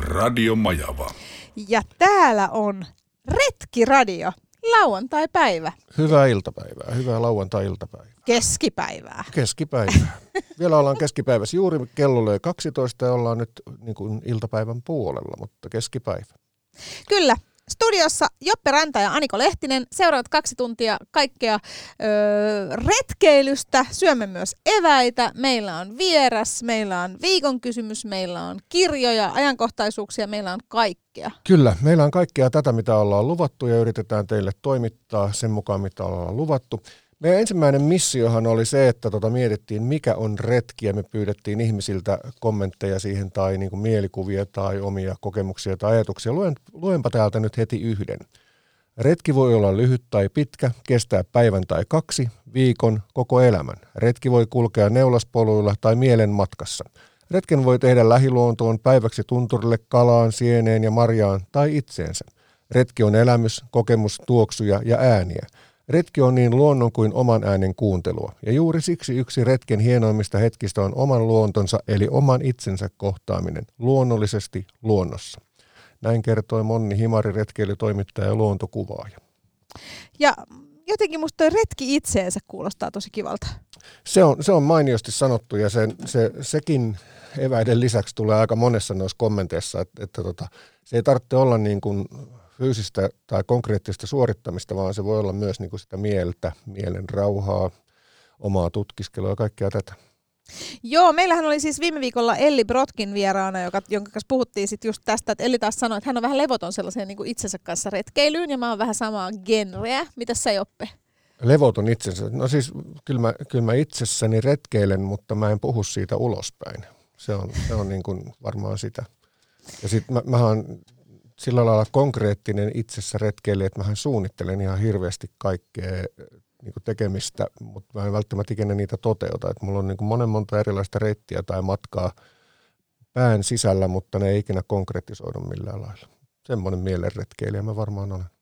Radio Majava. Ja täällä on Retkiradio, lauantai-päivä, Hyvää iltapäivää, hyvää lauantai-iltapäivää. keskipäivää. Keskipäivää. Vielä ollaan keskipäivässä. Juuri kello löi 12 ja ollaan nyt niin kuin iltapäivän puolella, mutta keskipäivä. Kyllä, studiossa Joppe Ranta ja Aniko Lehtinen. Seuraavat kaksi tuntia kaikkea öö, retkeilystä. Syömme myös eväitä. Meillä on vieras, meillä on viikon kysymys, meillä on kirjoja, ajankohtaisuuksia, meillä on kaikkea. Kyllä, meillä on kaikkea tätä, mitä ollaan luvattu ja yritetään teille toimittaa sen mukaan, mitä ollaan luvattu. Meidän ensimmäinen missiohan oli se, että tota mietittiin, mikä on retki ja me pyydettiin ihmisiltä kommentteja siihen tai niin kuin mielikuvia tai omia kokemuksia tai ajatuksia. Luen, luenpa täältä nyt heti yhden. Retki voi olla lyhyt tai pitkä, kestää päivän tai kaksi, viikon, koko elämän. Retki voi kulkea neulaspoluilla tai mielen matkassa. Retken voi tehdä lähiluontoon päiväksi tunturille, kalaan, sieneen ja marjaan tai itseensä. Retki on elämys, kokemus, tuoksuja ja ääniä. Retki on niin luonnon kuin oman äänen kuuntelua, ja juuri siksi yksi retken hienoimmista hetkistä on oman luontonsa eli oman itsensä kohtaaminen, luonnollisesti luonnossa. Näin kertoi Monni Himari, retkeilytoimittaja ja luontokuvaaja. Ja jotenkin musta toi retki itseensä kuulostaa tosi kivalta. Se on, se on mainiosti sanottu ja se, se, sekin eväiden lisäksi tulee aika monessa noissa kommenteissa, että, että tota, se ei tarvitse olla niin kuin fyysistä tai konkreettista suorittamista, vaan se voi olla myös niin kuin sitä mieltä, mielen rauhaa, omaa tutkiskelua ja kaikkea tätä. Joo, meillähän oli siis viime viikolla Elli Brotkin vieraana, joka, jonka kanssa puhuttiin sit just tästä, että Elli taas sanoi, että hän on vähän levoton sellaiseen niin kuin itsensä kanssa retkeilyyn, ja mä oon vähän samaa genreä. Mitäs sä Joppe? Levoton itsensä. No siis kyllä mä, kyllä mä itsessäni retkeilen, mutta mä en puhu siitä ulospäin. Se on, se on niin kuin varmaan sitä. Ja sitten mä, mä oon sillä lailla konkreettinen itsessä retkeilijä, että mähän suunnittelen ihan hirveästi kaikkea niin kuin tekemistä, mutta mä en välttämättä ikinä niitä toteuta. Et mulla on niin kuin monen monta erilaista reittiä tai matkaa pään sisällä, mutta ne ei ikinä konkretisoidu millään lailla. Semmoinen mielenretkeilijä mä varmaan olen.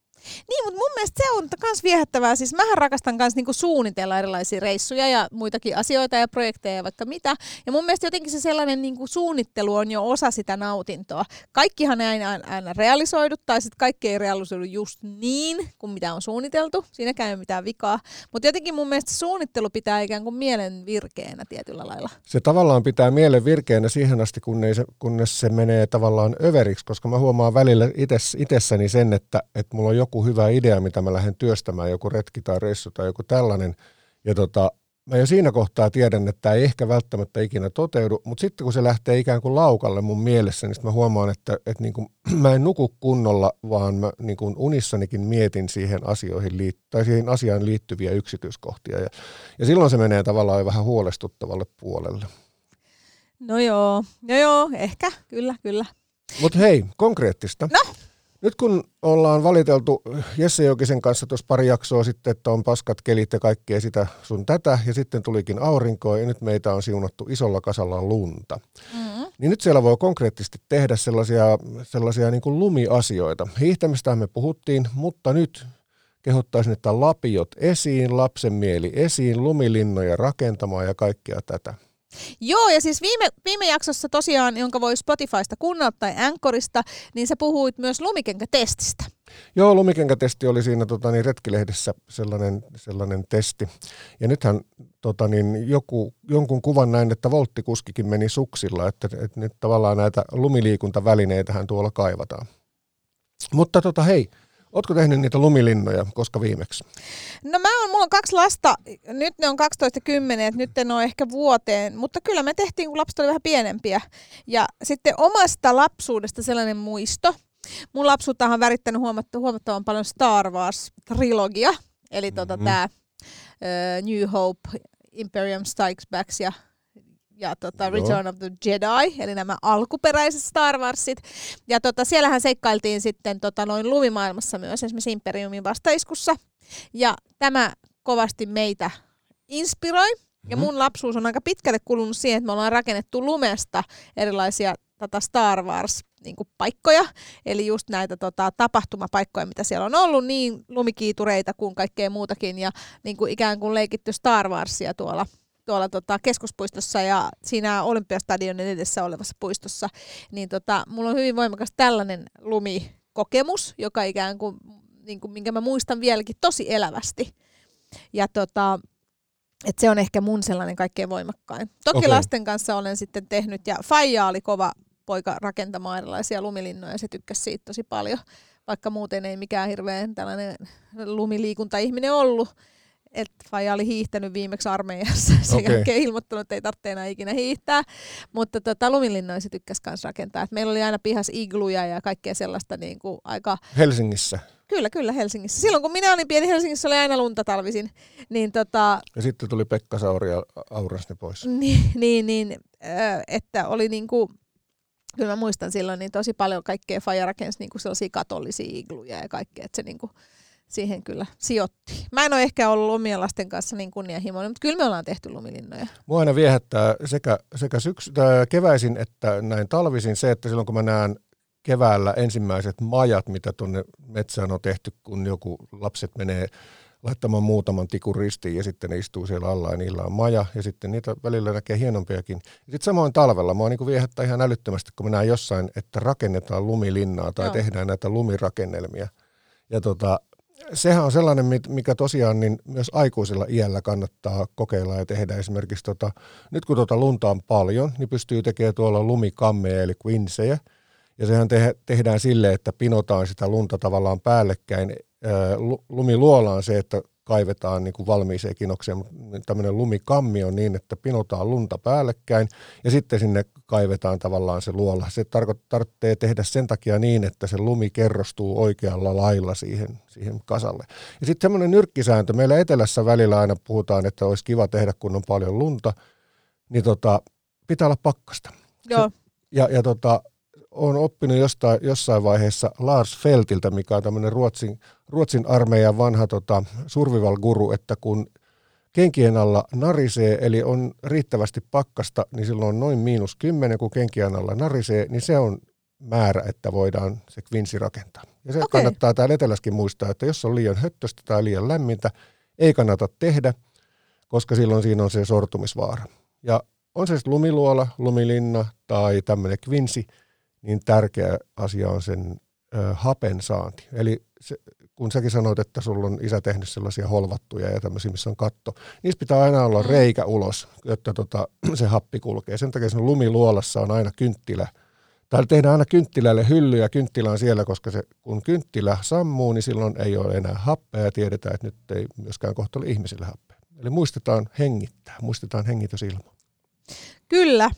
Niin, mutta mun mielestä se on myös viehättävää. Siis mähän rakastan myös niinku suunnitella erilaisia reissuja ja muitakin asioita ja projekteja ja vaikka mitä. Ja mun mielestä jotenkin se sellainen niinku suunnittelu on jo osa sitä nautintoa. Kaikkihan ei aina, aina realisoidu tai sitten kaikki ei realisoidu just niin kuin mitä on suunniteltu. Siinäkään ei ole mitään vikaa. Mutta jotenkin mun mielestä suunnittelu pitää ikään kuin mielen virkeänä tietyllä lailla. Se tavallaan pitää mielen virkeänä siihen asti, kunnes se, kunnes se menee tavallaan överiksi, koska mä huomaan välillä ites, itsessäni sen, että, että mulla on joku hyvä idea, mitä mä lähden työstämään, joku retki tai reissu tai joku tällainen. Ja tota, mä jo siinä kohtaa tiedän, että tämä ei ehkä välttämättä ikinä toteudu, mutta sitten kun se lähtee ikään kuin laukalle mun mielessä, niin sitten mä huomaan, että, että niin kuin, mä en nuku kunnolla, vaan mä niin kuin unissanikin mietin siihen, asioihin liit- tai siihen asiaan liittyviä yksityiskohtia. Ja, ja silloin se menee tavallaan vähän huolestuttavalle puolelle. No joo, no joo, ehkä, kyllä, kyllä. Mutta hei, konkreettista. No? Nyt kun ollaan valiteltu Jesse Jokisen kanssa tuossa pari jaksoa sitten, että on paskat kelit ja kaikkea sitä sun tätä, ja sitten tulikin aurinko, ja nyt meitä on siunattu isolla kasalla lunta. Mm-hmm. Niin nyt siellä voi konkreettisesti tehdä sellaisia, sellaisia niin kuin lumiasioita. Hiihtämistä me puhuttiin, mutta nyt kehottaisin, että lapiot esiin, lapsen mieli esiin, lumilinnoja rakentamaan ja kaikkea tätä. Joo, ja siis viime, viime jaksossa tosiaan, jonka voi Spotifysta kuunnella tai Anchorista, niin sä puhuit myös lumikenkätestistä. Joo, lumikenkätesti oli siinä tota, niin, retkilehdessä sellainen, sellainen testi. Ja nythän tota, niin, joku, jonkun kuvan näin, että volttikuskikin meni suksilla, että, että nyt tavallaan näitä lumiliikuntavälineitähän tuolla kaivataan. Mutta tota, hei, Ootko tehnyt niitä lumilinnoja koska viimeksi? No mä oon, mulla on kaksi lasta, nyt ne on 12 ja 10, että nyt en ole ehkä vuoteen, mutta kyllä me tehtiin, kun lapset oli vähän pienempiä. Ja sitten omasta lapsuudesta sellainen muisto. Mun lapsuutta on värittänyt huomattavan, huomattavan paljon Star Wars-trilogia, eli tota, mm-hmm. tämä uh, New Hope, Imperium Strikes Back ja ja tota, Return of the Jedi, eli nämä alkuperäiset Star Warsit. Ja tota, siellähän seikkailtiin sitten tota, noin lumimaailmassa myös, esimerkiksi Imperiumin vastaiskussa. Ja tämä kovasti meitä inspiroi. Ja mun lapsuus on aika pitkälle kulunut siihen, että me ollaan rakennettu lumesta erilaisia tota Star Wars niin kuin paikkoja, eli just näitä tota, tapahtumapaikkoja, mitä siellä on ollut, niin lumikiitureita kuin kaikkea muutakin, ja niin kuin ikään kuin leikitty Star Warsia tuolla tuolla tota, keskuspuistossa ja siinä Olympiastadionin edessä olevassa puistossa, niin tota, mulla on hyvin voimakas tällainen lumikokemus, joka ikään kuin, niin kuin minkä mä muistan vieläkin tosi elävästi. Ja tota, et se on ehkä mun sellainen kaikkein voimakkain. Toki okay. lasten kanssa olen sitten tehnyt, ja Faija oli kova poika rakentamaan erilaisia lumilinnoja, ja se tykkäsi siitä tosi paljon, vaikka muuten ei mikään hirveän tällainen lumiliikunta-ihminen ollut. Et Faija oli hiihtänyt viimeksi armeijassa, sen okay. jälkeen ilmoittanut, että ei tarvitse enää ikinä hiihtää. Mutta tota, lumilinnoja se tykkäsi myös rakentaa. Et meillä oli aina pihas igluja ja kaikkea sellaista niin kuin aika... Helsingissä? Kyllä, kyllä Helsingissä. Silloin kun minä olin pieni Helsingissä, oli aina lunta talvisin. Niin, tota... Ja sitten tuli Pekka Sauri ja aurasi ne pois. Niin, niin, niin että oli niin kuin, kyllä mä muistan silloin niin tosi paljon kaikkea Faja rakensi niin kuin sellaisia katollisia igluja ja kaikkea, että se niin kuin, siihen kyllä sijoitti. Mä en ole ehkä ollut omien lasten kanssa niin kunnianhimoinen, mutta kyllä me ollaan tehty lumilinnoja. Mua aina viehättää sekä, sekä syksy, keväisin että näin talvisin se, että silloin kun mä näen keväällä ensimmäiset majat, mitä tuonne metsään on tehty, kun joku lapset menee laittamaan muutaman tikun ristiin ja sitten ne istuu siellä alla ja niillä on maja ja sitten niitä välillä näkee hienompiakin. Ja sitten samoin talvella, mua niin viehättää ihan älyttömästi, kun mä näen jossain, että rakennetaan lumilinnaa tai Joo. tehdään näitä lumirakennelmia. Ja tota, sehän on sellainen, mikä tosiaan niin myös aikuisilla iällä kannattaa kokeilla ja tehdä. Esimerkiksi tota, nyt kun tuota lunta on paljon, niin pystyy tekemään tuolla lumikammeja eli quinsejä – ja sehän te- tehdään sille, että pinotaan sitä lunta tavallaan päällekkäin. Lumiluola on se, että kaivetaan niin kuin valmiiseen kinokseen, mutta tämmöinen lumikammi on niin, että pinotaan lunta päällekkäin ja sitten sinne kaivetaan tavallaan se luola. Se tarvitsee tehdä sen takia niin, että se lumi kerrostuu oikealla lailla siihen, siihen kasalle. Ja sitten semmoinen nyrkkisääntö, meillä etelässä välillä aina puhutaan, että olisi kiva tehdä, kun on paljon lunta, niin tota, pitää olla pakkasta. Joo. Ja, ja tota, olen oppinut jostain, jossain vaiheessa Lars Feltiltä, mikä on tämmöinen Ruotsin, Ruotsin armeijan vanha tota, survival-guru, että kun kenkien alla narisee, eli on riittävästi pakkasta, niin silloin on noin miinus kymmenen, kun kenkien alla narisee, niin se on määrä, että voidaan se kvinsi rakentaa. Ja se okay. kannattaa täällä eteläskin muistaa, että jos on liian höttöstä tai liian lämmintä, ei kannata tehdä, koska silloin siinä on se sortumisvaara. Ja on se sitten lumiluola, lumilinna tai tämmöinen kvinsi, niin tärkeä asia on sen ö, hapen saanti. Eli se, kun säkin sanoit, että sulla on isä tehnyt sellaisia holvattuja ja tämmöisiä, missä on katto, niissä pitää aina olla mm. reikä ulos, jotta tota, se happi kulkee. Sen takia sen lumiluolassa on aina kynttilä. Täällä tehdään aina kynttilälle hylly ja kynttilä on siellä, koska se, kun kynttilä sammuu, niin silloin ei ole enää happea ja tiedetään, että nyt ei myöskään kohta ole ihmisille happea. Eli muistetaan hengittää, muistetaan hengitysilma. Kyllä,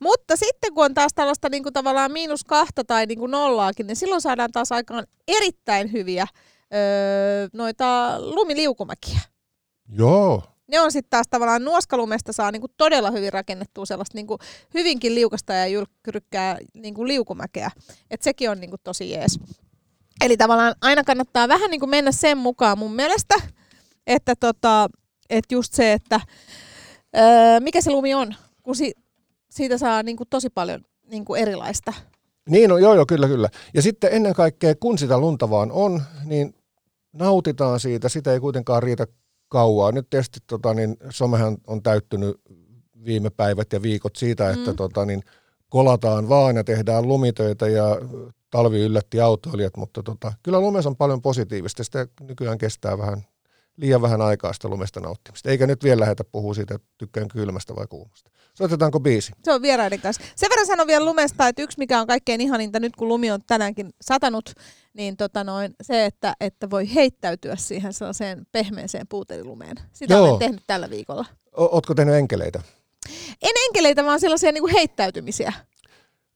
mutta sitten kun on taas tällaista niin kuin tavallaan miinus kahta tai niin kuin nollaakin, niin silloin saadaan taas aikaan erittäin hyviä öö, noita lumiliukumäkiä. Joo. Ne on sitten taas tavallaan nuoskalumesta saa niinku todella hyvin rakennettua sellaista niinku hyvinkin liukasta ja jyrkkää niinku liukumäkeä. Et sekin on niinku tosi jees. Eli tavallaan aina kannattaa vähän niinku mennä sen mukaan mun mielestä, että tota, et just se, että öö, mikä se lumi on. Kun si- siitä saa niin kuin tosi paljon niin kuin erilaista. Niin, no, joo, joo, kyllä, kyllä. Ja sitten ennen kaikkea, kun sitä lunta vaan on, niin nautitaan siitä. Sitä ei kuitenkaan riitä kauaa. Nyt tietysti tota, niin, somehan on täyttynyt viime päivät ja viikot siitä, että mm. tota, niin, kolataan vaan ja tehdään lumitöitä ja talvi yllätti autoilijat, mutta tota, kyllä lumessa on paljon positiivista. Sitä nykyään kestää vähän liian vähän aikaa sitä lumesta nauttimista. Eikä nyt vielä lähdetä puhua siitä, että tykkään kylmästä vai kuumasta. Soitetaanko biisi? Se on vieraiden kanssa. Sen verran sanon vielä lumesta, että yksi mikä on kaikkein ihaninta nyt kun lumi on tänäänkin satanut, niin tota noin, se, että, että voi heittäytyä siihen sellaiseen pehmeeseen puutelilumeen. Sitä Joo. olen tehnyt tällä viikolla. O- Ootko tehnyt enkeleitä? En enkeleitä, vaan sellaisia niin kuin heittäytymisiä.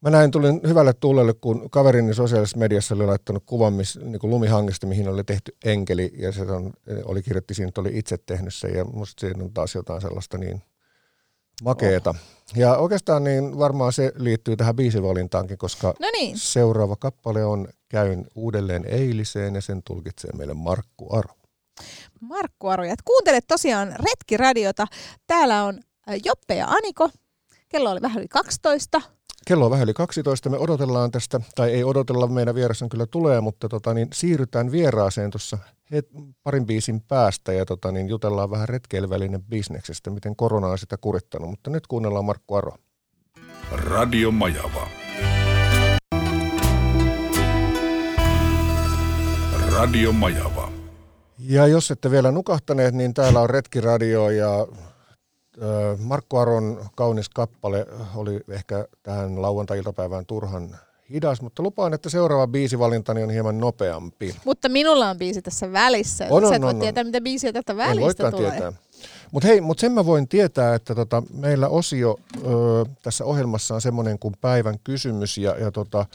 Mä näin, tulin hyvälle tuulelle, kun kaverini sosiaalisessa mediassa oli laittanut kuvan miss, niin kuin lumihangesta, mihin oli tehty enkeli, ja se on, oli kirjoitti siinä, että oli itse tehnyt sen, ja musta siinä on taas jotain sellaista niin makeeta. Oh. Ja oikeastaan niin varmaan se liittyy tähän biisivalintaankin, koska no niin. seuraava kappale on Käyn uudelleen eiliseen, ja sen tulkitsee meille Markku Aro. Markku Aro, ja kuuntelet tosiaan Retkiradiota. Täällä on Joppe ja Aniko. Kello oli vähän yli 12 Kello on vähän yli 12. Me odotellaan tästä, tai ei odotella, meidän vieressä kyllä tulee, mutta tota, niin siirrytään vieraaseen tuossa het, parin biisin päästä ja tota, niin jutellaan vähän retkeilyvälinen bisneksestä, miten korona on sitä kurittanut. Mutta nyt kuunnellaan Markku Aro. Radio Majava. Radio Majava. Ja jos ette vielä nukahtaneet, niin täällä on Retkiradio ja Markku Aron kaunis kappale oli ehkä tähän lauantai-iltapäivään turhan hidas, mutta lupaan, että seuraava biisivalintani on hieman nopeampi. Mutta minulla on biisi tässä välissä. On, on, Sä et voi on, on. tietää, mitä biisiä tästä En välistä voikaan tulee. tietää. Mutta hei, mut sen mä voin tietää, että tota, meillä osio ö, tässä ohjelmassa on semmoinen kuin päivän kysymys ja, ja tota,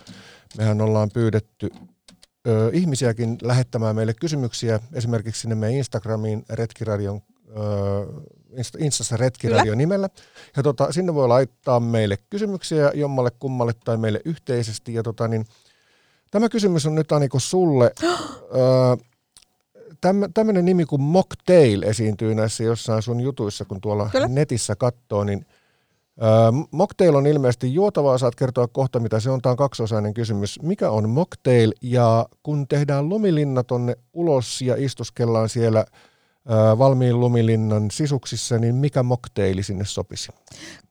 mehän ollaan pyydetty ö, ihmisiäkin lähettämään meille kysymyksiä esimerkiksi sinne meidän Instagramiin Retkiradion ö, Instassa Retkiradio nimellä. Ja tota, sinne voi laittaa meille kysymyksiä jommalle kummalle tai meille yhteisesti. Ja tota, niin, tämä kysymys on nyt Aniko sulle. Ö, tämmöinen nimi kuin Mocktail esiintyy näissä jossain sun jutuissa, kun tuolla Kyllä. netissä katsoo, niin Öö, mocktail on ilmeisesti juotavaa, saat kertoa kohta mitä se on. Tämä on kaksiosainen kysymys. Mikä on mocktail ja kun tehdään lumilinna tonne ulos ja istuskellaan siellä öö, valmiin lumilinnan sisuksissa, niin mikä mocktaili sinne sopisi?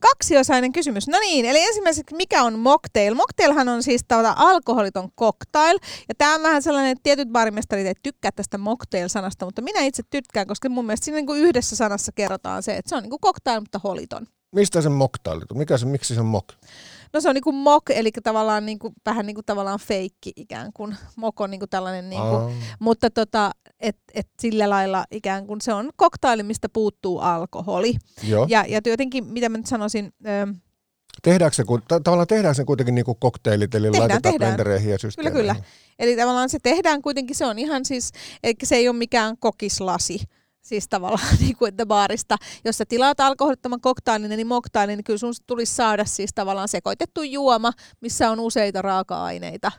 Kaksiosainen kysymys. No niin, eli ensimmäiseksi mikä on mocktail? Mocktailhan on siis tavallaan alkoholiton cocktail. Ja tämä on vähän sellainen, että tietyt baarimestarit ei tykkää tästä mocktail-sanasta, mutta minä itse tykkään, koska mun mielestä siinä niin kuin yhdessä sanassa kerrotaan se, että se on niin kuin cocktail, mutta holiton. Mistä se mocktail? Mikä se, miksi se on mock? No se on niinku mock, eli tavallaan niinku, vähän niinku tavallaan feikki ikään kuin. Mock on niinku tällainen, niinku, Aa. mutta tota, et, et sillä lailla ikään kuin se on koktaili, mistä puuttuu alkoholi. Joo. Ja, ja jotenkin, mitä mä nyt sanoisin, ö, Tehdäänkö se, ta- tavallaan tehdään se kuitenkin niin kuin kokteilit, eli Tehdään, laitetaan tehdään. blendereihin ja kyllä systeemeihin. kyllä. Eli tavallaan se tehdään kuitenkin, se on ihan siis, eli se ei ole mikään kokislasi. Siis tavallaan niin kuin, että baarista, jos sä tilaat alkoholittoman koktailin, niin moktailin, niin kyllä sun tulisi saada siis tavallaan sekoitettu juoma, missä on useita raaka-aineita.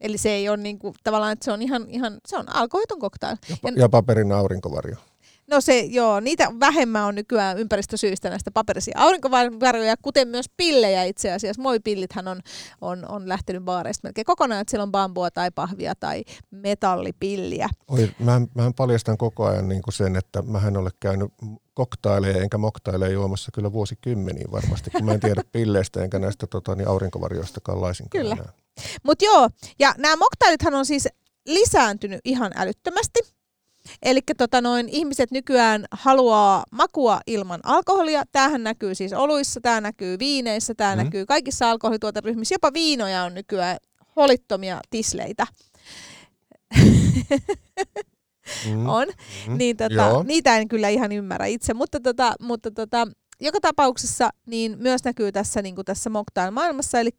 Eli se ei ole niin kuin, tavallaan, että se on ihan, ihan se on alkoholiton koktail. Ja, pa- ja paperin aurinkovarjo. No se, joo, niitä vähemmän on nykyään ympäristösyistä näistä paperisia aurinkovarjoja, kuten myös pillejä itse asiassa. Moi-pillithän on, on, on lähtenyt baareista melkein kokonaan, että siellä on bambua tai pahvia tai metallipilliä. Oi, mä, mä paljastan koko ajan niin kuin sen, että mä en ole käynyt koktaileja enkä moktaileja juomassa kyllä vuosikymmeniä varmasti, kun mä en tiedä pilleistä enkä näistä tota, niin aurinkovarjoistakaan laisinkaan Kyllä. Mutta joo, ja nämä moktailithan on siis lisääntynyt ihan älyttömästi. Eli tota noin, ihmiset nykyään haluaa makua ilman alkoholia. Tämähän näkyy siis oluissa, tämä näkyy viineissä, tämä Mm. näkyy kaikissa alkoholituoteryhmissä. Jopa viinoja on nykyään holittomia tisleitä. Mm. on. Mm. Niin tota, Joo. niitä en kyllä ihan ymmärrä itse, mutta, tota, mutta tota, joka tapauksessa niin myös näkyy tässä, niin kuin tässä mocktail-maailmassa, eli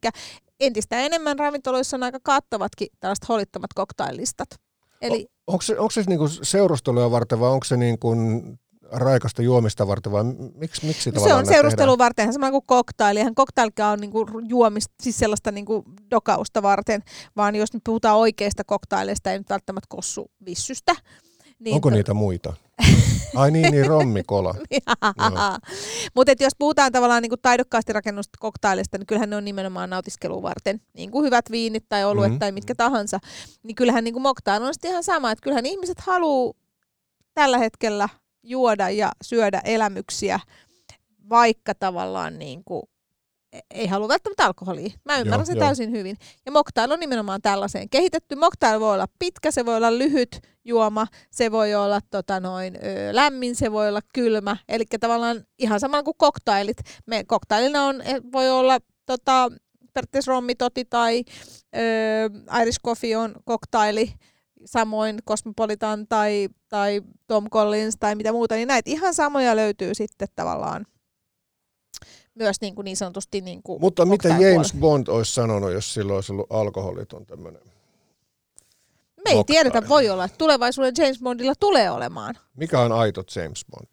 entistä enemmän ravintoloissa on aika kattavatkin tällaiset holittomat cocktaillistat. Eli Onko se, onko se niinku seurustelua varten vai onko se niinku raikasta juomista varten vai miksi, miksi no se on näitä seurustelun varten sama kuin cocktail. Eihän cocktailkaan on niinku juomista, siis sellaista niinku dokausta varten, vaan jos nyt puhutaan oikeista cocktaileista, ei nyt välttämättä kossu vissystä. Niin Onko to- niitä muita? Ai niin, niin rommikola. Mutta jos puhutaan tavallaan niinku taidokkaasti rakennusta koktailista, niin kyllähän ne on nimenomaan nautiskelua varten. Niin kuin hyvät viinit tai oluet Mhm. mm-hmm. tai mitkä tahansa. Niin kyllähän niinku moktail on sitten ihan sama, että kyllähän ihmiset haluaa tällä hetkellä juoda ja syödä elämyksiä, vaikka tavallaan niinku ei halua välttämättä alkoholia. Mä ymmärrän Joo, sen joo. täysin hyvin. Ja mocktail on nimenomaan tällaiseen kehitetty. Mocktail voi olla pitkä, se voi olla lyhyt juoma, se voi olla tota noin, ö, lämmin, se voi olla kylmä. Eli tavallaan ihan sama kuin koktailit. Me koktailina on, eh, voi olla tota, periaatteessa rommitoti tai ö, Irish Coffee on koktaili, samoin Cosmopolitan tai, tai Tom Collins tai mitä muuta, niin näitä ihan samoja löytyy sitten tavallaan myös niin, kuin niin sanotusti niin kuin Mutta mitä. James Bond olisi sanonut, jos sillä olisi ollut alkoholiton tämmöinen? Me ei Mocktail. tiedetä, voi olla. että Tulevaisuuden James Bondilla tulee olemaan. Mikä on aito James Bond?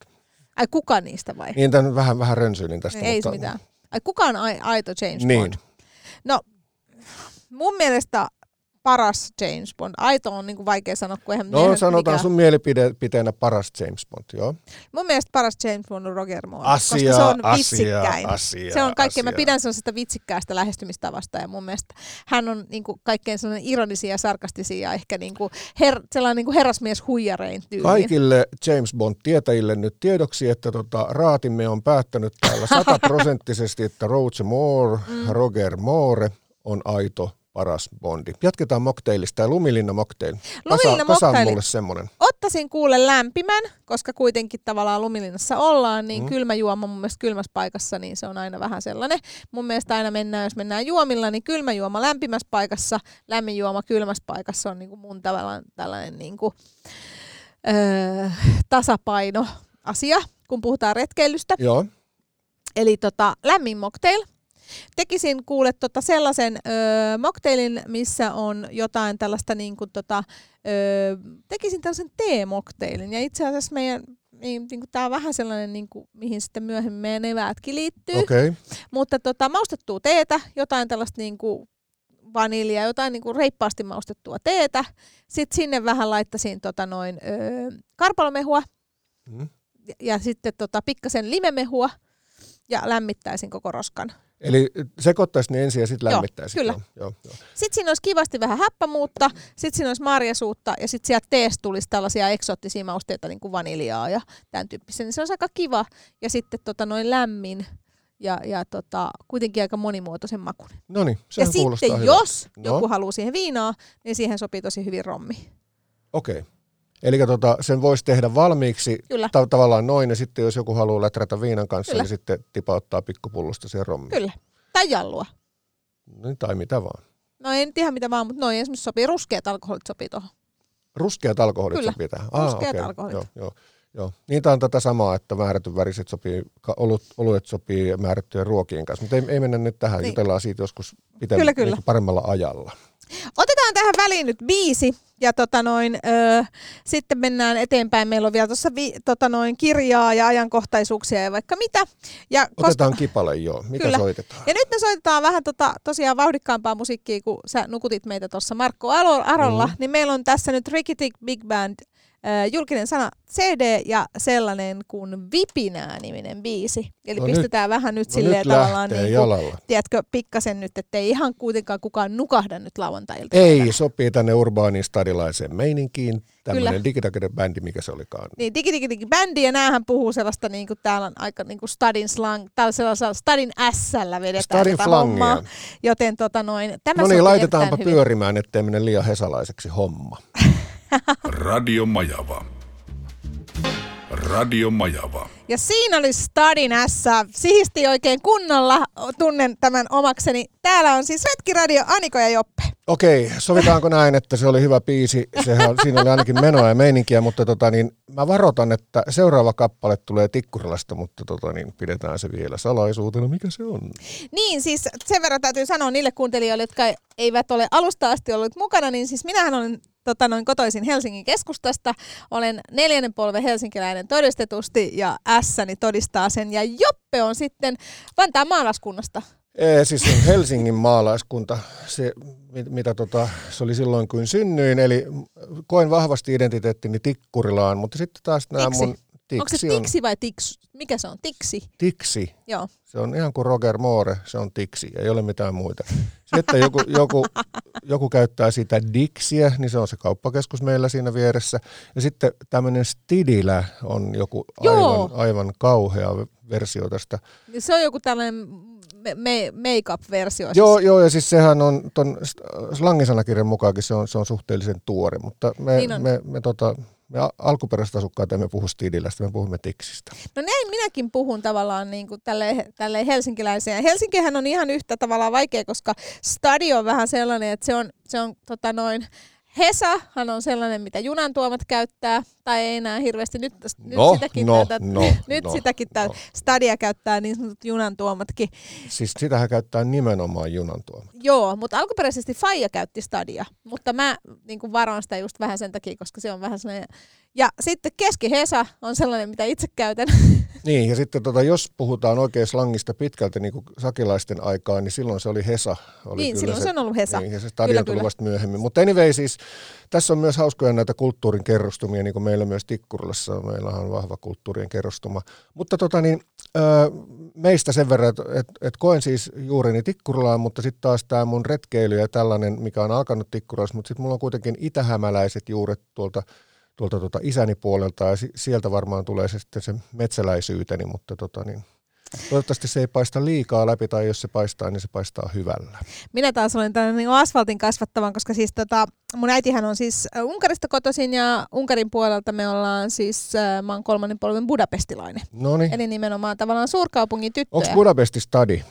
Ai kuka niistä vai? Niin tämän vähän, vähän rönsyilin tästä. ei mutta, mitään. Ai kuka on ai- aito James Niin. Bond? No, mun mielestä paras James Bond? Aito on niin kuin vaikea sanoa, kun eihän No sanotaan mikään- sun mielipiteenä paras James Bond, joo. Mun mielestä paras James Bond on Roger Moore, Asia, koska se on asia, vitsikkäin. asia, se on kaikkein, mä pidän sellaisesta vitsikkäästä lähestymistavasta ja mun mielestä hän on niin kuin, kaikkein sellainen ironisia ja sarkastisia ja ehkä niin kuin, her, sellainen niin kuin herrasmies huijarein tyyli. Kaikille James Bond-tietäjille nyt tiedoksi, että tota, raatimme on päättänyt täällä sataprosenttisesti, että Roger Moore, mm. Roger Moore on aito paras Bondi. Jatketaan mocktailista ja Lumilinna mocktail. Lumilinna kasa mocktaili. mulle semmonen. Ottaisin kuule lämpimän, koska kuitenkin tavallaan lumilinnassa ollaan, niin Mm. mm. kylmä juoma mun mielestä kylmässä paikassa, niin se on aina vähän sellainen. Mun mielestä aina mennään, jos mennään juomilla, niin kylmä juoma lämpimässä paikassa, lämmin juoma kylmässä paikassa on niin kuin mun tavallaan tällainen niin kuin, öö, tasapaino asia, kun puhutaan retkeilystä. Joo, Eli tota, lämmin mocktail. Tekisin kuule tota sellaisen öö, mocktailin, missä on jotain tällaista niin kuin tota, öö, tekisin tällaisen teemocktailin. Ja itse asiassa meidän, niin, niin tää on vähän sellainen, niin kuin, mihin sitten myöhemmin meidän eväätkin liittyy. Okay. Mutta tota, maustettua teetä, jotain tällaista niin kuin vaniljaa, jotain niin kuin reippaasti maustettua teetä. Sitten sinne vähän laittaisin tota noin, öö, karpalomehua Mm. ja, ja sitten tota, pikkasen limemehua ja lämmittäisin koko roskan. Eli sekoittaisin ensin ja sitten Joo, lämmittäisin. kyllä. Joo, joo. Sitten siinä olisi kivasti vähän happamuutta, sitten siinä olisi marjasuutta ja sitten sieltä teestä tulisi tällaisia eksoottisia mausteita, niin kuin vaniljaa ja tämän tyyppisiä. Niin se olisi aika kiva ja sitten tota noin lämmin ja, ja tota, kuitenkin aika monimuotoisen makuinen. No niin, Ja sitten hyvältä. jos No. joku haluaa siihen viinaa, niin siihen sopii tosi hyvin rommi. Okei. Okay. Eli tota, sen voisi tehdä valmiiksi Kyllä, ta- tavallaan noin, ja sitten jos joku haluaa läträtä viinan kanssa, Kyllä. niin sitten tipauttaa pikkupullosta siihen rommiin. kyllä. Tai jallua. Niin, tai mitä vaan. No nyt ihan mitä vaan, mutta noin esimerkiksi sopii. Ruskeat alkoholit sopii tuohon. Ruskeat alkoholit Kyllä. sopii tähän. Ruskeat okei. alkoholit. Joo, joo, joo. Niitä on tätä samaa, että määrätyn väriset sopii, olut, oluet sopii määrättyjen ruokien kanssa. Mutta ei, ei mennä nyt tähän, Niin. jutellaan siitä joskus pitem- Kyllä, kyllä. Niin paremmalla ajalla. Otetaan tähän väliin nyt biisi ja tota noin, öö, sitten mennään eteenpäin. Meillä on vielä tuossa vi, tota noin, kirjaa ja ajankohtaisuuksia ja vaikka mitä. Ja, Otetaan kipale, joo. Mitä Kyllä. soitetaan? ja nyt me soitetaan vähän tota, tosiaan vauhdikkaampaa musiikkia, kun sä nukutit meitä tuossa Markko Arolla, Mhm. niin meillä on tässä nyt Ricky Tick Big Band öö, julkinen sana CD ja sellainen kuin Vipinää-niminen biisi. Eli No pistetään vähän nyt No silleen nyt tavallaan niin kuin, tiedätkö, pikkasen nyt, ettei ihan kuitenkaan kukaan nukahda nyt lauantailta. Ei, sopii tänne urbaaniin stadilaiseen meininkiin. Tämmöinen digitaginen bändi, mikä se olikaan. Niin, digi, digi, digi, bändi, ja näähän puhuu sellaista, niin kuin täällä on aika niin kuin stadin slang, täällä sellaisella stadin S-llä vedetään Stadin tätä flangia. hommaa. Joten tota noin, tämä No niin, laitetaanpa pyörimään, ettei mene liian hesalaiseksi homma. Radio Majava. Radio Majava. Ja siinä oli Stadin S. Sihisti oikein kunnolla, tunnen tämän omakseni. Täällä on siis Retkiradio Aniko ja Joppe. Okei, sovitaanko näin, että se oli hyvä biisi, Sehän, siinä oli ainakin menoa ja meininkiä, mutta tota, niin, mä varoitan, että seuraava kappale tulee Tikkurilasta, mutta tota, niin, pidetään se vielä salaisuutena, mikä se on. Niin, siis sen verran täytyy sanoa niille kuuntelijoille, jotka eivät ole alusta asti olleet mukana, niin siis minähän olen tota, noin kotoisin Helsingin keskustasta. Olen neljännen polven helsinkiläinen todistetusti ja ässäni todistaa sen. Ja Joppe on sitten Vantaan maalaiskunnasta. Ee, siis on Helsingin maalaiskunta, se, mit- mitä tota, se oli silloin kun synnyin, eli koen vahvasti identiteettini Tikkurilaan, mutta sitten taas nämä Tiksi. mun Onko se tiksi vai tiksi? Mikä se on? Tiksi. tiksi. Joo. Se on ihan kuin Roger Moore, se on tiksi, ei ole mitään muita. Sitten joku, joku, joku käyttää sitä diksiä, niin se on se kauppakeskus meillä siinä vieressä. Ja sitten tämmöinen Stidilä on joku Joo. aivan, aivan kauhea versio tästä. Se on joku tällainen me- make-up-versio. Joo, siis. joo, ja siis sehän on ton slangisanakirjan mukaankin se on, se on suhteellisen tuore, mutta me, Niin on. me, me, tota, me alkuperäiset asukkaat emme puhu Stidilästä, me puhumme Tiksistä. No näin minäkin puhun tavallaan niin kuin tälle, tälle helsinkiläiseen. Helsinkihän on ihan yhtä tavallaan vaikea, koska stadi on vähän sellainen, että se on, se on tota noin, Hesahan on sellainen, mitä junan tuomat käyttää, tai ei enää hirveästi. Nyt, nyt No, sitäkin, no, tätä, no, nyt no, sitäkin no. stadia käyttää niin sanotut junan tuomatkin. Siis sitähän käyttää nimenomaan junan tuoma. Joo, mutta alkuperäisesti Faija käytti stadia, mutta mä niin kuin varoin sitä just vähän sen takia, koska se on vähän sellainen Ja sitten keskihesa on sellainen, mitä itse käytän. Niin, ja sitten tota, jos puhutaan oikein slangista pitkälti niin kuin sakilaisten aikaa, niin silloin se oli Hesa. Oli niin, kyllä silloin se, on ollut Hesa. Niin, ja se stadion tuli kyllä. vasta myöhemmin. Mutta anyway, siis tässä on myös hauskoja näitä kulttuurin kerrostumia, niin kuin meillä myös Tikkurilassa. Meillä on vahva kulttuurien kerrostuma. Mutta tota, niin, ö, meistä sen verran, että et, et koen siis juurini Tikkurilaan, mutta sitten taas tämä mun retkeily ja tällainen, mikä on alkanut Tikkurilassa, mutta sitten mulla on kuitenkin itähämäläiset juuret tuolta tuolta tuota isäni puolelta ja si- sieltä varmaan tulee se sitten se metsäläisyyteni, mutta tota niin, toivottavasti se ei paista liikaa läpi tai jos se paistaa, niin se paistaa hyvällä. Minä taas olen tällainen niin asfaltin kasvattavan, koska siis tota, mun äitihän on siis äh, Unkarista kotoisin ja Unkarin puolelta me ollaan siis, äh, mä oon kolmannen polven budapestilainen. No niin, Eli nimenomaan tavallaan suurkaupungin tyttöjä. onko Budapesti stadi?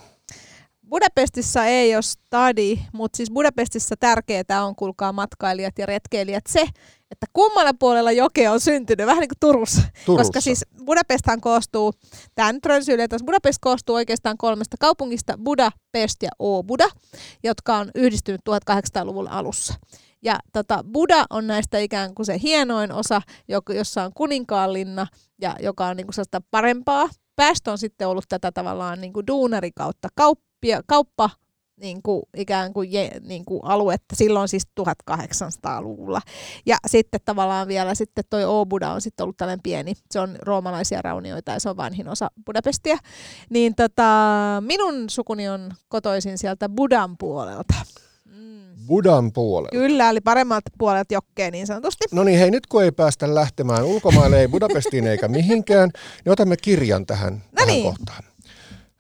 Budapestissa ei ole stadi, mutta siis Budapestissa tärkeää on, kuulkaa matkailijat ja retkeilijät, se, että kummalla puolella jokea on syntynyt, vähän niin kuin Turussa. Turussa. Koska siis Budapesthan koostuu, tämä nyt rönsyilee Budapest koostuu oikeastaan kolmesta kaupungista, Budapest ja Obuda, jotka on yhdistynyt 1800-luvun alussa. Ja tota, Buda on näistä ikään kuin se hienoin osa, jossa on kuninkaanlinna ja joka on niin kuin sellaista parempaa. Päästö on sitten ollut tätä tavallaan niin kuin duunari kautta kauppia, kauppa niin kuin, ikään kuin, je, niin kuin aluetta silloin siis 1800-luvulla. Ja sitten tavallaan vielä sitten toi Obuda on sitten ollut tällainen pieni, se on roomalaisia raunioita ja se on vanhin osa Budapestia. Niin tota, minun sukuni on kotoisin sieltä Budan puolelta. Mm. Budan puolella. Kyllä, eli paremmalta puolelta jokkea niin sanotusti. No niin, hei nyt kun ei päästä lähtemään ulkomaille, ei Budapestiin eikä mihinkään, niin otamme kirjan tähän, tähän niin. kohtaan.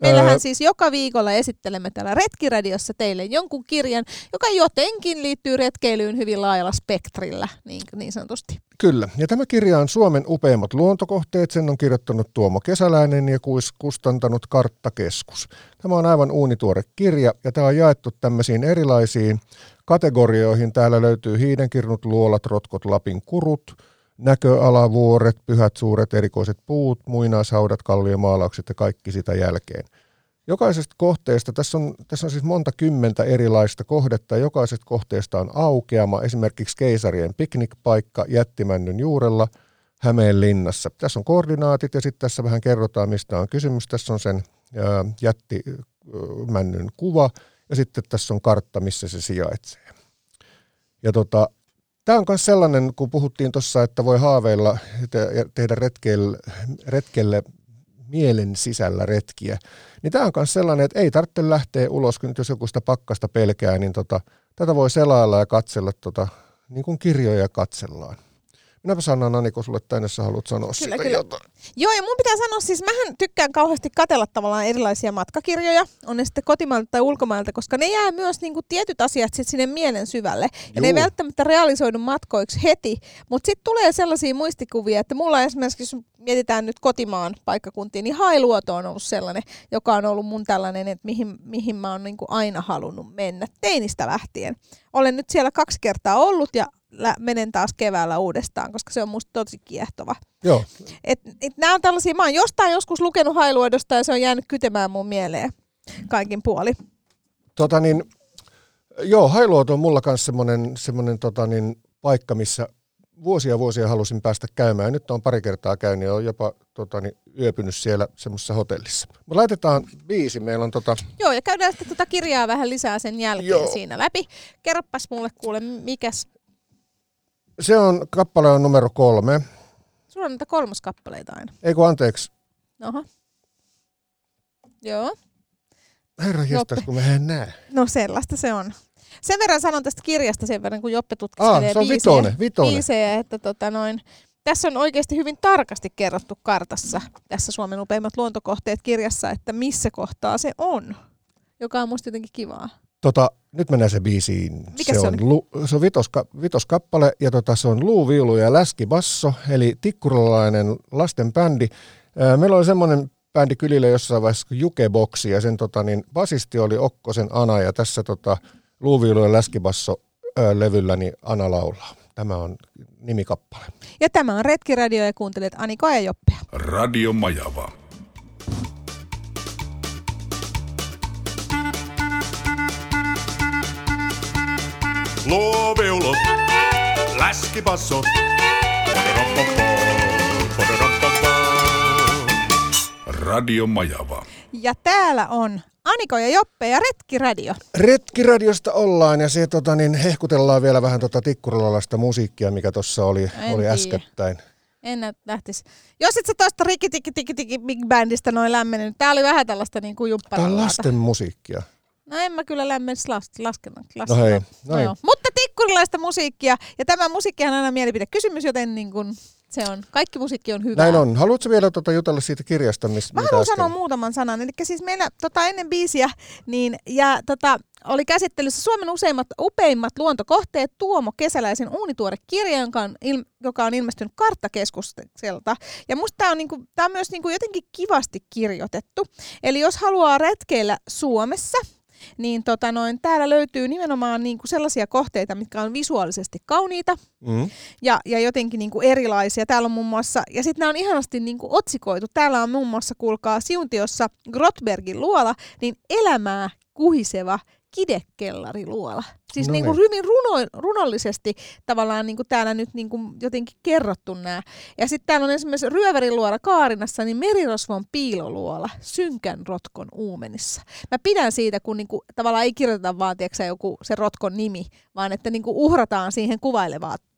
Meillähän siis joka viikolla esittelemme täällä Retkiradiossa teille jonkun kirjan, joka jotenkin liittyy retkeilyyn hyvin laajalla spektrillä, niin, niin sanotusti. Kyllä, ja tämä kirja on Suomen upeimmat luontokohteet. Sen on kirjoittanut Tuomo Kesäläinen ja kuis- kustantanut Karttakeskus. Tämä on aivan uunituore kirja ja tämä on jaettu tämmöisiin erilaisiin kategorioihin. Täällä löytyy hiidenkirnut, luolat, rotkot, Lapin kurut, näköalavuoret, pyhät suuret erikoiset puut, muinaishaudat, kalliomaalaukset ja kaikki sitä jälkeen. Jokaisesta kohteesta, tässä on, tässä on siis monta kymmentä erilaista kohdetta, jokaisesta kohteesta on aukeama, esimerkiksi keisarien piknikpaikka jättimännyn juurella Hämeenlinnassa. Tässä on koordinaatit ja sitten tässä vähän kerrotaan, mistä on kysymys. Tässä on sen jättimännyn kuva ja sitten tässä on kartta, missä se sijaitsee. Ja tota, Tämä on myös sellainen, kun puhuttiin tuossa, että voi haaveilla ja tehdä retkelle, retkelle mielen sisällä retkiä, niin tämä on myös sellainen, että ei tarvitse lähteä ulos, kun jos joku sitä pakkasta pelkää, niin tota, tätä voi selailla ja katsella, tota, niin kuin kirjoja katsellaan. Minäpä sanon Aniko sulle tänne, jos sä haluat sanoa Kyllä, kyllä. jotain. Joo, ja mun pitää sanoa, siis mähän tykkään kauheasti katella tavallaan erilaisia matkakirjoja, on ne sitten kotimailta tai ulkomailta, koska ne jää myös niinku tietyt asiat sit sinne mielen syvälle. Ja ne ei Juu. välttämättä realisoidu matkoiksi heti, mutta sitten tulee sellaisia muistikuvia, että mulla esimerkiksi, jos mietitään nyt kotimaan paikkakuntia, niin Hailuoto on ollut sellainen, joka on ollut mun tällainen, että mihin, mihin mä oon niinku aina halunnut mennä teinistä lähtien. Olen nyt siellä kaksi kertaa ollut ja menen taas keväällä uudestaan, koska se on musta tosi kiehtova. Joo, Et, et nämä on tällaisia, mä oon jostain joskus lukenut Hailuodosta ja se on jäänyt kytemään mun mieleen kaikin puoli. tota niin, joo, Hailuoto on mulla kanssa semmoinen, semmoinen tota niin, paikka, missä vuosia vuosia halusin päästä käymään. Ja nyt on pari kertaa käynyt ja on jopa tota niin, yöpynyt siellä semmoisessa hotellissa. Me laitetaan biisi, meillä on tota, Joo, ja käydään sitten tuota kirjaa vähän lisää sen jälkeen Joo. Siinä läpi. Kerropas mulle kuule, mikäs, se on, kappale on numero kolme. sulla on näitä kolmoskappaleita aina. Ei kun anteeksi, Oho. Joo, herra jestas, kun mä en näe. no sellaista se on. Sen verran sanon tästä kirjasta sen verran, kun Joppe Ah, tutkiskelee se on biisejä, vitonen, vitonen. biisejä, että tota noin, tässä on oikeasti hyvin tarkasti kerrottu kartassa, tässä Suomen upeimmat luontokohteet kirjassa, että missä kohtaa se on, joka on musta jotenkin kivaa. Tota, nyt mennään se biisiin. Mikä se, se on, lu, se on vitoska, vitoskappale ja tota, se on luuviulu ja läskibasso, eli tikkurilalainen lasten bändi. Meillä oli semmoinen bändi kylillä jossain vaiheessa kuin Jukeboksi ja sen tota, niin, basisti oli Okkosen Ana ja tässä tota, luuviulu ja läskibasso ää, levyllä niin Ana laulaa. Tämä on nimikappale. Ja tämä on Retkiradio ja kuuntelet Aniko ja Joppea. Radio Majava. Luoviulot, läskipassot, Radio Majava. Ja täällä on Aniko ja Joppe ja Retkiradio. Retkiradiosta ollaan ja se tota, niin hehkutellaan vielä vähän tota tikkurilalaista musiikkia, mikä tuossa oli, En oli äskettäin. En nä- lähtis. Jos et sä tosta rikki tiki tiki tiki Big Bandista noin lämmennyt, tää oli vähän tällaista niin kuin Tämä on lasten musiikkia. No en mä kyllä lämmenisi las, laskennan. No hei, no hei. Mutta tikkurilaista musiikkia, ja tämä musiikkihan on aina mielipidekysymys, joten niin kuin se on, kaikki musiikki on hyvää. Näin on. Haluatko vielä tota jutella siitä kirjasta, missä Mä haluan äsken? sanoa muutaman sanan. Eli siis meillä tota, ennen biisiä niin, ja, tota, oli käsittelyssä Suomen useimmat, upeimmat luontokohteet Tuomo Kesäläisen uunituore kirja, joka on, il, joka on ilmestynyt karttakeskukselta. Ja musta tämä on, niinku, tää on myös niinku jotenkin kivasti kirjoitettu. Eli jos haluaa retkeillä Suomessa, niin tota noin, täällä löytyy nimenomaan niinku sellaisia kohteita, mitkä on visuaalisesti kauniita, Mm. ja, ja jotenkin niin kuin erilaisia. Täällä on muun muassa, ja sitten nämä on ihanasti niin kuin otsikoitu. Täällä on muun muassa, kuulkaa, Siuntiossa Grotbergin luola, niin elämää kuhiseva kidekellariluola. Siis No niin kuin niin. hyvin runo, runollisesti tavallaan niin kuin täällä nyt niin kuin jotenkin kerrottu nämä. Ja sitten täällä on esimerkiksi Ryöväriluola Kaarinassa, niin merirosvon piiloluola synkän rotkon uumenissa. Mä pidän siitä, kun niin kuin, tavallaan ei kirjoiteta vaan tiedätkö, joku se rotkon nimi, vaan että niin kuin uhrataan siihen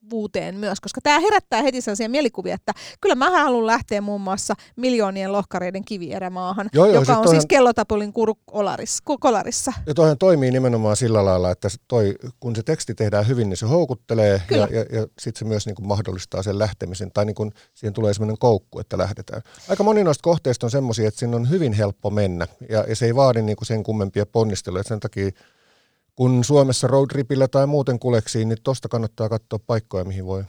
kuvailevuuteen myös, koska tämä herättää heti sellaisia mielikuvia, että kyllä mä haluan lähteä muun muassa miljoonien lohkareiden kivierämaahan, Joo, joo, joka sit on toihan- siis kellotapulin kolarissa. Ja toihan toimii nimenomaan sillä lailla, että toi, kun se teksti tehdään hyvin, niin se houkuttelee Kyllä. ja, ja, ja sitten se myös niin kuin mahdollistaa sen lähtemisen. Tai niin kuin siihen tulee sellainen koukku, että lähdetään. Aika moni noista kohteista on semmoisia, että sinne on hyvin helppo mennä ja, ja se ei vaadi niin kuin sen kummempia ponnisteluja. Sen takia kun Suomessa roadtripillä tai muuten kuleksiin, niin tosta kannattaa katsoa paikkoja, mihin voi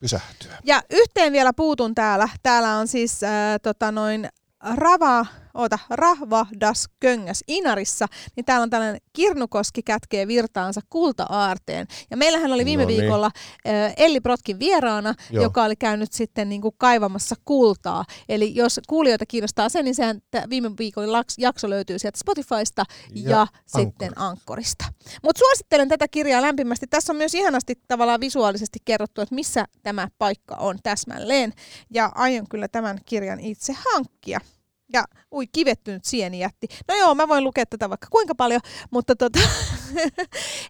pysähtyä. Ja yhteen vielä puutun täällä. Täällä on siis äh, tota noin Rava, oota, Rahvahdas Köngäs Inarissa, niin täällä on tällainen Kirnukoski kätkee virtaansa kulta-aarteen. Ja meillähän oli viime No niin. viikolla äh, Elli Protkin vieraana, Joo. joka oli käynyt sitten niin kuin kaivamassa kultaa. Eli jos kuulijoita kiinnostaa se, niin sehän viime viikon laks- jakso löytyy sieltä Spotifysta ja, Ja ja sitten Ankkorista. Mutta suosittelen tätä kirjaa lämpimästi. Tässä on myös ihanasti tavallaan visuaalisesti kerrottu, että missä tämä paikka on täsmälleen. Ja aion kyllä tämän kirjan itse hankkia. Ja ui, kivettynyt sieni jätti. No joo, mä voin lukea tätä vaikka kuinka paljon, mutta tota...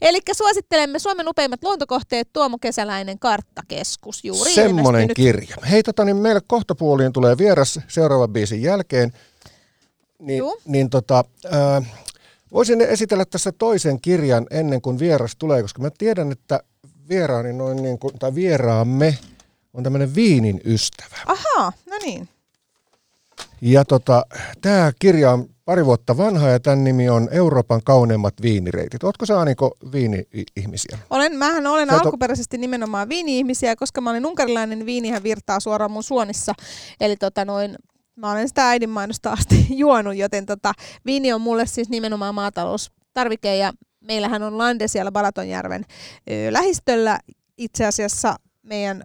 Eli suosittelemme Suomen upeimmat luontokohteet Tuomo Kesäläinen karttakeskus juuri Semmoinen ilmestynyt. kirja. Hei, tota, niin meille kohta puoliin tulee vieras seuraavan biisin jälkeen. Niin, Juu. niin tota, ää, voisin esitellä tässä toisen kirjan ennen kuin vieras tulee, koska mä tiedän, että vieraani noin niin kuin, tai vieraamme on tämmöinen viinin ystävä. Ahaa, no niin. Ja tota, tämä kirja on pari vuotta vanha ja tämän nimi on Euroopan kauneimmat viinireitit. Ootko sä Aniko viini-ihmisiä? Olen, mähän olen oo- alkuperäisesti nimenomaan viini-ihmisiä, koska mä olen unkarilainen, viinihän virtaa suoraan mun suonissa. Eli tota noin, mä olen sitä äidinmainosta asti juonut, joten tota, viini on mulle siis nimenomaan maataloustarvike ja meillähän on lande siellä Balatonjärven ö, lähistöllä. Itse asiassa meidän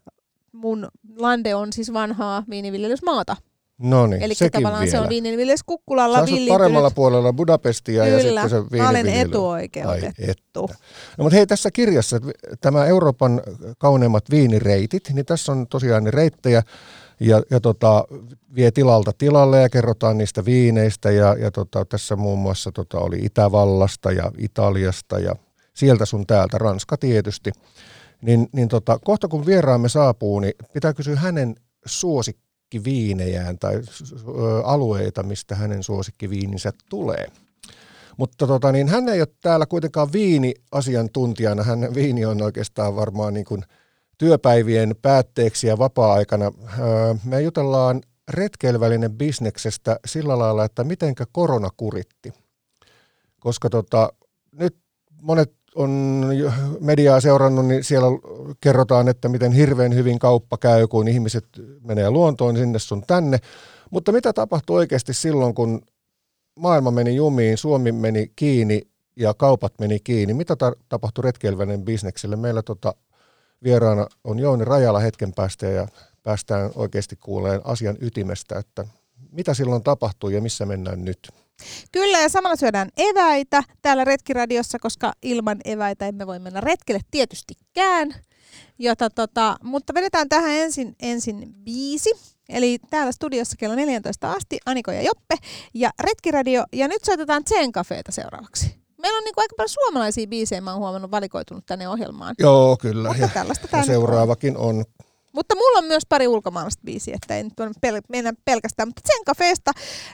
mun lande on siis vanhaa viiniviljelysmaata. No niin, Eli sekin tavallaan vielä. se on viiniviljelys-kukkulalla Sä asut villiintynyt. paremmalla puolella Budapestia ja Kyllä, sitten se mä olen etuoikeutettu. No, mutta hei, tässä kirjassa tämä Euroopan kauneimmat viinireitit, niin tässä on tosiaan reittejä ja, ja tota, vie tilalta tilalle ja kerrotaan niistä viineistä ja, ja tota, tässä muun muassa tota, oli Itävallasta ja Italiasta ja sieltä sun täältä, Ranska tietysti. Niin, niin tota, kohta kun vieraamme saapuu, niin pitää kysyä hänen suosikkiviinejään tai alueita, mistä hänen suosikkiviininsä tulee. Mutta tota, niin hän ei ole täällä kuitenkaan viiniasiantuntijana. Hän viini on oikeastaan varmaan niin kuin työpäivien päätteeksi ja vapaa-aikana. Me jutellaan retkeilvälinen bisneksestä sillä lailla, että mitenkä korona kuritti. Koska tota, nyt monet on mediaa seurannut, niin siellä kerrotaan, että miten hirveän hyvin kauppa käy, kun ihmiset menee luontoon sinne sun tänne. Mutta mitä tapahtui oikeasti silloin, kun maailma meni jumiin, Suomi meni kiinni ja kaupat meni kiinni? Mitä tar- tapahtui retkeilväinen bisnekselle? Meillä tota, vieraana on Jouni Rajala hetken päästä ja päästään oikeasti kuuleen asian ytimestä, että mitä silloin tapahtui ja missä mennään nyt. Kyllä, ja samalla syödään eväitä täällä Retkiradiossa, koska ilman eväitä emme voi mennä retkelle tietystikään. Jota, tota, mutta vedetään tähän ensin, ensin biisi. Eli täällä studiossa kello 14 asti Aniko ja Joppe ja Retkiradio. Ja nyt soitetaan Zen Cafeeta seuraavaksi. Meillä on niinku aika paljon suomalaisia biisejä, mä oon huomannut, valikoitunut tänne ohjelmaan. Joo, kyllä. Mutta Ja, tällaista ja nyt on. seuraavakin on. Mutta mulla on myös pari ulkomaalaista biisiä, että ei nyt pel- mennä pelkästään. Mutta Zen Cafeesta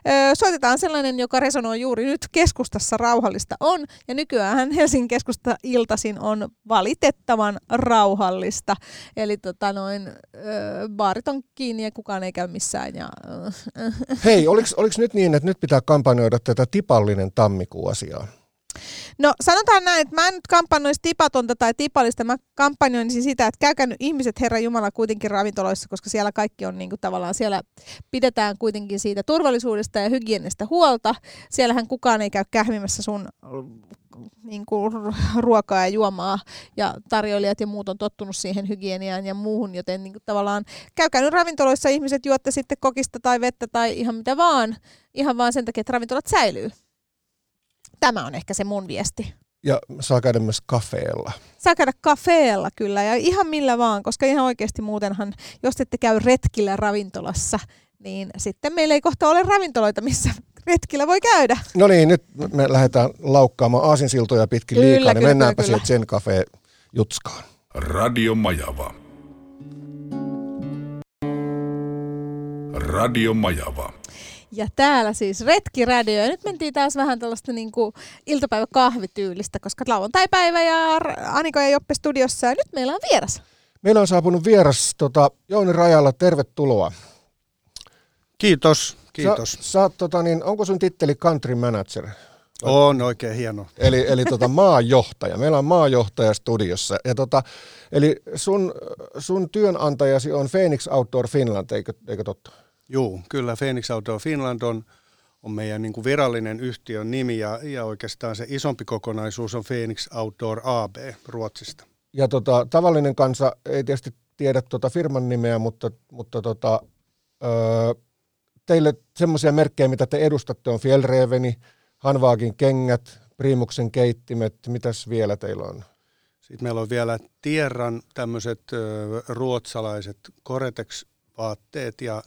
ö, soitetaan sellainen, joka resonoi juuri nyt keskustassa rauhallista on. Ja nykyään Helsingin keskusta iltasin on valitettavan rauhallista. Eli tota noin, ö, baarit on kiinni ja kukaan ei käy missään. Ja, Hei, oliko nyt niin, että nyt pitää kampanjoida tätä tipallinen tammikuu asiaa? No sanotaan näin, että mä en nyt kampanjoisi tipatonta tai tipallista, mä kampanjoisin sitä, että käykää nyt ihmiset Herra Jumala kuitenkin ravintoloissa, koska siellä kaikki on niin kuin tavallaan, siellä pidetään kuitenkin siitä turvallisuudesta ja hygienistä huolta. Siellähän kukaan ei käy kähmimässä sun niin kuin ruokaa ja juomaa ja tarjoilijat ja muut on tottunut siihen hygieniaan ja muuhun, joten niin kuin tavallaan käykää nyt ravintoloissa ihmiset juotte sitten kokista tai vettä tai ihan mitä vaan, ihan vaan sen takia, että ravintolat säilyy. Tämä on ehkä se mun viesti. Ja saa käydä myös kafeella. Saa käydä kafeella kyllä ja ihan millä vaan, koska ihan oikeasti muutenhan, jos ette käy retkillä ravintolassa, niin sitten meillä ei kohta ole ravintoloita, missä retkillä voi käydä. No niin, nyt me lähdetään laukkaamaan aasinsiltoja pitkin Kyllä, liikaa, niin kyllä, mennäänpä kyllä. sieltä Zen Cafe jutskaan. Radio Majava. Radio Majava. Ja täällä siis Retkiradio. Ja nyt mentiin taas vähän tällaista niin kuin iltapäiväkahvityylistä, koska lauantai-päivä ja Aniko ja Joppe studiossa. Ja nyt meillä on vieras. Meillä on saapunut vieras tota, Jouni Rajalla, tervetuloa. Kiitos, kiitos. Sä, sä oot, tota, niin, onko sun titteli country manager? On oikein hieno. Eli, eli tota, maajohtaja. Meillä on maajohtaja studiossa. Ja tota, eli sun, sun työnantajasi on Phoenix Outdoor Finland, eikö, eikö totta? Juu, kyllä Phoenix Outdoor Finland on, on meidän niin kuin virallinen yhtiön nimi ja, ja oikeastaan se isompi kokonaisuus on Phoenix Outdoor AB Ruotsista. Ja tota, tavallinen kansa ei tietysti tiedä tota firman nimeä, mutta, mutta tota, öö, teille semmoisia merkkejä, mitä te edustatte, on Fjellreveni, Hanvaagin kengät, Primuksen keittimet, mitäs vielä teillä on? Sitten meillä on vielä Tierran tämmöiset ruotsalaiset Coretex-vaatteet ja,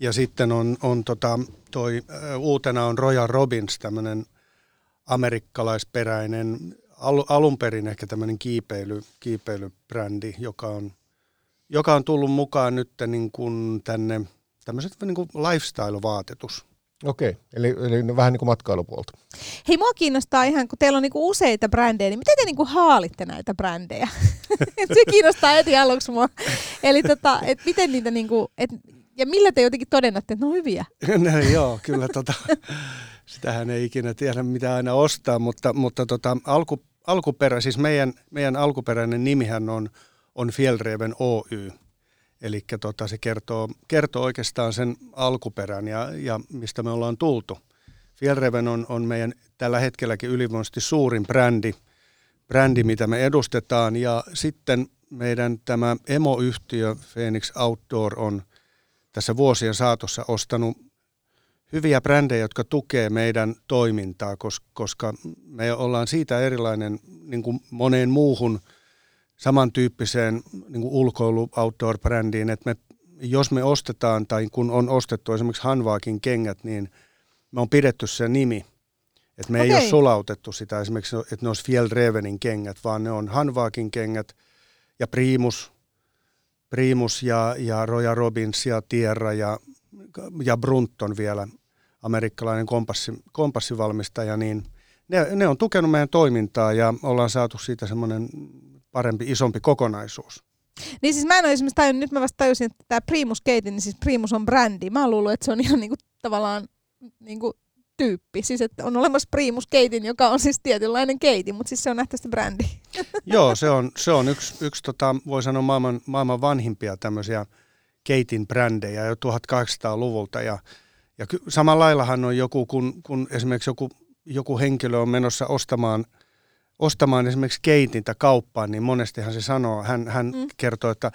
ja sitten on, on tota, toi, uutena on Royal Robins, tämmöinen amerikkalaisperäinen, al, alun perin ehkä tämmöinen kiipeily, kiipeilybrändi, joka on, joka on tullut mukaan nyt niin kuin tänne tämmöiset niin kuin lifestyle-vaatetus. Okei, eli, eli vähän niin kuin matkailupuolta. Hei, mua kiinnostaa ihan, kun teillä on niinku useita brändejä, niin miten te niinku haalitte näitä brändejä? Se kiinnostaa heti aluksi mua. Eli tota, et miten niitä niinku, et, ja millä te jotenkin todennatte, että ne on hyviä? no, joo, kyllä tota, sitähän ei ikinä tiedä mitä aina ostaa, mutta, mutta tota, alku, alkuperä, siis meidän, meidän alkuperäinen nimihän on, on Fjellreven Oy. Eli tota, se kertoo, kertoo oikeastaan sen alkuperän ja, ja mistä me ollaan tultu. Fjellreven on, on meidän tällä hetkelläkin ylivoimaisesti suurin brändi, brändi, mitä me edustetaan. Ja sitten meidän tämä emoyhtiö Phoenix Outdoor on tässä vuosien saatossa ostanut hyviä brändejä, jotka tukee meidän toimintaa, kos- koska me ollaan siitä erilainen niin kuin moneen muuhun samantyyppiseen niin kuin ulkoilu outdoor-brändiin, että me, jos me ostetaan tai kun on ostettu esimerkiksi Hanvaakin kengät, niin me on pidetty se nimi. Että me ei Okei. ole sulautettu sitä esimerkiksi, että ne olisi Fjellrevenin kengät, vaan ne on Hanvaakin kengät ja Primus, Primus ja, ja Royal Robins ja Tierra ja, ja Brunton vielä, amerikkalainen kompassi, kompassivalmistaja, niin ne, ne on tukenut meidän toimintaa ja ollaan saatu siitä semmoinen parempi, isompi kokonaisuus. Niin siis mä en ole esimerkiksi tajunnut, nyt mä vasta tajusin, että tämä Primus Keitin, niin siis Primus on brändi. Mä oon luullut, että se on ihan niinku tavallaan niinku tyyppi. Siis että on olemassa Primus Keitin, joka on siis tietynlainen keiti, mutta siis se on nähtävästi brändi. Joo, se on, se on yksi, yksi tota, voi sanoa maailman, maailman vanhimpia tämmöisiä keitin brändejä jo 1800-luvulta. Ja, ja ky- samalla laillahan on joku, kun, kun esimerkiksi joku, joku henkilö on menossa ostamaan, ostamaan esimerkiksi keitintä kauppaan, niin monestihan se sanoo, hän, hän Mm. kertoo, että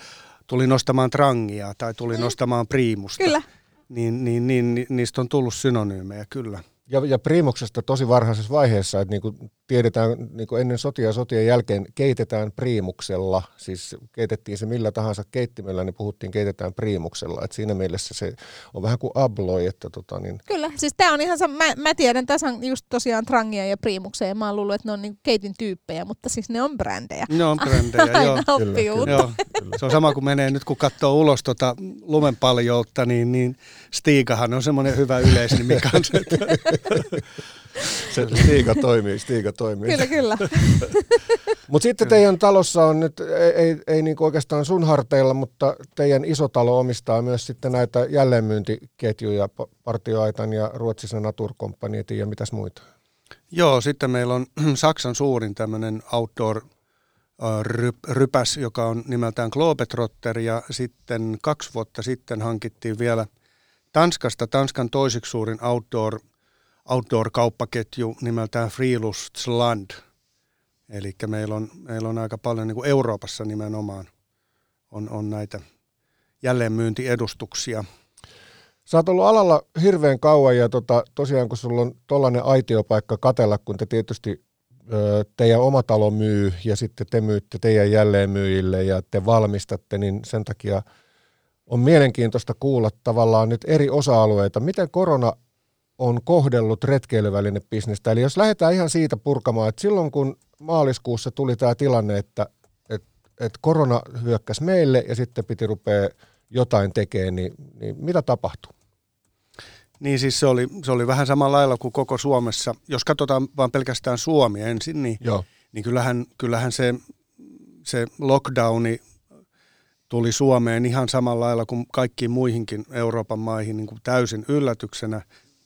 tulin ostamaan trangia tai tulin Mm. mm. ostamaan priimusta. Kyllä. Niin, niin, niin, ni- niistä on tullut synonyymejä, kyllä. Ja, ja priimuksesta tosi varhaisessa vaiheessa, että niinku tiedetään niinku ennen sotia ja sotien jälkeen keitetään priimuksella, siis keitettiin se millä tahansa keittimellä, niin puhuttiin keitetään priimuksella. Et siinä mielessä se on vähän kuin abloi, että tota niin... Kyllä, siis tämä on ihan sama, mä, mä tiedän tasan just tosiaan trangia ja priimuksia ja mä oon luullut, että ne on niinku keitin tyyppejä, mutta siis ne on brändejä. Ne on brändejä, joo. Aina oppii Kyllä, uutta. Joo, se on sama kuin menee nyt kun katsoo ulos tota lumenpaljoutta, niin, niin Stigahan on semmoinen hyvä yleisnimi kanssa. Se stiiga toimii, stiiga toimii. Kyllä, kyllä. Mutta sitten teidän talossa on nyt, ei, ei, ei niinku oikeastaan sun harteilla, mutta teidän iso talo omistaa myös sitten näitä jälleenmyyntiketjuja, Pa- Partioaitan ja Ruotsisen Naturkomppanietin ja mitäs muita. Joo, sitten meillä on Saksan suurin tämmöinen outdoor ryp- rypäs, joka on nimeltään Globetrotter ja sitten kaksi vuotta sitten hankittiin vielä Tanskasta Tanskan toiseksi suurin outdoor, outdoor-kauppaketju nimeltään Friluftsland. Eli meillä on, meillä on aika paljon niin kuin Euroopassa nimenomaan on, on näitä jälleenmyyntiedustuksia. Sä oot ollut alalla hirveän kauan ja tota, tosiaan kun sulla on tollainen aitiopaikka katella, kun te tietysti ö, teidän oma talo myy ja sitten te myytte teidän jälleenmyyjille ja te valmistatte, niin sen takia on mielenkiintoista kuulla tavallaan nyt eri osa-alueita. Miten korona on kohdellut retkeilyvälinebisnestä? Eli jos lähdetään ihan siitä purkamaan, että silloin kun maaliskuussa tuli tämä tilanne, että et, et korona hyökkäsi meille ja sitten piti rupea jotain tekemään, niin, niin mitä tapahtui? Niin siis se oli, se oli vähän samalla lailla kuin koko Suomessa. Jos katsotaan vaan pelkästään Suomi ensin, niin, Joo. niin kyllähän, kyllähän se, se lockdowni tuli Suomeen ihan samalla lailla kuin kaikkiin muihinkin Euroopan maihin niin kuin täysin yllätyksenä.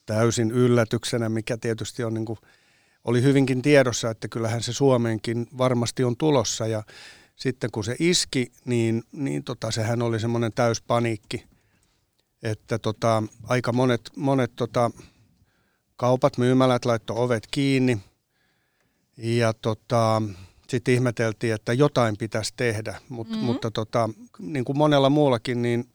Täysin yllätyksenä, mikä tietysti on niin kuin, oli hyvinkin tiedossa, että kyllähän se Suomeenkin varmasti on tulossa. Ja sitten kun se iski, niin, niin tota, sehän oli semmoinen täyspaniikki, että tota, aika monet, monet tota, kaupat, myymälät laittoi ovet kiinni. Ja tota, sitten ihmeteltiin, että jotain pitäisi tehdä, Mut, mm-hmm. mutta tota, niin kuin monella muullakin, niin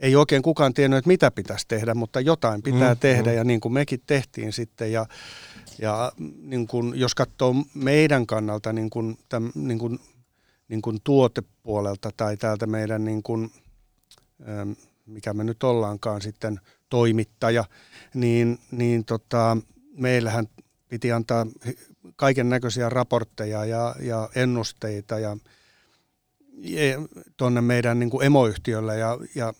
ei oikein kukaan tiennyt, että mitä pitäisi tehdä, mutta jotain pitää Mm, mm, tehdä ja niin kuin mekin tehtiin sitten. Ja, ja niin kuin, jos katsoo meidän kannalta niin kuin, täm, niin kuin, niin kuin tuotepuolelta tai täältä meidän, niin kuin, mikä me nyt ollaankaan sitten, toimittaja, niin, niin tota, meillähän piti antaa kaiken näköisiä raportteja ja, ja ennusteita ja, ja tuonne meidän niin kuin emoyhtiölle ja, ja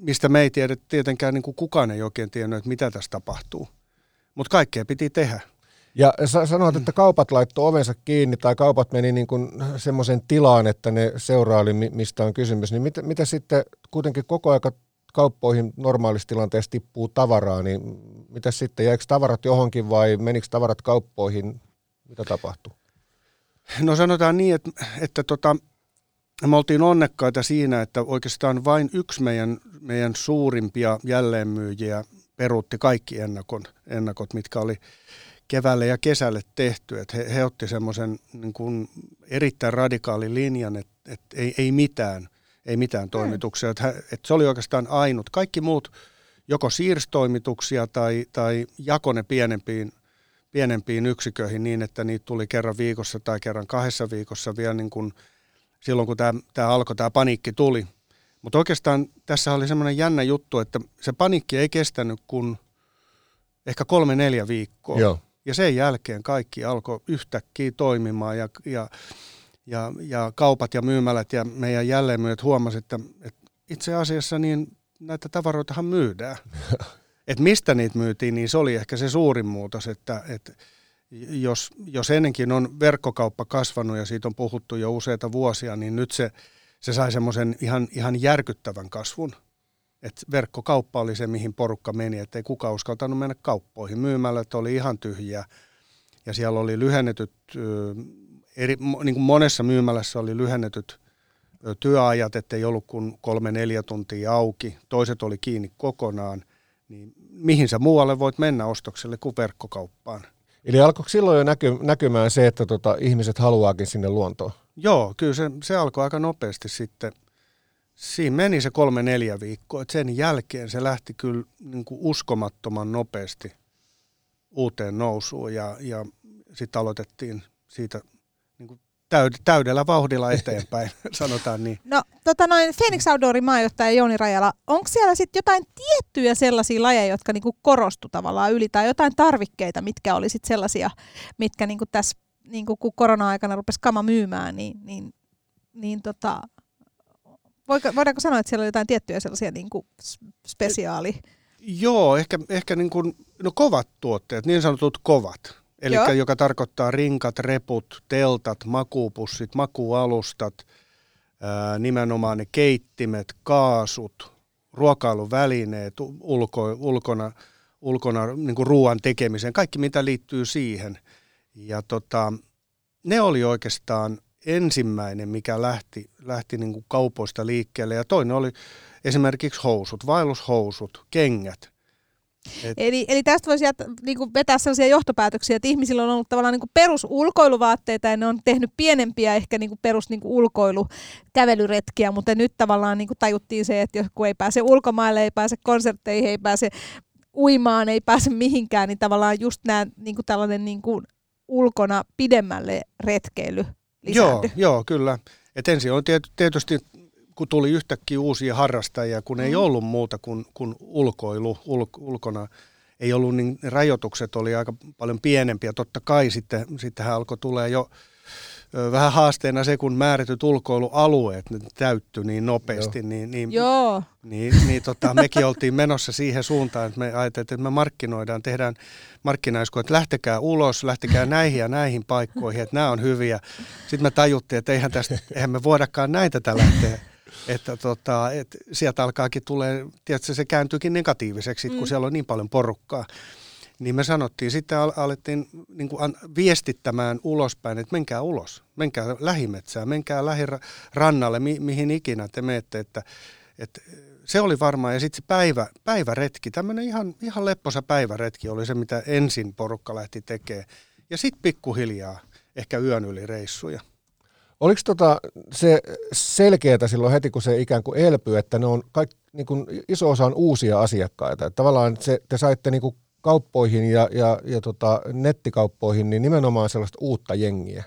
mistä me ei tiedä, tietenkään niin kuin kukaan ei oikein tiennyt, että mitä tässä tapahtuu. Mutta kaikkea piti tehdä. Ja sanoit, että kaupat laittoi ovensa kiinni tai kaupat meni niin kuin semmoisen tilaan, että ne seuraali, mi- mistä on kysymys. Niin mitä, mitä sitten kuitenkin koko aika kauppoihin normaalissa tilanteessa tippuu tavaraa, niin mitä sitten? Jäikö tavarat johonkin vai menikö tavarat kauppoihin? Mitä tapahtui? No sanotaan niin, että, että tota, me oltiin onnekkaita siinä, että oikeastaan vain yksi meidän, meidän suurimpia jälleenmyyjiä peruutti kaikki ennakon, ennakot, mitkä oli keväälle ja kesälle tehty. Että he, he otti semmoisen niin erittäin radikaalin linjan, että, että ei, ei mitään, ei mitään toimituksia. Että, että se oli oikeastaan ainut. Kaikki muut joko siirstoimituksia tai, tai jako ne pienempiin, pienempiin yksiköihin niin, että niitä tuli kerran viikossa tai kerran kahdessa viikossa vielä niin kuin silloin, kun tämä, tämä alkoi, tämä paniikki tuli. Mutta oikeastaan tässä oli semmoinen jännä juttu, että se paniikki ei kestänyt kuin ehkä kolme-neljä viikkoa. Joo. Ja sen jälkeen kaikki alkoi yhtäkkiä toimimaan ja, ja, ja, ja kaupat ja myymälät ja meidän jälleenmyyjät huomasivat, että, että itse asiassa niin näitä tavaroitahan myydään. että mistä niitä myytiin, niin se oli ehkä se suurin muutos, että, että jos, jos ennenkin on verkkokauppa kasvanut ja siitä on puhuttu jo useita vuosia, niin nyt se, se sai semmoisen ihan, ihan järkyttävän kasvun. Et verkkokauppa oli se, mihin porukka meni, ettei kukaan uskaltanut mennä kauppoihin. Myymälät oli ihan tyhjiä ja siellä oli lyhennetyt, eri, niin kuin monessa myymälässä oli lyhennetyt työajat, ettei ollut kuin kolme-neljä tuntia auki. Toiset oli kiinni kokonaan. Niin mihin sä muualle voit mennä ostokselle kuin verkkokauppaan? Eli alkoiko silloin jo näky, näkymään se, että tota, ihmiset haluaakin sinne luontoon? Joo, kyllä se, se alkoi aika nopeasti sitten. Siinä meni se kolme neljä viikkoa. Et sen jälkeen se lähti kyllä niin kuin uskomattoman nopeasti. uuteen nousuun ja, ja sitten aloitettiin siitä niin kuin täyd- täydellä vauhdilla eteenpäin, sanotaan niin. No, tota noin, Phoenix Outdoorin maajohtaja Jouni Rajala, onko siellä sitten jotain tiettyjä sellaisia lajeja, jotka niinku korostu tavallaan yli, tai jotain tarvikkeita, mitkä oli sit sellaisia, mitkä niinku tässä, niinku, kun korona-aikana rupesi kama myymään, niin, niin, niin tota, voiko, voidaanko sanoa, että siellä oli jotain tiettyjä sellaisia niinku spesiaali... Joo, ehkä, ehkä niin kuin, no kovat tuotteet, niin sanotut kovat. Eli joka tarkoittaa rinkat, reput, teltat, makuupussit, makualustat, ää, nimenomaan ne keittimet, kaasut, ruokailuvälineet ulko, ulkona, ulkona niin kuin ruoan tekemiseen, kaikki mitä liittyy siihen. Ja tota, ne oli oikeastaan ensimmäinen, mikä lähti, lähti niin kuin kaupoista liikkeelle. Ja toinen oli esimerkiksi housut, vaellushousut, kengät – et... Eli, eli tästä voisi jät, niin kuin vetää sellaisia johtopäätöksiä, että ihmisillä on ollut tavallaan niin kuin perusulkoiluvaatteita ja ne on tehnyt pienempiä ehkä niin kuin perus niin kuin ulkoilu, kävelyretkiä, mutta nyt tavallaan niin kuin tajuttiin se, että kun ei pääse ulkomaille, ei pääse konsertteihin, ei pääse uimaan, ei pääse mihinkään, niin tavallaan just nämä niin kuin tällainen niin kuin ulkona pidemmälle retkeily lisääntyi. Joo, joo, kyllä. Et ensin on tietysti kun tuli yhtäkkiä uusia harrastajia, kun ei mm. ollut muuta kuin, kuin ulkoilu ul, ulkona, ei ollut niin rajoitukset oli aika paljon pienempiä. Totta kai sitten, sittenhän alkoi tulee jo vähän haasteena se, kun määrätyt ulkoilualueet ne täyttyi niin nopeasti, Joo. niin, niin, Joo. niin, niin tota, mekin oltiin menossa siihen suuntaan, että me ajateltiin, että me markkinoidaan, tehdään markkinaiskoa, että lähtekää ulos, lähtekää näihin ja näihin paikkoihin, että nämä on hyviä. Sitten me tajuttiin, että eihän, tästä, eihän me voidakaan näitä tätä lähteä että tota, et sieltä alkaakin tulee, tiedätkö, se kääntyykin negatiiviseksi, mm. kun siellä on niin paljon porukkaa. Niin me sanottiin, sitten alettiin niin kuin viestittämään ulospäin, että menkää ulos, menkää lähimetsään, menkää lähirannalle, mi- mihin ikinä te menette, että, että se oli varmaan, ja sitten se päivä, päiväretki, tämmöinen ihan, ihan lepposa päiväretki oli se, mitä ensin porukka lähti tekemään. Ja sitten pikkuhiljaa ehkä yön yli reissuja. Oliko tota se selkeää silloin heti, kun se ikään kuin elpyy, että ne on kaik, niin kuin iso osa on uusia asiakkaita? Että tavallaan se, te saitte niin kuin kauppoihin ja, ja, ja tota, nettikauppoihin niin nimenomaan sellaista uutta jengiä.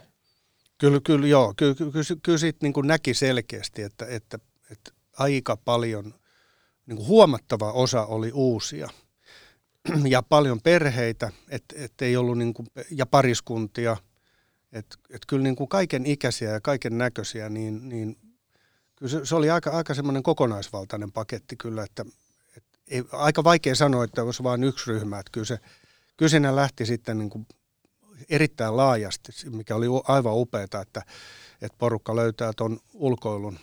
Kyllä, kyllä joo. Kyllä, kyllä, kyllä, kyllä siitä niin kuin näki selkeästi, että, että, että aika paljon, niin kuin huomattava osa oli uusia. Ja paljon perheitä, että et ei ollut niin kuin, ja pariskuntia – että et kyllä niin kuin kaiken ikäisiä ja kaiken näköisiä, niin, niin kyllä se, se oli aika, aika semmoinen kokonaisvaltainen paketti kyllä, että et ei, aika vaikea sanoa, että olisi vain yksi ryhmä, että kyllä, se, kyllä siinä lähti sitten niin kuin erittäin laajasti, mikä oli aivan upeaa, että, että porukka löytää tuon ulkoilun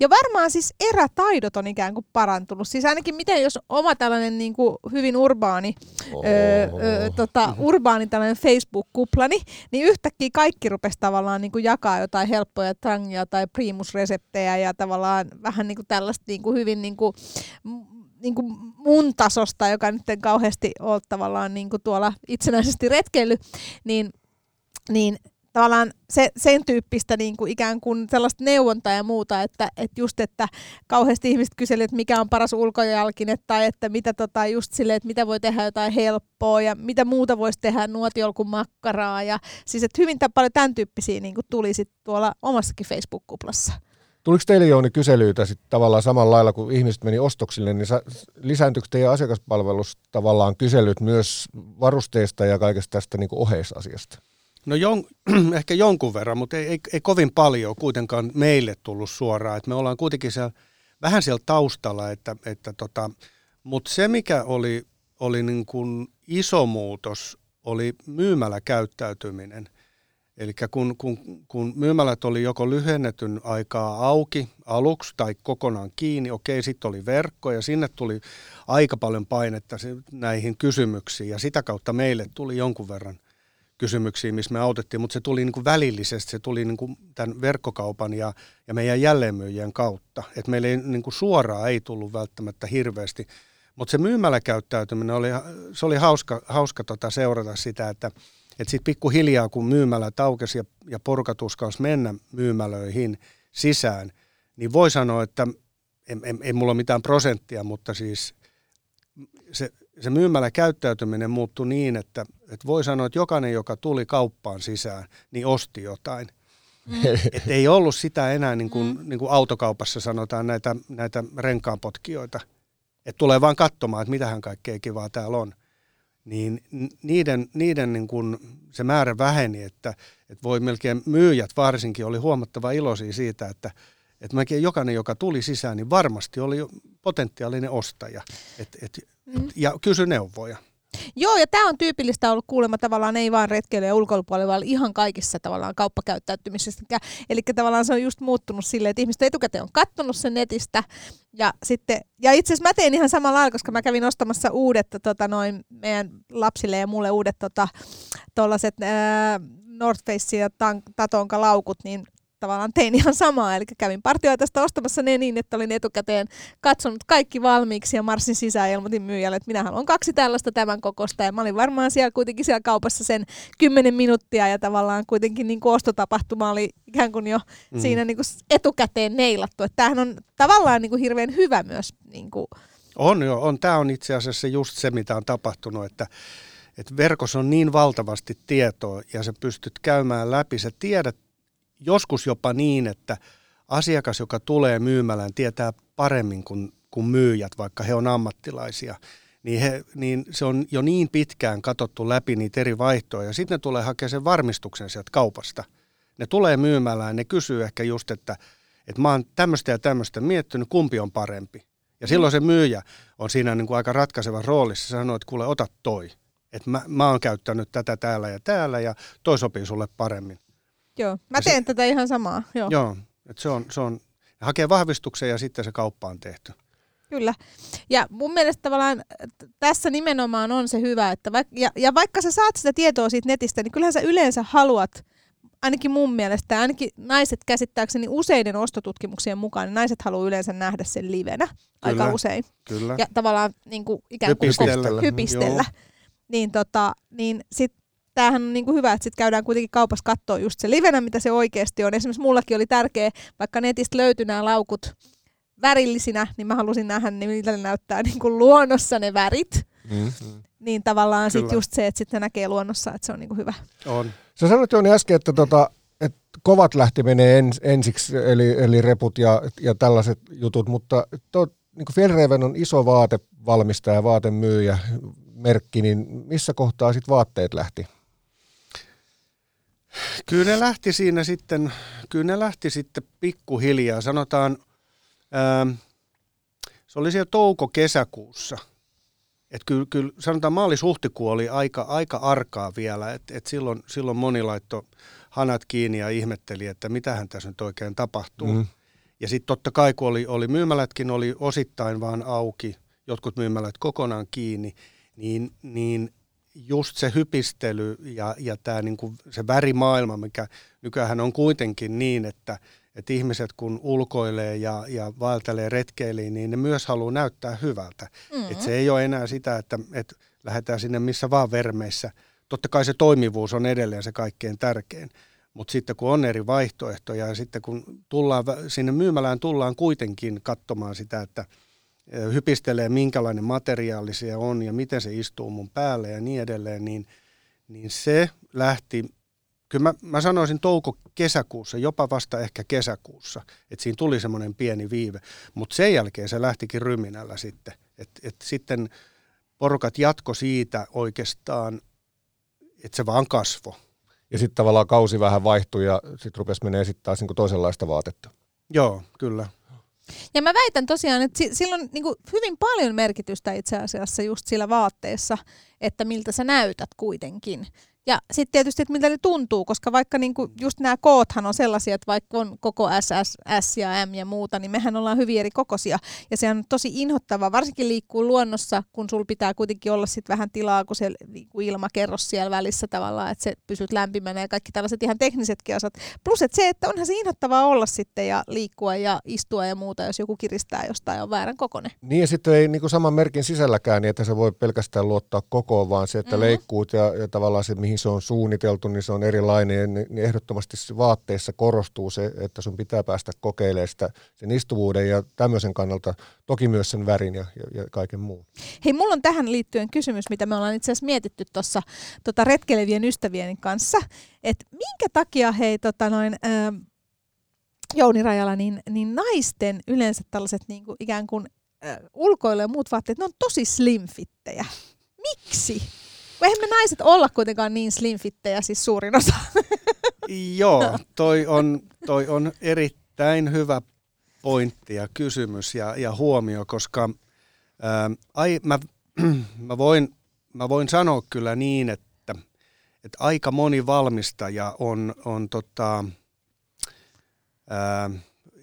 ja varmaan siis erätaidot on ikään kuin parantunut. Siis ainakin miten, jos oma tällainen niin kuin hyvin urbaani, öö, öö, tota, urbaani tällainen Facebook-kuplani, niin yhtäkkiä kaikki rupesi tavallaan niin kuin jakaa jotain helppoja trangia tai primusreseptejä ja tavallaan vähän niin kuin tällaista niin kuin hyvin niin kuin, niin kuin mun tasosta, joka nyt kauheasti ole tavallaan niin kuin tuolla itsenäisesti retkeily, niin, niin tavallaan se, sen tyyppistä niin kuin ikään kuin sellaista neuvontaa ja muuta, että, että just, että kauheasti ihmiset kyselivät, että mikä on paras ulkojalkine tai että mitä tota, just sille, että mitä voi tehdä jotain helppoa ja mitä muuta voisi tehdä nuotiolkun makkaraa ja siis, että hyvin paljon tämän tyyppisiä niin kuin tuli sit tuolla omassakin Facebook-kuplassa. Tuliko teille Jouni kyselyitä sitten tavallaan samalla lailla, kun ihmiset meni ostoksille, niin lisääntyykö teidän asiakaspalvelus tavallaan kyselyt myös varusteista ja kaikesta tästä niin oheisasiasta? No jon, ehkä jonkun verran, mutta ei, ei, ei kovin paljon kuitenkaan meille tullut suoraan. Et me ollaan kuitenkin siellä, vähän siellä taustalla, että, että tota, mutta se mikä oli, oli niin kuin iso muutos, oli myymäläkäyttäytyminen. Eli kun, kun, kun myymälät oli joko lyhennetyn aikaa auki aluksi tai kokonaan kiinni, okei, sitten oli verkko ja sinne tuli aika paljon painetta näihin kysymyksiin ja sitä kautta meille tuli jonkun verran kysymyksiin, missä me autettiin, mutta se tuli niin kuin välillisesti, se tuli niin kuin tämän verkkokaupan ja, ja meidän jälleenmyyjien kautta. Et meille ei, niin kuin suoraan ei tullut välttämättä hirveästi, mutta se myymäläkäyttäytyminen oli, se oli hauska, hauska tota seurata sitä, että et sitten pikkuhiljaa kun myymälä taukesi ja, ja porukat uskalsi mennä myymälöihin sisään, niin voi sanoa, että ei mulla ole mitään prosenttia, mutta siis se se myymälä käyttäytyminen muuttui niin, että, että voi sanoa, että jokainen, joka tuli kauppaan sisään, niin osti jotain. Mm. Et ei ollut sitä enää, niin kuin, mm. niin kuin autokaupassa sanotaan, näitä, näitä renkaanpotkijoita. Että tulee vaan katsomaan, että mitähän kaikkea kivaa täällä on. Niin niiden, niiden niin kuin se määrä väheni, että, että voi melkein myyjät varsinkin oli huomattava iloisia siitä, että, että melkein jokainen, joka tuli sisään, niin varmasti oli potentiaalinen ostaja et, et, mm. ja kysy neuvoja. Joo, ja tämä on tyypillistä ollut kuulemma tavallaan ei vain retkeily ja ulkoilupuolella, vaan ihan kaikissa tavallaan kauppakäyttäytymisessä. Eli tavallaan se on just muuttunut silleen, että ihmiset etukäteen on kattonut sen netistä. Ja, sitten, ja itse asiassa mä tein ihan samalla lailla, koska mä kävin ostamassa uudet tota, noin meidän lapsille ja mulle uudet tota, North Face ja Tatonka laukut, niin tavallaan tein ihan samaa, eli kävin partioitasta ostamassa ne niin, että olin etukäteen katsonut kaikki valmiiksi ja marssin sisään ja ilmoitin myyjälle, että minä haluan kaksi tällaista tämän kokosta ja mä olin varmaan siellä kuitenkin siellä kaupassa sen kymmenen minuuttia ja tavallaan kuitenkin niin kuin ostotapahtuma oli ikään kuin jo mm. siinä niin kuin etukäteen neilattu, että tämähän on tavallaan niin kuin hirveän hyvä myös. Niin kuin. On jo, on. Tämä on itse asiassa just se, mitä on tapahtunut, että että verkossa on niin valtavasti tietoa ja sä pystyt käymään läpi, sä tiedät joskus jopa niin, että asiakas, joka tulee myymälään, tietää paremmin kuin, kuin myyjät, vaikka he on ammattilaisia. Niin, he, niin se on jo niin pitkään katsottu läpi niitä eri vaihtoja. Sitten ne tulee hakemaan sen varmistuksen sieltä kaupasta. Ne tulee myymälään, ne kysyy ehkä just, että, että mä oon tämmöistä ja tämmöistä miettinyt, kumpi on parempi. Ja silloin se myyjä on siinä niin kuin aika ratkaiseva roolissa. Sanoo, että kuule, ota toi. Että mä, mä oon käyttänyt tätä täällä ja täällä ja toi sopii sulle paremmin. Joo, mä teen se, tätä ihan samaa. Joo, joo että se on, se on, hakee vahvistuksen ja sitten se kauppa on tehty. Kyllä. Ja mun mielestä tavallaan tässä nimenomaan on se hyvä, että vaik- ja, ja vaikka sä saat sitä tietoa siitä netistä, niin kyllähän sä yleensä haluat, ainakin mun mielestä, ainakin naiset käsittääkseni useiden ostotutkimuksien mukaan, niin naiset haluaa yleensä nähdä sen livenä Kyllä. aika usein. Kyllä. Ja tavallaan niin kuin ikään kuin hypistellä. hypistellä. Niin, tota, niin sit tämähän on niin kuin hyvä, että sitten käydään kuitenkin kaupassa katsoa just se livenä, mitä se oikeasti on. Esimerkiksi mullakin oli tärkeä, vaikka netistä löytyi nämä laukut värillisinä, niin mä halusin nähdä, niin miltä ne näyttää niin kuin luonnossa ne värit. Mm-hmm. Niin tavallaan sitten just se, että sitten näkee luonnossa, että se on niin kuin hyvä. On. Sä sanoit Jouni äsken, että, tota, että kovat lähti menee ens, ensiksi, eli, eli reput ja, ja tällaiset jutut, mutta to, niin Fjellreven on iso vaatevalmistaja, vaatemyyjä, merkki, niin missä kohtaa sitten vaatteet lähti? Kyllä ne lähti siinä sitten, kyllä ne lähti sitten pikkuhiljaa. Sanotaan, ää, se oli siellä touko-kesäkuussa. Et kyllä, kyllä, sanotaan maalis-huhtikuu oli aika, aika arkaa vielä, että et silloin, silloin moni laittoi hanat kiinni ja ihmetteli, että mitähän tässä nyt oikein tapahtuu. Mm. Ja sitten totta kai, kun oli, oli myymälätkin oli osittain vaan auki, jotkut myymälät kokonaan kiinni, niin, niin just se hypistely ja, ja tämä niinku se värimaailma, mikä nykyään on kuitenkin niin, että, että ihmiset kun ulkoilee ja, ja vaeltelee retkeilee, niin ne myös haluaa näyttää hyvältä. Mm-hmm. Et se ei ole enää sitä, että, että lähdetään sinne missä vaan vermeissä. Totta kai se toimivuus on edelleen se kaikkein tärkein. Mutta sitten kun on eri vaihtoehtoja ja sitten kun tullaan, sinne myymälään tullaan kuitenkin katsomaan sitä, että – hypistelee, minkälainen materiaali se on ja miten se istuu mun päälle ja niin edelleen, niin, niin se lähti, kyllä mä, mä sanoisin touko-kesäkuussa, jopa vasta ehkä kesäkuussa, että siinä tuli semmoinen pieni viive, mutta sen jälkeen se lähtikin ryminällä sitten, että et sitten porukat jatko siitä oikeastaan, että se vaan kasvo. Ja sitten tavallaan kausi vähän vaihtui ja sitten rupesi menee esittää niin toisenlaista vaatetta. Joo, kyllä. Ja mä väitän tosiaan, että sillä on niin hyvin paljon merkitystä itse asiassa just sillä vaatteessa, että miltä sä näytät kuitenkin. Ja sitten tietysti, että miltä ne tuntuu, koska vaikka niinku just nämä koothan on sellaisia, että vaikka on koko S, S, ja M ja muuta, niin mehän ollaan hyvin eri kokoisia. Ja se on tosi inhottava, varsinkin liikkuu luonnossa, kun sul pitää kuitenkin olla sitten vähän tilaa, kun se niinku ilmakerros siellä välissä tavallaan, että se pysyt lämpimänä ja kaikki tällaiset ihan teknisetkin osat. Plus, että se, että onhan se inhottavaa olla sitten ja liikkua ja istua ja muuta, jos joku kiristää jostain on väärän kokone. Niin ja sitten ei niinku saman merkin sisälläkään niin, että se voi pelkästään luottaa kokoon, vaan se, että mm-hmm. leikkuut ja, ja tavallaan se, mihin mihin se on suunniteltu, niin se on erilainen. Niin ehdottomasti vaatteissa korostuu se, että sun pitää päästä kokeilemaan sitä, sen istuvuuden ja tämmöisen kannalta, toki myös sen värin ja, ja, ja kaiken muun. Hei, mulla on tähän liittyen kysymys, mitä me ollaan itse asiassa mietitty tuossa tota, retkelevien ystävien kanssa. Että minkä takia hei tota noin... Ää, Jouni Rajala, niin, niin naisten yleensä tällaiset niin kuin ikään kuin ulkoilu ja muut vaatteet, ne on tosi slimfittejä. Miksi? Eihän me naiset olla kuitenkaan niin slimfittejä, siis suurin osa. Joo, toi on, toi on erittäin hyvä pointti ja kysymys ja, ja huomio, koska ää, ai, mä, mä, voin, mä voin sanoa kyllä niin, että, että aika moni valmistaja on, on tota, ää,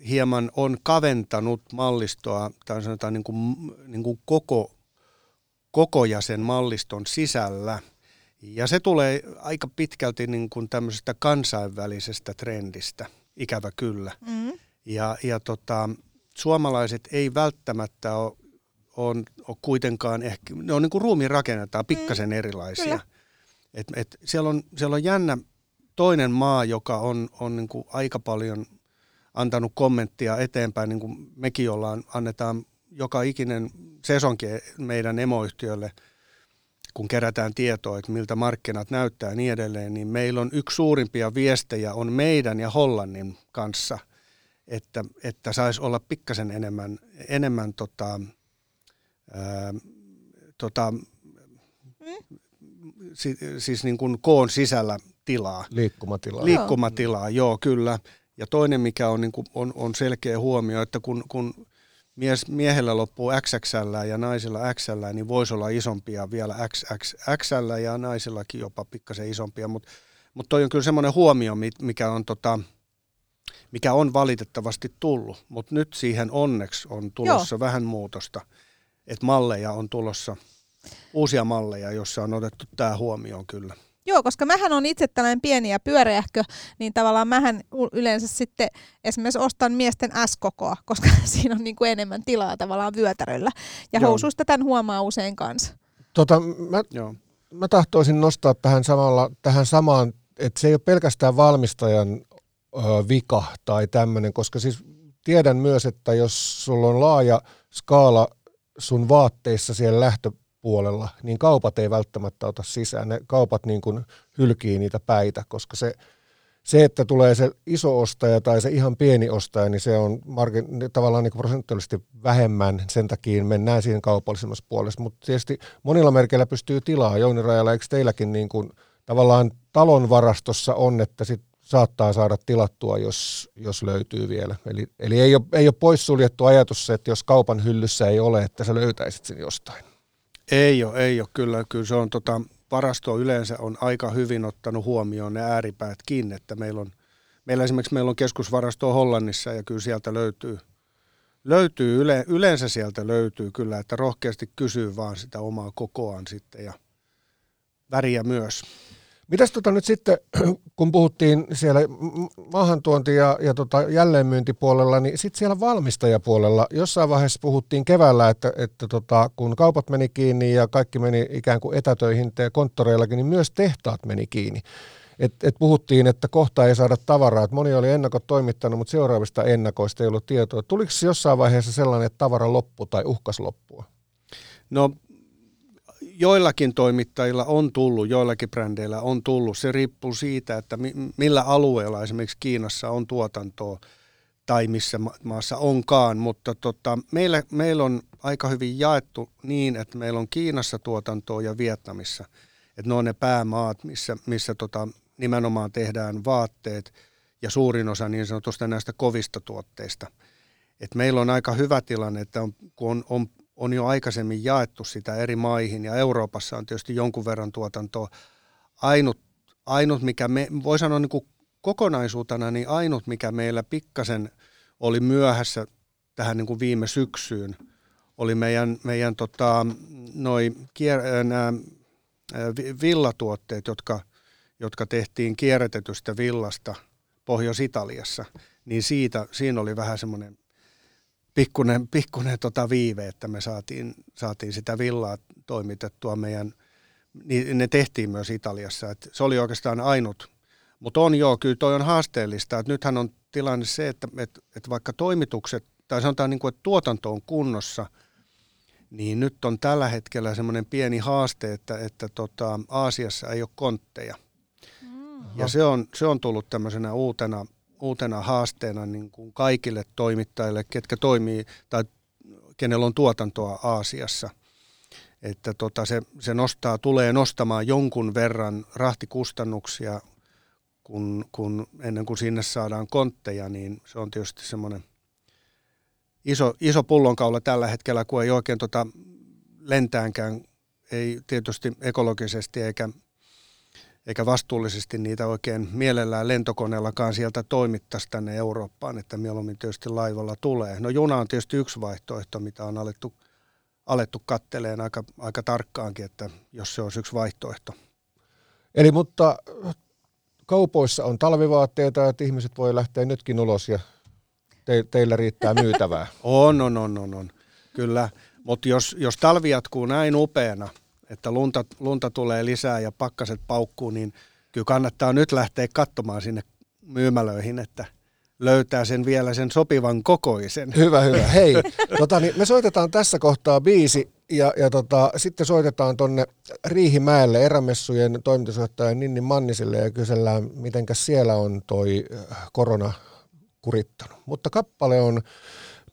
hieman on kaventanut mallistoa, tai sanotaan niin kuin, niin kuin koko, koko jäsen malliston sisällä. Ja se tulee aika pitkälti niin kuin tämmöisestä kansainvälisestä trendistä, ikävä kyllä. Mm. Ja, ja tota, suomalaiset ei välttämättä ole, on, ole kuitenkaan ehkä, ne on niin kuin ruumiin rakennetaan pikkasen mm. erilaisia. Et, et siellä, on, siellä on jännä toinen maa, joka on, on niin kuin aika paljon – antanut kommenttia eteenpäin, niin kuin mekin ollaan, annetaan joka ikinen sesonki meidän emoyhtiölle, kun kerätään tietoa, että miltä markkinat näyttää ja niin edelleen, niin meillä on yksi suurimpia viestejä on meidän ja Hollannin kanssa, että, että saisi olla pikkasen enemmän, enemmän tota, ää, tota, mm. si, siis niin kuin koon sisällä tilaa. Liikkumatilaa. Liikkumatilaa, joo, joo kyllä. Ja toinen, mikä on, niin kuin, on, on selkeä huomio, että kun, kun mies, miehellä loppuu XXL ja naisilla XL, niin voisi olla isompia vielä XXXL ja naisillakin jopa pikkasen isompia, mutta mut toi on kyllä semmoinen huomio, mikä on, tota, mikä on valitettavasti tullut, mutta nyt siihen onneksi on tulossa Joo. vähän muutosta, että malleja on tulossa, uusia malleja, joissa on otettu tämä huomioon kyllä. Joo, koska mähän on itse tällainen pieni ja pyöreähkö, niin tavallaan mähän yleensä sitten esimerkiksi ostan miesten S-kokoa, koska siinä on niin kuin enemmän tilaa tavallaan vyötäröllä. Ja Joo. housuista tämän huomaa usein kanssa. Tota, mä, Joo. mä tahtoisin nostaa tähän, samalla, tähän samaan, että se ei ole pelkästään valmistajan ö, vika tai tämmöinen, koska siis tiedän myös, että jos sulla on laaja skaala sun vaatteissa siellä lähtö puolella, niin kaupat ei välttämättä ota sisään. Ne kaupat niin kuin hylkii niitä päitä, koska se, se, että tulee se iso ostaja tai se ihan pieni ostaja, niin se on margin, tavallaan niin prosentuaalisesti vähemmän, sen takia mennään siihen kaupallisemmassa puolessa. Mutta tietysti monilla merkeillä pystyy tilaa. Jouni Rajala, eikö teilläkin niin kuin, tavallaan talon varastossa on, että sit saattaa saada tilattua, jos, jos löytyy vielä. Eli, eli ei, ole, ei ole poissuljettu ajatus se, että jos kaupan hyllyssä ei ole, että sä löytäisit sen jostain. Ei ole, ei ole kyllä. Kyllä se on tota, varasto yleensä on aika hyvin ottanut huomioon ne ääripäätkin, että meillä on, meillä esimerkiksi meillä on keskusvarasto Hollannissa ja kyllä sieltä löytyy, löytyy yle, yleensä sieltä löytyy kyllä, että rohkeasti kysyy vaan sitä omaa kokoaan sitten ja väriä myös. Mitäs tota nyt sitten, kun puhuttiin siellä maahantuonti- ja, ja tota jälleenmyyntipuolella, niin sitten siellä valmistajapuolella jossain vaiheessa puhuttiin keväällä, että, että tota, kun kaupat meni kiinni ja kaikki meni ikään kuin etätöihin ja konttoreillakin, niin myös tehtaat meni kiinni. Et, et puhuttiin, että kohta ei saada tavaraa. Et moni oli ennakot toimittanut, mutta seuraavista ennakoista ei ollut tietoa. Tuliko jossain vaiheessa sellainen, että tavara loppu tai uhkas loppua? No joillakin toimittajilla on tullut, joillakin brändeillä on tullut. Se riippuu siitä, että millä alueella esimerkiksi Kiinassa on tuotantoa tai missä maassa onkaan, mutta tota, meillä, meillä on aika hyvin jaettu niin, että meillä on Kiinassa tuotantoa ja Vietnamissa. Että ne on ne päämaat, missä, missä tota, nimenomaan tehdään vaatteet ja suurin osa niin sanotusta näistä kovista tuotteista. Et meillä on aika hyvä tilanne, että on, kun on, on on jo aikaisemmin jaettu sitä eri maihin ja Euroopassa on tietysti jonkun verran tuotantoa. Ainut, ainut mikä me, voi sanoa niin kuin kokonaisuutena, niin ainut mikä meillä pikkasen oli myöhässä tähän niin kuin viime syksyyn, oli meidän, meidän tota, noi kier, nämä villatuotteet, jotka, jotka tehtiin kierrätetystä villasta Pohjois-Italiassa, niin siitä, siinä oli vähän semmoinen pikkunen, pikkunen tota viive, että me saatiin, saatiin sitä villaa toimitettua meidän, niin ne tehtiin myös Italiassa. Et se oli oikeastaan ainut. Mutta on joo, kyllä toi on haasteellista. Et nythän on tilanne se, että et, et vaikka toimitukset, tai sanotaan niin kuin, että tuotanto on kunnossa, niin nyt on tällä hetkellä semmoinen pieni haaste, että, että tota, Aasiassa ei ole kontteja. Ja se on, se on tullut tämmöisenä uutena, uutena haasteena niin kuin kaikille toimittajille, ketkä toimii tai kenellä on tuotantoa Aasiassa. Että tota, se, se nostaa, tulee nostamaan jonkun verran rahtikustannuksia, kun, kun ennen kuin sinne saadaan kontteja, niin se on tietysti semmoinen iso, iso pullonkaula tällä hetkellä, kun ei oikein tota lentäänkään, ei tietysti ekologisesti eikä eikä vastuullisesti niitä oikein mielellään lentokoneellakaan sieltä toimittaisi tänne Eurooppaan, että mieluummin tietysti laivalla tulee. No juna on tietysti yksi vaihtoehto, mitä on alettu, alettu katteleen aika, aika tarkkaankin, että jos se olisi yksi vaihtoehto. Eli mutta kaupoissa on talvivaatteita, että ihmiset voi lähteä nytkin ulos ja te, teillä riittää myytävää. on, on, on, on, on. Kyllä. Mutta jos, jos talvi jatkuu näin upeana – että lunta, lunta tulee lisää ja pakkaset paukkuu, niin kyllä kannattaa nyt lähteä katsomaan sinne myymälöihin, että löytää sen vielä sen sopivan kokoisen. Hyvä, hyvä. Hei, tota, niin me soitetaan tässä kohtaa biisi ja, ja tota, sitten soitetaan tonne Riihimäelle erämessujen toimitusjohtajan Ninni Mannisille ja kysellään, miten siellä on toi korona kurittanut. Mutta kappale on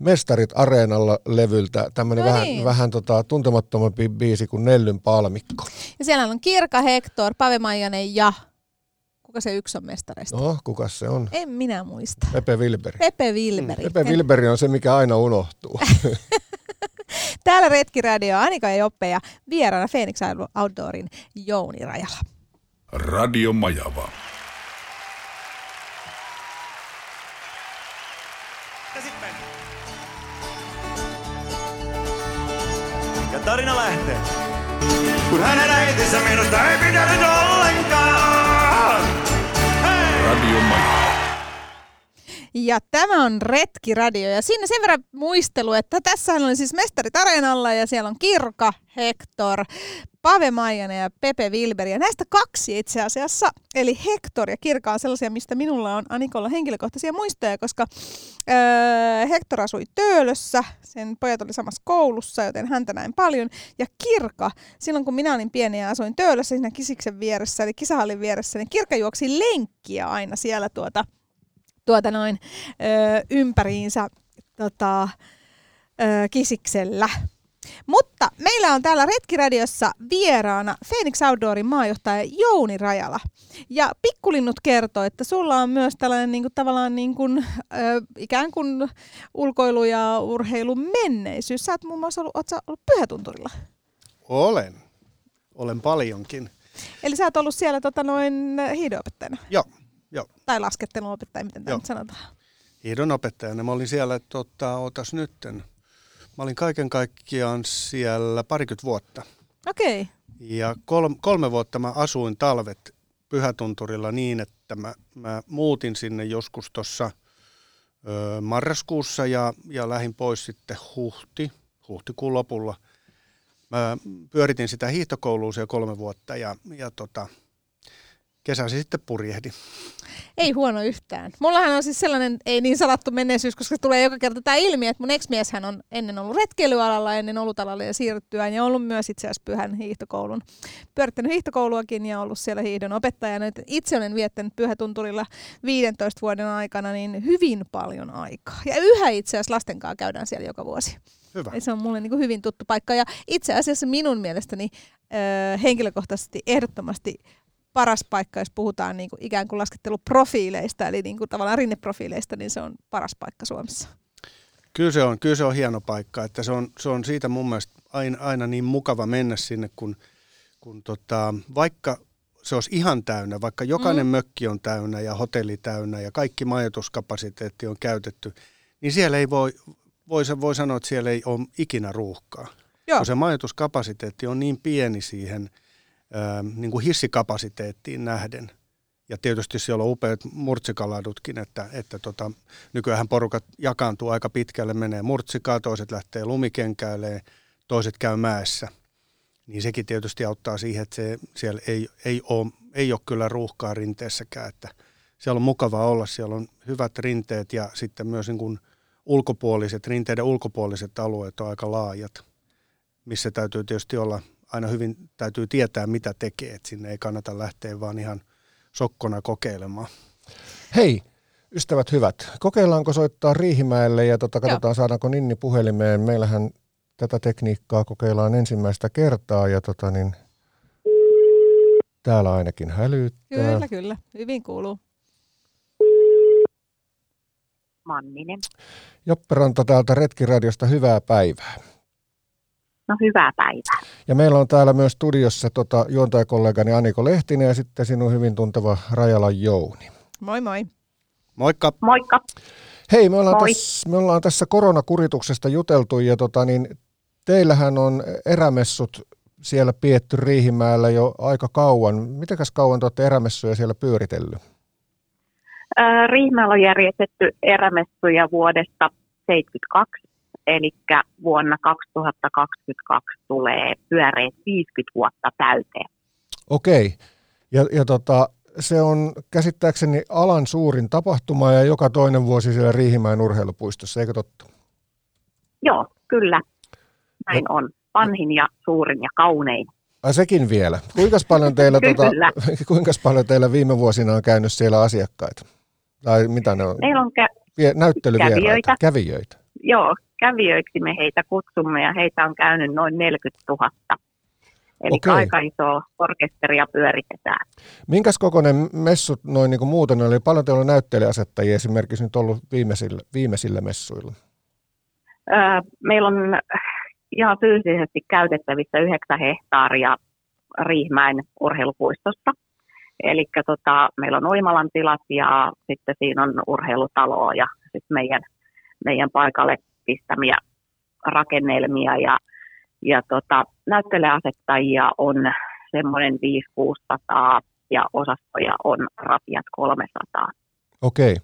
Mestarit Areenalla levyltä, tämmöinen no vähän, niin. vähän tota, tuntemattomampi biisi kuin Nellyn palmikko. Ja siellä on Kirka Hector, Pave Maijanen ja kuka se yksi on mestareista? No, kuka se on? En minä muista. Pepe Wilberi. Pepe Wilberi. Pepe Wilberi on se, mikä aina unohtuu. Täällä Retkiradio Anika ja Joppe ja vieraana Phoenix Outdoorin Jouni Rajala. Radio Majava. Tarina lähtee. Kun hänen äitinsä minusta ei pitänyt ollenkaan. Hey! Radio Maja. Ja tämä on Retkiradio ja siinä sen verran muistelu, että tässä on siis Mestarit Areenalla ja siellä on Kirka, Hector, Pave Maijanen ja Pepe Wilber. Ja näistä kaksi itse asiassa, eli Hector ja Kirka on sellaisia, mistä minulla on Anikolla henkilökohtaisia muistoja, koska öö, Hector asui Töölössä, sen pojat oli samassa koulussa, joten häntä näin paljon. Ja Kirka, silloin kun minä olin pieni ja asuin Töölössä siinä Kisiksen vieressä, eli kisahallin vieressä, niin Kirka juoksi lenkkiä aina siellä tuota, tuota noin öö, ympäriinsä tota, öö, Kisiksellä. Mutta meillä on täällä Retkiradiossa vieraana Phoenix Outdoorin maajohtaja Jouni Rajala. Ja Pikkulinnut kertoo, että sulla on myös tällainen niin kuin, tavallaan niin kuin, ö, ikään kuin ulkoilu- ja urheilun menneisyys. Sä oot muun muassa ollut, ollut pyhätunturilla. Olen. Olen paljonkin. Eli sä oot ollut siellä tota, noin hiidoopettajana? Joo. jo. Tai laskettelunopettaja, miten tämä nyt sanotaan? Hiidon opettajana. Mä olin siellä, tota, otas nytten, Mä olin kaiken kaikkiaan siellä parikymmentä vuotta. Okei. Okay. Ja kolme, kolme vuotta mä asuin talvet Pyhätunturilla niin, että mä, mä muutin sinne joskus tuossa marraskuussa ja, ja lähdin pois sitten huhti, huhtikuun lopulla. Mä pyöritin sitä hiihtokoulua siellä kolme vuotta ja, ja tota, kesäsi sitten purjehdi. Ei huono yhtään. Mullahan on siis sellainen, ei niin salattu menneisyys, koska tulee joka kerta tämä ilmi, että mun ex-mieshän on ennen ollut retkeilyalalla, ennen olutalalla ja siirryttyään ja ollut myös itse asiassa pyhän hiihtokoulun. Pyörittänyt hiihtokouluakin ja ollut siellä hiihdon opettajana. Itse olen viettänyt pyhätunturilla 15 vuoden aikana niin hyvin paljon aikaa. Ja yhä itse asiassa lasten kanssa käydään siellä joka vuosi. Hyvä. se on mulle niin kuin hyvin tuttu paikka. Ja itse asiassa minun mielestäni öö, henkilökohtaisesti ehdottomasti paras paikka, jos puhutaan niin kuin ikään kuin lasketteluprofiileista, eli niin kuin tavallaan rinneprofiileista, niin se on paras paikka Suomessa. Kyllä se on, kyllä se on hieno paikka, että se on, se on siitä mun mielestä aina, aina niin mukava mennä sinne, kun, kun tota, vaikka se olisi ihan täynnä, vaikka jokainen mm. mökki on täynnä ja hotelli täynnä ja kaikki majoituskapasiteetti on käytetty, niin siellä ei voi, voi, voi sanoa, että siellä ei ole ikinä ruuhkaa. Joo. Kun se majoituskapasiteetti on niin pieni siihen – niin kuin hissikapasiteettiin nähden. Ja tietysti siellä on upeat murtsikaladutkin, että, että tota, nykyään porukat jakaantuu aika pitkälle, menee murtsikaa, toiset lähtee lumikenkäilemään, toiset käy mäessä. niin sekin tietysti auttaa siihen, että se, siellä ei, ei, ole, ei ole kyllä ruuhkaa rinteessäkään, että siellä on mukava olla, siellä on hyvät rinteet ja sitten myös niin kuin ulkopuoliset, rinteiden ulkopuoliset alueet on aika laajat, missä täytyy tietysti olla, aina hyvin täytyy tietää mitä tekee, että sinne ei kannata lähteä vaan ihan sokkona kokeilemaan. Hei, ystävät hyvät, kokeillaanko soittaa Riihimäelle ja tota, katsotaan Joo. saadaanko Ninni puhelimeen. Meillähän tätä tekniikkaa kokeillaan ensimmäistä kertaa ja tota, niin, täällä ainakin hälyttää. Kyllä, kyllä. Hyvin kuuluu. Manninen. Joppe Ranta täältä Retkiradiosta, hyvää päivää. No hyvää päivää. Ja meillä on täällä myös studiossa tota, juontajakollegani Aniko Lehtinen ja sitten sinun hyvin tunteva Rajala Jouni. Moi moi. Moikka. Moikka. Hei, me ollaan, tässä, me ollaan tässä koronakurituksesta juteltu ja tota, niin, teillähän on erämessut siellä pietty Riihimäellä jo aika kauan. Mitenkäs kauan te olette erämessuja siellä pyöritellyt? Riihimäellä on järjestetty erämessuja vuodesta 1972, eli vuonna 2022 tulee pyöreät 50 vuotta täyteen. Okei, ja, ja tota, se on käsittääkseni alan suurin tapahtuma ja joka toinen vuosi siellä Riihimäen urheilupuistossa, eikö totta? Joo, kyllä. Näin no. on. Vanhin ja suurin ja kaunein. Ai sekin vielä. Kuinka paljon teillä, tota, kuinka paljon teillä viime vuosina on käynyt siellä asiakkaita? Tai mitä ne on? Meillä on kä- näyttelyvieraita, kävijöitä. Joo, kävijöiksi me heitä kutsumme ja heitä on käynyt noin 40 000. Eli Okei. aika iso orkesteria pyöritetään. Minkäs kokoinen messut noin niin kuin muuten oli? Paljon teillä on näyttelijäasettajia esimerkiksi nyt ollut viimeisillä, viimeisillä messuilla? Öö, meillä on ihan fyysisesti käytettävissä 9 hehtaaria Riihmäen urheilupuistosta. Eli tota, meillä on Oimalan tilat ja sitten siinä on urheilutalo ja sitten meidän, meidän paikalle pistämiä rakennelmia ja, ja tota, näyttelijäasettajia on semmoinen 5-600 ja osastoja on rapiat 300. Okei.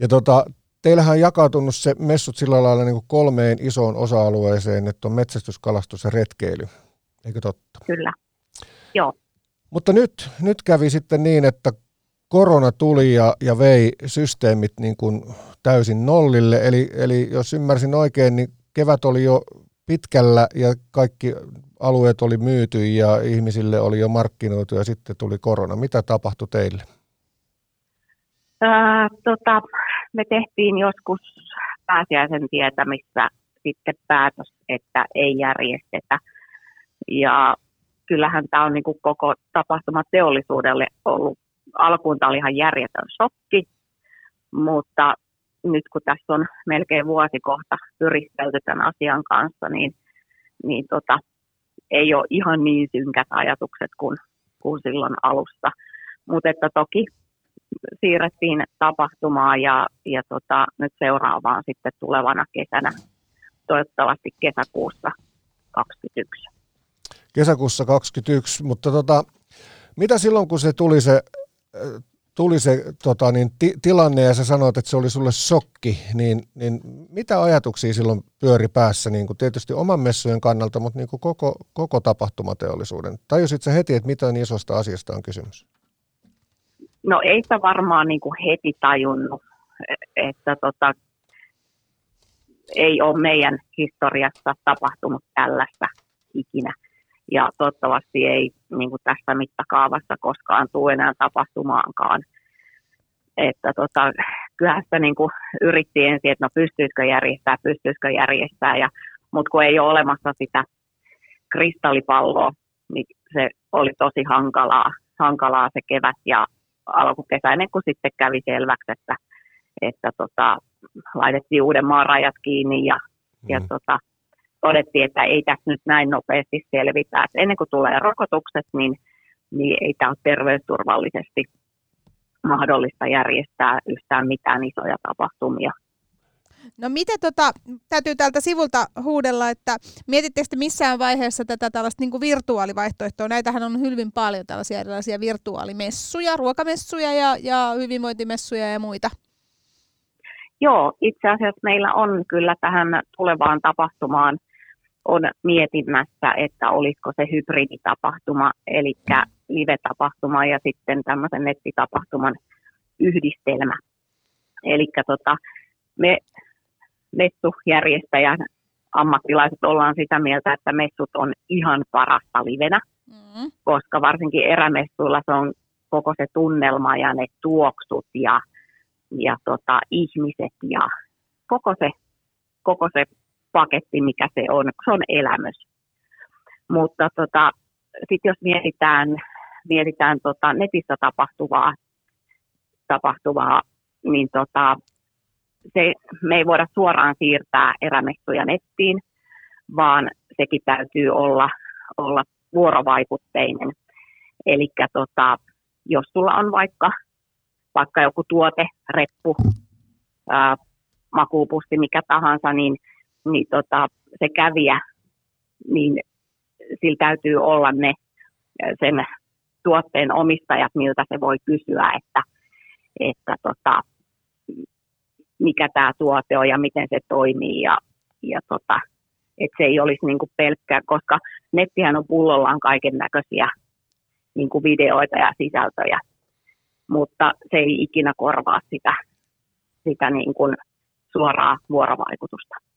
Ja tota, teillähän on jakautunut se messut sillä lailla niin kuin kolmeen isoon osa-alueeseen, että on metsästys, kalastus ja retkeily. Eikö totta? Kyllä. Joo. Mutta nyt, nyt kävi sitten niin, että korona tuli ja, ja vei systeemit niin kuin täysin nollille. Eli, eli jos ymmärsin oikein, niin kevät oli jo pitkällä ja kaikki alueet oli myyty ja ihmisille oli jo markkinoitu ja sitten tuli korona. Mitä tapahtui teille? Ää, tota, me tehtiin joskus pääsiäisen tietämissä sitten päätös, että ei järjestetä. Ja kyllähän tämä on niin kuin koko tapahtumateollisuudelle ollut, alkuun tämä oli ihan järjetön shokki, mutta nyt kun tässä on melkein vuosi kohta pyristelty tämän asian kanssa, niin, niin tota, ei ole ihan niin synkät ajatukset kuin, kuin silloin alussa. Mutta että toki siirrettiin tapahtumaa ja, ja tota, nyt seuraavaan sitten tulevana kesänä, toivottavasti kesäkuussa 2021 kesäkuussa 2021, mutta tota, mitä silloin kun se tuli se, tuli se tota, niin, ti, tilanne ja sä sanoit, että se oli sulle shokki, niin, niin mitä ajatuksia silloin pyöri päässä, niin kuin tietysti oman messujen kannalta, mutta niin kuin koko, koko tapahtumateollisuuden? Tajusit sä heti, että mitä niin isosta asiasta on kysymys? No ei sitä varmaan niin kuin heti tajunnut, että tota, ei ole meidän historiassa tapahtunut tällaista ikinä ja toivottavasti ei niin kuin tässä mittakaavassa koskaan tule enää tapahtumaankaan. Että tota, kyllähän sitä niin kuin yritti ensin, että no pystyisikö järjestää, pystyisikö järjestää, ja, mutta kun ei ole olemassa sitä kristallipalloa, niin se oli tosi hankalaa, hankalaa se kevät ja alkukesä, ennen kuin sitten kävi selväksi, että, että tota, laitettiin Uudenmaan rajat kiinni ja, mm. ja tota, todettiin, että ei tässä nyt näin nopeasti selvitä. Että ennen kuin tulee rokotukset, niin, niin ei tämä ole terveysturvallisesti mahdollista järjestää yhtään mitään isoja tapahtumia. No miten tota, täytyy täältä sivulta huudella, että mietittekö missään vaiheessa tätä tällaista niin kuin virtuaalivaihtoehtoa? Näitähän on hyvin paljon tällaisia erilaisia virtuaalimessuja, ruokamessuja ja, ja hyvinvointimessuja ja muita. Joo, itse asiassa meillä on kyllä tähän tulevaan tapahtumaan on mietinnässä, että olisiko se hybriditapahtuma, eli live-tapahtuma ja sitten tämmöisen nettitapahtuman yhdistelmä. Eli tota, me messujärjestäjän ammattilaiset ollaan sitä mieltä, että messut on ihan parasta livenä, mm. koska varsinkin erämessuilla se on koko se tunnelma ja ne tuoksut ja, ja tota, ihmiset ja koko se, koko se paketti, mikä se on, se on elämys. Mutta tota, sitten jos mietitään, mietitään tota netissä tapahtuvaa, tapahtuvaa niin tota, se, me ei voida suoraan siirtää erämessuja nettiin, vaan sekin täytyy olla, olla vuorovaikutteinen. Eli tota, jos sulla on vaikka, vaikka joku tuote, reppu, ää, makuupussi, mikä tahansa, niin, niin tota, se kävijä, niin sillä täytyy olla ne sen tuotteen omistajat, miltä se voi kysyä, että, että tota, mikä tämä tuote on ja miten se toimii ja, ja tota, että se ei olisi niinku pelkkää, koska nettihän on pullollaan kaiken näköisiä niinku videoita ja sisältöjä, mutta se ei ikinä korvaa sitä, sitä niinku suoraa vuorovaikutusta.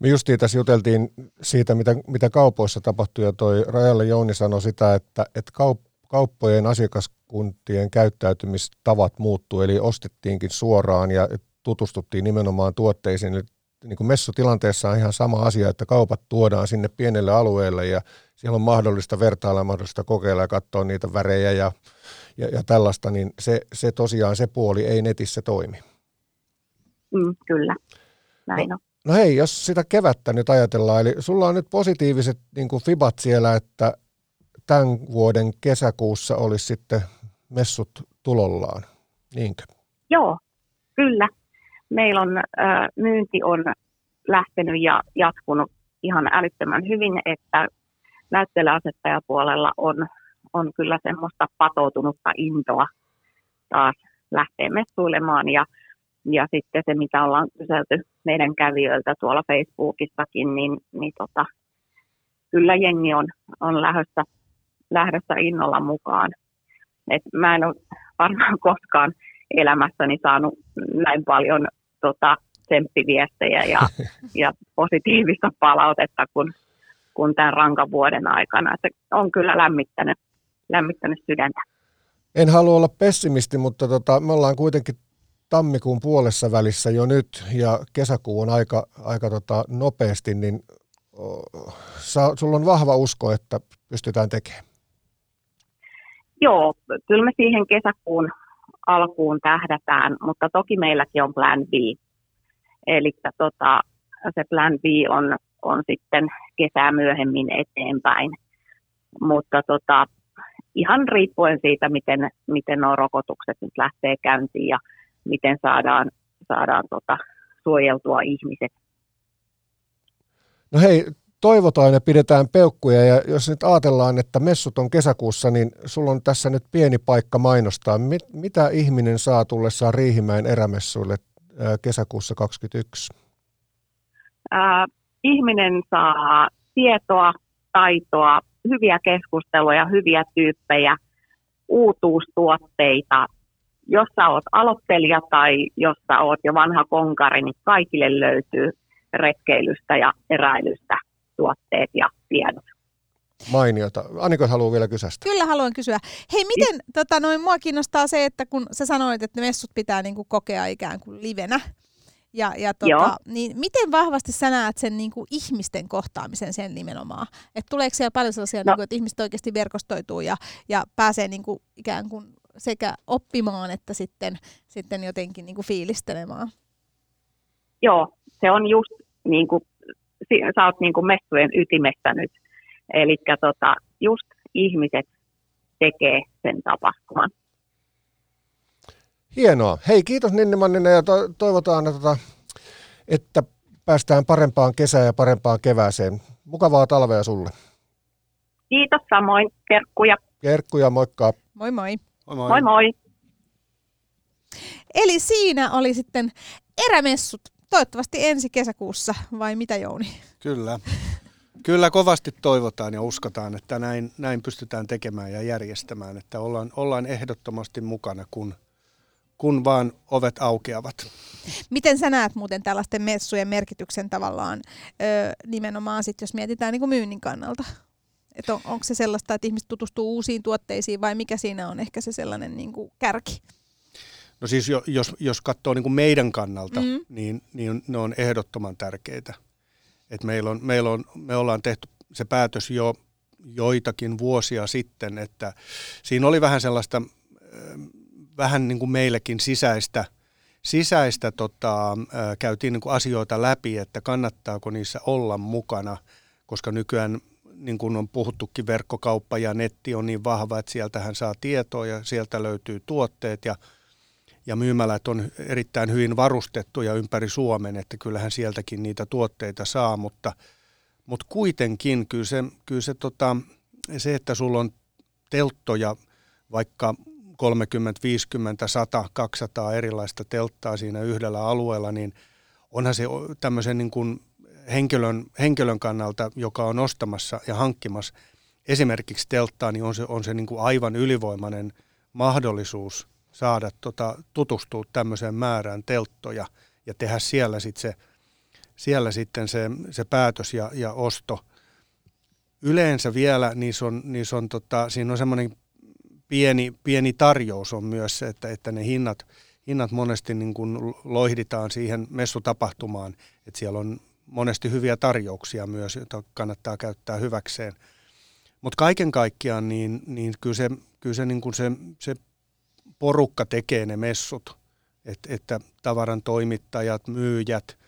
Me justiin tässä juteltiin siitä, mitä, mitä kaupoissa tapahtui, ja toi Rajalle Jouni sanoi sitä, että, että kaup- kauppojen asiakaskuntien käyttäytymistavat muuttuu, eli ostettiinkin suoraan ja tutustuttiin nimenomaan tuotteisiin. Eli niin kuin messutilanteessa on ihan sama asia, että kaupat tuodaan sinne pienelle alueelle ja siellä on mahdollista vertailla, mahdollista kokeilla ja katsoa niitä värejä ja, ja, ja tällaista, niin se, se tosiaan se puoli ei netissä toimi. Mm, kyllä, näin no, on. No hei, jos sitä kevättä nyt ajatellaan, eli sulla on nyt positiiviset niin kuin fibat siellä, että tämän vuoden kesäkuussa olisi sitten messut tulollaan, niinkö? Joo, kyllä meillä on äh, myynti on lähtenyt ja jatkunut ihan älyttömän hyvin, että näyttelijäasettajapuolella on, on kyllä semmoista patoutunutta intoa taas lähteä messuilemaan ja, ja sitten se, mitä ollaan kyselty meidän kävijöiltä tuolla Facebookissakin, niin, niin tota, kyllä jengi on, on lähdössä, lähdössä innolla mukaan. Et mä en ole varmaan koskaan elämässäni saanut näin paljon tota, tsemppiviestejä ja, ja positiivista palautetta kuin, kuin tämän rankan vuoden aikana. Se on kyllä lämmittänyt, lämmittänyt sydäntä. En halua olla pessimisti, mutta tota, me ollaan kuitenkin tammikuun puolessa välissä jo nyt ja kesäkuu on aika, aika tota, nopeasti, niin sa, sulla on vahva usko, että pystytään tekemään. Joo, kyllä me siihen kesäkuun alkuun tähdätään, mutta toki meilläkin on plan B. Eli tota, se plan B on, on sitten kesää myöhemmin eteenpäin. Mutta tota, ihan riippuen siitä, miten, miten nuo rokotukset nyt lähtee käyntiin ja miten saadaan, saadaan tota, suojeltua ihmiset. No hei, toivotaan ja pidetään peukkuja ja jos nyt ajatellaan, että messut on kesäkuussa, niin sulla on tässä nyt pieni paikka mainostaa. Mit, mitä ihminen saa tullessaan Riihimäen erämessuille kesäkuussa 2021? Äh, ihminen saa tietoa, taitoa, hyviä keskusteluja, hyviä tyyppejä, uutuustuotteita. Jos sä oot aloittelija tai jos sä oot jo vanha konkari, niin kaikille löytyy retkeilystä ja eräilystä tuotteet ja tiedot. Mainiota. Aniko haluaa vielä kysästä? Kyllä haluan kysyä. Hei, miten, tota, noin, mua kiinnostaa se, että kun sä sanoit, että ne messut pitää niinku kokea ikään kuin livenä, ja, ja tota, niin miten vahvasti sä näet sen niin kuin ihmisten kohtaamisen sen nimenomaan? Et tuleeko siellä paljon sellaisia, no. niin kuin, että ihmiset oikeasti verkostoituu ja, ja pääsee niin kuin, ikään kuin sekä oppimaan että sitten, sitten jotenkin niin kuin fiilistelemään? Joo, se on just niin kuin sä oot niin kuin messujen ytimessä nyt. Eli tota, just ihmiset tekee sen tapahtuman. Hienoa. Hei, kiitos Ninni Manninen ja to- toivotaan, että, että päästään parempaan kesään ja parempaan kevääseen. Mukavaa talvea sulle. Kiitos samoin. Kerkkuja. Kerkkuja, moikka. Moi moi. Moi moi. moi, moi. Eli siinä oli sitten erämessut toivottavasti ensi kesäkuussa, vai mitä Jouni? Kyllä. Kyllä kovasti toivotaan ja uskotaan, että näin, näin pystytään tekemään ja järjestämään, että ollaan, ollaan ehdottomasti mukana, kun, kun vaan ovet aukeavat. Miten sä näet muuten tällaisten messujen merkityksen tavallaan ö, nimenomaan sit, jos mietitään niin kuin myynnin kannalta? Et on, onko se sellaista, että ihmiset tutustuu uusiin tuotteisiin vai mikä siinä on ehkä se sellainen niin kuin kärki? No siis jo, jos, jos katsoo niin kuin meidän kannalta, mm. niin, niin ne on ehdottoman tärkeitä. Et meillä on, meillä on, me ollaan tehty se päätös jo joitakin vuosia sitten, että siinä oli vähän sellaista, vähän niin kuin meillekin sisäistä, sisäistä tota, käytiin niin kuin asioita läpi, että kannattaako niissä olla mukana, koska nykyään niin kuin on puhuttukin, verkkokauppa ja netti on niin vahva, että sieltähän saa tietoa ja sieltä löytyy tuotteet ja, ja myymälät on erittäin hyvin varustettuja ympäri Suomen, että kyllähän sieltäkin niitä tuotteita saa, mutta, mutta kuitenkin kyllä se, kyllä se, tota, se, että sulla on telttoja vaikka 30, 50, 100, 200 erilaista telttaa siinä yhdellä alueella, niin onhan se tämmöisen niin kuin henkilön, henkilön kannalta, joka on ostamassa ja hankkimassa esimerkiksi telttaa, niin on se, on se niin kuin aivan ylivoimainen mahdollisuus saada tota, tutustua tämmöiseen määrään telttoja ja tehdä siellä, sit se, siellä sitten se, se päätös ja, ja osto. Yleensä vielä niissä on, niissä on tota, siinä on semmoinen pieni, pieni tarjous on myös se, että, että ne hinnat, hinnat monesti niin kuin loihditaan siihen messutapahtumaan, että siellä on monesti hyviä tarjouksia myös, joita kannattaa käyttää hyväkseen. Mutta kaiken kaikkiaan niin, niin kyllä se, kyllä se, niin kuin se, se porukka tekee ne messut, Et, että tavaran toimittajat, myyjät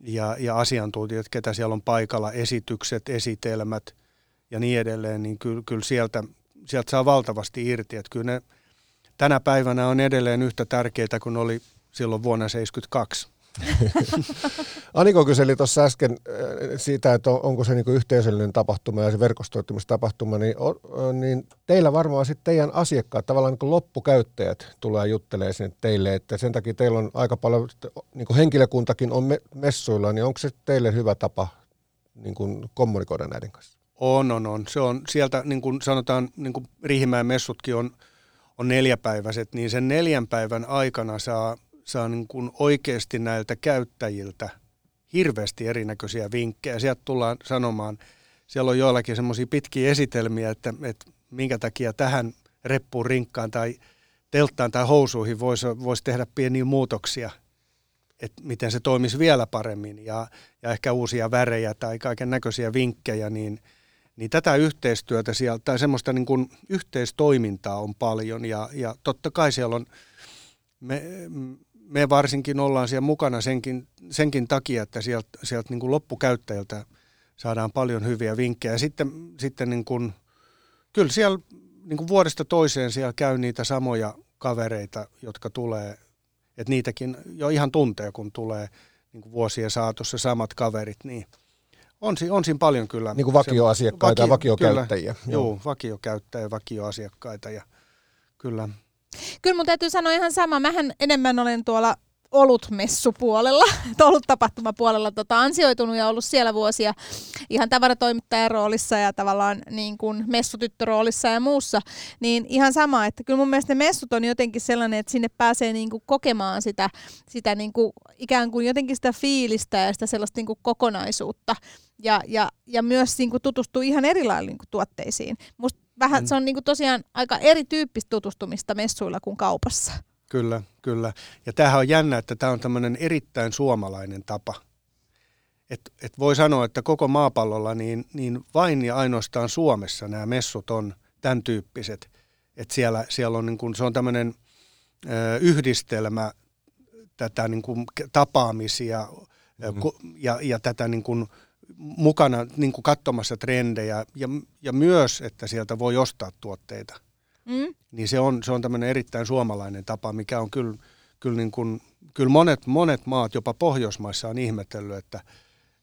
ja, ja asiantuntijat, ketä siellä on paikalla, esitykset, esitelmät ja niin edelleen, niin kyllä, kyllä sieltä, sieltä saa valtavasti irti. Että kyllä ne tänä päivänä on edelleen yhtä tärkeitä kuin oli silloin vuonna 1972. Aniko kyseli tuossa äsken äh, siitä, että onko se niinku yhteisöllinen tapahtuma ja se verkostoitumistapahtuma, niin, niin teillä varmaan sitten teidän asiakkaat, tavallaan niin loppukäyttäjät tulee juttelemaan sinne teille, että sen takia teillä on aika paljon, niin henkilökuntakin on messuilla, niin onko se teille hyvä tapa niin kuin kommunikoida näiden kanssa? On, on, on. Se on sieltä, niin kuin sanotaan, niin kuin Riihimäen messutkin on, on neljäpäiväiset, niin sen neljän päivän aikana saa saa niin kuin oikeasti näiltä käyttäjiltä hirveästi erinäköisiä vinkkejä. Sieltä tullaan sanomaan, siellä on joillakin semmoisia pitkiä esitelmiä, että, että minkä takia tähän reppuun, rinkkaan tai telttaan tai housuihin voisi, voisi tehdä pieniä muutoksia, että miten se toimisi vielä paremmin ja, ja ehkä uusia värejä tai kaiken näköisiä vinkkejä, niin, niin tätä yhteistyötä sieltä tai semmoista niin kuin yhteistoimintaa on paljon ja, ja totta kai siellä on, me, me varsinkin ollaan siellä mukana senkin, senkin takia, että sieltä, sieltä niin kuin loppukäyttäjiltä saadaan paljon hyviä vinkkejä. Sitten, sitten niin kuin, kyllä siellä niin kuin vuodesta toiseen siellä käy niitä samoja kavereita, jotka tulee, että niitäkin jo ihan tuntee, kun tulee niin kuin vuosien saatossa samat kaverit, niin on, on siinä paljon kyllä. Niin kuin vakioasiakkaita ja vakiokäyttäjiä. Kyllä, joo, vakiokäyttäjiä, vakioasiakkaita ja kyllä Kyllä mun täytyy sanoa ihan sama. Mähän enemmän olen tuolla olutmessupuolella, ollut tapahtumapuolella tota, ansioitunut ja ollut siellä vuosia ihan tavaratoimittajan roolissa ja tavallaan niin kuin messutyttöroolissa ja muussa, niin ihan sama, että kyllä mun mielestä ne messut on jotenkin sellainen, että sinne pääsee niin kuin kokemaan sitä, sitä niin kuin, ikään kuin jotenkin sitä fiilistä ja sitä sellaista niin kuin kokonaisuutta ja, ja, ja myös niin kuin tutustuu ihan erilaisiin niin tuotteisiin. Musta vähän, mm. se on niin kuin tosiaan aika erityyppistä tutustumista messuilla kuin kaupassa. Kyllä, kyllä. Ja tämähän on jännä, että tämä on tämmöinen erittäin suomalainen tapa. Et, et voi sanoa, että koko maapallolla niin, niin vain ja ainoastaan Suomessa nämä messut on tämän tyyppiset. Että siellä, siellä on niin kuin, se on tämmöinen ö, yhdistelmä tätä niin kuin tapaamisia mm-hmm. ja, ja tätä niin kuin mukana niin kuin katsomassa trendejä ja, ja myös, että sieltä voi ostaa tuotteita. Mm. Niin se on, se on tämmöinen erittäin suomalainen tapa, mikä on kyllä, kyllä, niin kuin, kyllä monet, monet maat, jopa Pohjoismaissa on ihmetellyt, että,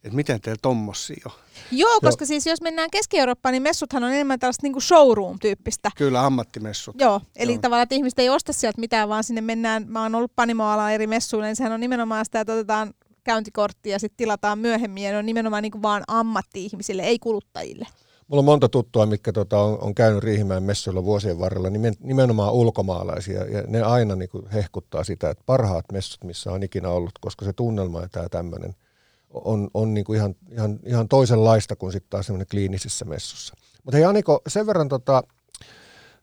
että miten teillä tommosia on. Joo, koska Joo. siis jos mennään Keski-Eurooppaan, niin messuthan on enemmän tällaista niin showroom-tyyppistä. Kyllä, ammattimessut. Joo, eli Joo. tavallaan, että ihmiset ei osta sieltä mitään, vaan sinne mennään, mä oon ollut panimoala eri messuilla, niin sehän on nimenomaan sitä, että otetaan käyntikortti ja sitten tilataan myöhemmin ja ne on nimenomaan niin kuin vaan ammatti-ihmisille, ei kuluttajille. Mulla on monta tuttua, mitkä tota, on, on käynyt Riihimäen messuilla vuosien varrella, nimen- nimenomaan ulkomaalaisia, ja ne aina niin kuin hehkuttaa sitä, että parhaat messut, missä on ikinä ollut, koska se tunnelma ja tämä tämmöinen on, on niin kuin ihan, ihan, ihan toisenlaista kuin sitten taas semmoinen kliinisessä messussa. Mutta hei Aniko, sen verran tota,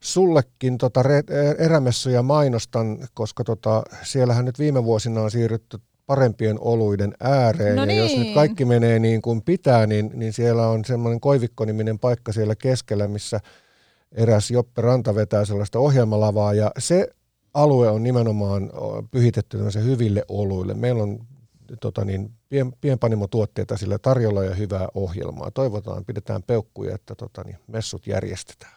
sullekin tota re- erämessuja mainostan, koska tota, siellähän nyt viime vuosina on siirrytty parempien oluiden ääreen. No ja jos niin. nyt kaikki menee niin kuin pitää, niin, niin siellä on semmoinen Koivikko-niminen paikka siellä keskellä, missä eräs Joppe Ranta vetää sellaista ohjelmalavaa. Ja se alue on nimenomaan pyhitetty hyville oluille. Meillä on tota niin, pien, pienpanimotuotteita sillä tarjolla ja hyvää ohjelmaa. Toivotaan, pidetään peukkuja, että tota niin, messut järjestetään.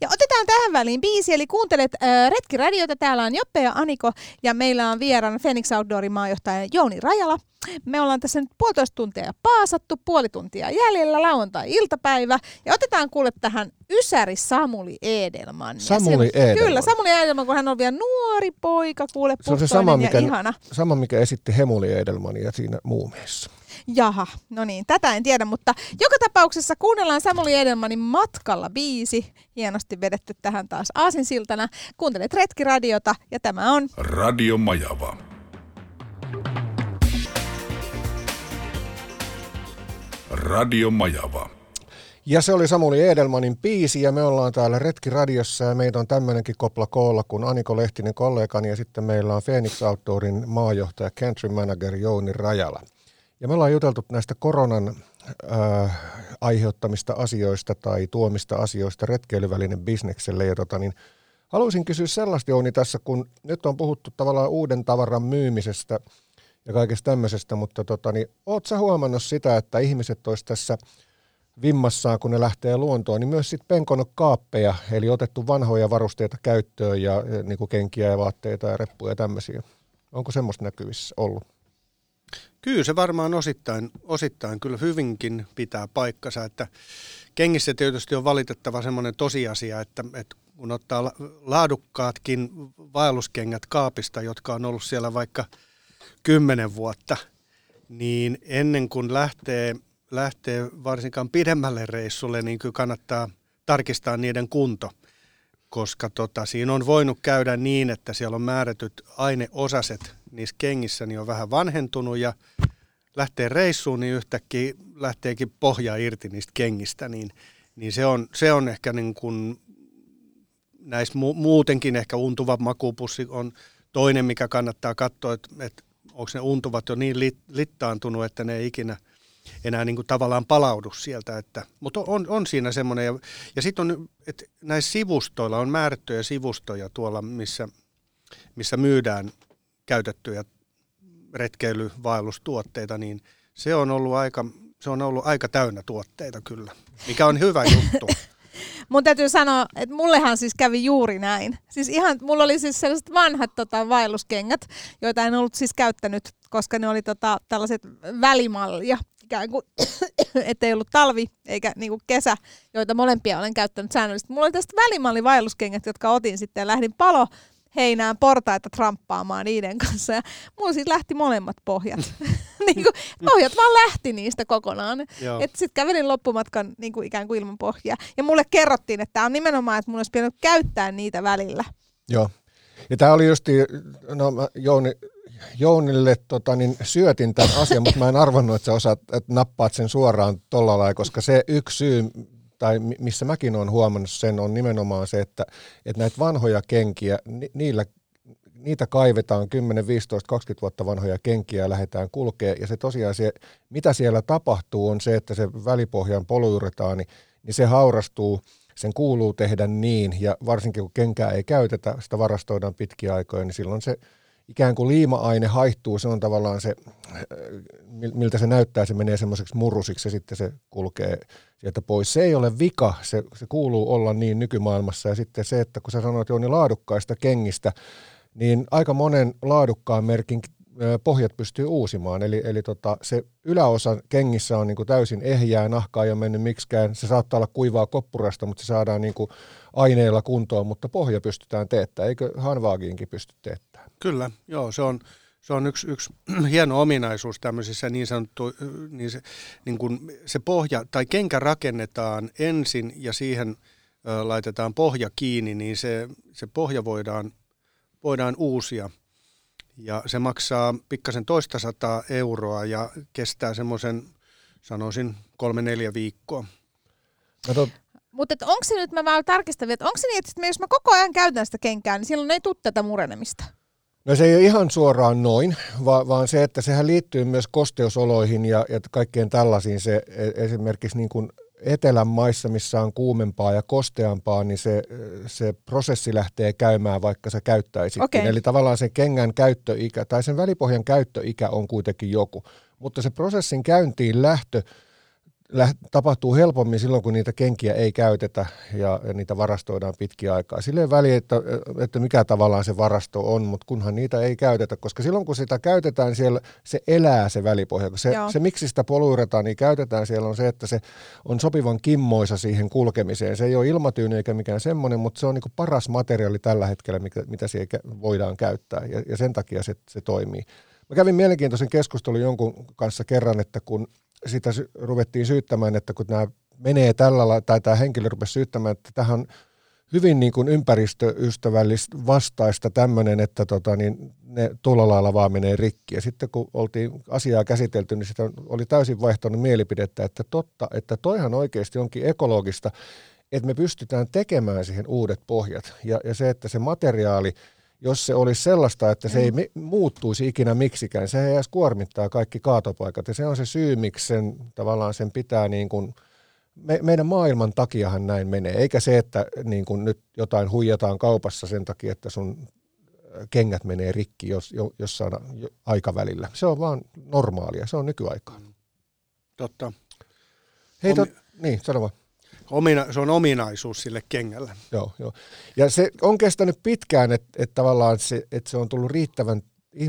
Ja otetaan tähän väliin biisi, eli kuuntelet äh, Retki-radiota. Täällä on Joppe ja Aniko ja meillä on vieraana Phoenix Outdoorin maajohtaja Jouni Rajala. Me ollaan tässä nyt puolitoista tuntia paasattu, puoli tuntia jäljellä, lauantai-iltapäivä. Ja otetaan kuule tähän Ysäri Samuli Edelman. Ja Samuli siellä- Edelman. Kyllä, Samuli Edelman, kun hän on vielä nuori poika, kuule Se on se sama, ja mikä, ihana. sama, mikä esitti Hemuli Edelmania siinä muumeessa. Jaha, no niin, tätä en tiedä, mutta joka tapauksessa kuunnellaan Samuli Edelmanin matkalla biisi. Hienosti vedetty tähän taas aasinsiltana. Kuuntelet Retki-radiota ja tämä on Radio Majava. Radio Majava. Ja se oli Samuli Edelmanin biisi ja me ollaan täällä Retki-radiossa ja meitä on tämmöinenkin kopla koolla kuin Aniko Lehtinen kollegani ja sitten meillä on Phoenix Outdoorin maajohtaja country manager Jouni Rajala. Ja me ollaan juteltu näistä koronan äh, aiheuttamista asioista tai tuomista asioista retkeilyvälinen bisnekselle ja tota niin, haluaisin kysyä sellaista Jouni tässä, kun nyt on puhuttu tavallaan uuden tavaran myymisestä ja kaikesta tämmöisestä, mutta tota niin, oot sä huomannut sitä, että ihmiset olisi tässä vimmassaan, kun ne lähtee luontoon, niin myös sitten penkonut kaappeja, eli otettu vanhoja varusteita käyttöön ja, ja niin kuin kenkiä ja vaatteita ja reppuja ja tämmöisiä. Onko semmoista näkyvissä ollut? Kyllä se varmaan osittain, osittain kyllä hyvinkin pitää paikkansa, että kengissä tietysti on valitettava semmoinen tosiasia, että, että kun ottaa la- laadukkaatkin vaelluskengät kaapista, jotka on ollut siellä vaikka kymmenen vuotta, niin ennen kuin lähtee, lähtee varsinkaan pidemmälle reissulle, niin kyllä kannattaa tarkistaa niiden kunto koska tota, siinä on voinut käydä niin, että siellä on määrätyt aineosaset niissä kengissä, niin on vähän vanhentunut ja lähtee reissuun, niin yhtäkkiä lähteekin pohja irti niistä kengistä, niin, niin se, on, se on ehkä niin kuin näissä mu- muutenkin ehkä untuva makupussi on toinen, mikä kannattaa katsoa, että, että onko ne untuvat jo niin lit, littaantunut, että ne ei ikinä enää niin kuin tavallaan palaudu sieltä. Että, mutta on, on siinä semmoinen, ja, ja sitten on, että näissä sivustoilla on määrättyjä sivustoja tuolla, missä, missä myydään käytettyjä retkeilyvaellustuotteita, niin se on ollut aika, se on ollut aika täynnä tuotteita kyllä, mikä on hyvä juttu. Mun täytyy sanoa, että mullehan siis kävi juuri näin. Siis ihan, mulla oli siis sellaiset vanhat tota, vaelluskengät, joita en ollut siis käyttänyt, koska ne oli tota, tällaiset välimallia, ikään kuin, ettei ollut talvi eikä niinku kesä, joita molempia olen käyttänyt säännöllisesti. Mulla oli tästä välimallivaelluskengät, jotka otin sitten ja lähdin palo heinään portaita tramppaamaan niiden kanssa. Ja mulla siis lähti molemmat pohjat. niin kuin, pohjat vaan lähti niistä kokonaan. Sitten kävelin loppumatkan niin kuin ikään kuin ilman pohjaa. Ja mulle kerrottiin, että tämä on nimenomaan, että mun olisi pitänyt käyttää niitä välillä. Joo. Ja tämä oli just, no mä Jouni, Jounille tota, niin syötin tämän asian, mutta mä en arvannut, että sä osaat, että nappaat sen suoraan tolla lailla, koska se yksi syy, tai mi- missä mäkin olen huomannut sen, on nimenomaan se, että, että näitä vanhoja kenkiä, ni, niillä, niitä kaivetaan 10, 15, 20 vuotta vanhoja kenkiä ja lähdetään kulkee. Ja se tosiaan se, mitä siellä tapahtuu, on se, että se välipohjan polyuretaani, niin se haurastuu, sen kuuluu tehdä niin, ja varsinkin kun kenkää ei käytetä, sitä varastoidaan pitkiä aikoja, niin silloin se ikään kuin liima-aine haihtuu, se on tavallaan se, äh, mil- miltä se näyttää, se menee semmoiseksi murusiksi ja sitten se kulkee sieltä pois. Se ei ole vika, se, se kuuluu olla niin nykymaailmassa ja sitten se, että kun sä sanoit Jouni laadukkaista kengistä, niin aika monen laadukkaan merkin ö, pohjat pystyy uusimaan. Eli, eli tota, se yläosa kengissä on niin kuin täysin ehjää, nahka ei ole mennyt miksikään. Se saattaa olla kuivaa koppurasta, mutta se saadaan niin kuin aineilla kuntoon, mutta pohja pystytään teettämään. Eikö Hanvaagiinkin pysty teettämään? Kyllä, joo, se on, se on yksi, yksi hieno ominaisuus tämmöisissä niin sanottu, niin se, niin kuin se pohja, tai kenkä rakennetaan ensin ja siihen ö, laitetaan pohja kiinni, niin se, se pohja voidaan, voidaan uusia. Ja se maksaa pikkasen toista sataa euroa ja kestää semmoisen, sanoisin, kolme neljä viikkoa. Kato, Mutta onko se nyt, mä vaan tarkistan, että onko se niin, että jos mä koko ajan käytän sitä kenkää, niin silloin ei tule tätä murenemista? No se ei ole ihan suoraan noin, vaan, vaan se, että sehän liittyy myös kosteusoloihin ja, ja kaikkeen tällaisiin. Se e- esimerkiksi niin kuin etelän maissa, missä on kuumempaa ja kosteampaa, niin se, se prosessi lähtee käymään, vaikka sä käyttäisitkin. Okei. Eli tavallaan sen kengän käyttöikä tai sen välipohjan käyttöikä on kuitenkin joku. Mutta se prosessin käyntiin lähtö läht, tapahtuu helpommin silloin, kun niitä kenkiä ei käytetä ja, ja niitä varastoidaan pitkiä aikaa. Sillä ei väliä, että, että mikä tavallaan se varasto on, mutta kunhan niitä ei käytetä, koska silloin kun sitä käytetään, siellä se elää se välipohja. Se, Joo. se miksi sitä poluirataan, niin käytetään siellä on se, että se on sopivan kimmoisa siihen kulkemiseen. Se ei ole ilmatyyny eikä mikään semmoinen, mutta se on niin paras materiaali tällä hetkellä, mikä, mitä siihen kä- voidaan käyttää ja, ja sen takia se, se toimii. Mä kävin mielenkiintoisen keskustelun jonkun kanssa kerran, että kun sitä ruvettiin syyttämään, että kun nämä menee tällä lailla, tai tämä henkilö rupesi syyttämään, että tähän on hyvin niin kuin ympäristöystävällistä vastaista tämmöinen, että tota, niin ne tuolla lailla vaan menee rikki. Ja sitten kun oltiin asiaa käsitelty, niin sitä oli täysin vaihtanut mielipidettä, että totta, että toihan oikeasti onkin ekologista, että me pystytään tekemään siihen uudet pohjat. Ja, ja se, että se materiaali, jos se olisi sellaista, että se ei mi- muuttuisi ikinä miksikään, se edes kuormittaa kaikki kaatopaikat. Ja se on se syy, miksi sen, tavallaan sen pitää niin kuin, me, meidän maailman takiahan näin menee, eikä se, että niin kuin nyt jotain huijataan kaupassa sen takia, että sun kengät menee rikki jos, jo, jossain jo- aikavälillä. Se on vaan normaalia, se on nykyaikaa. Totta. Hei, tot, niin, sano vaan. Omina, se on ominaisuus sille kengälle. Joo, joo. Ja se on kestänyt pitkään, että, että tavallaan se, että se on tullut riittävän,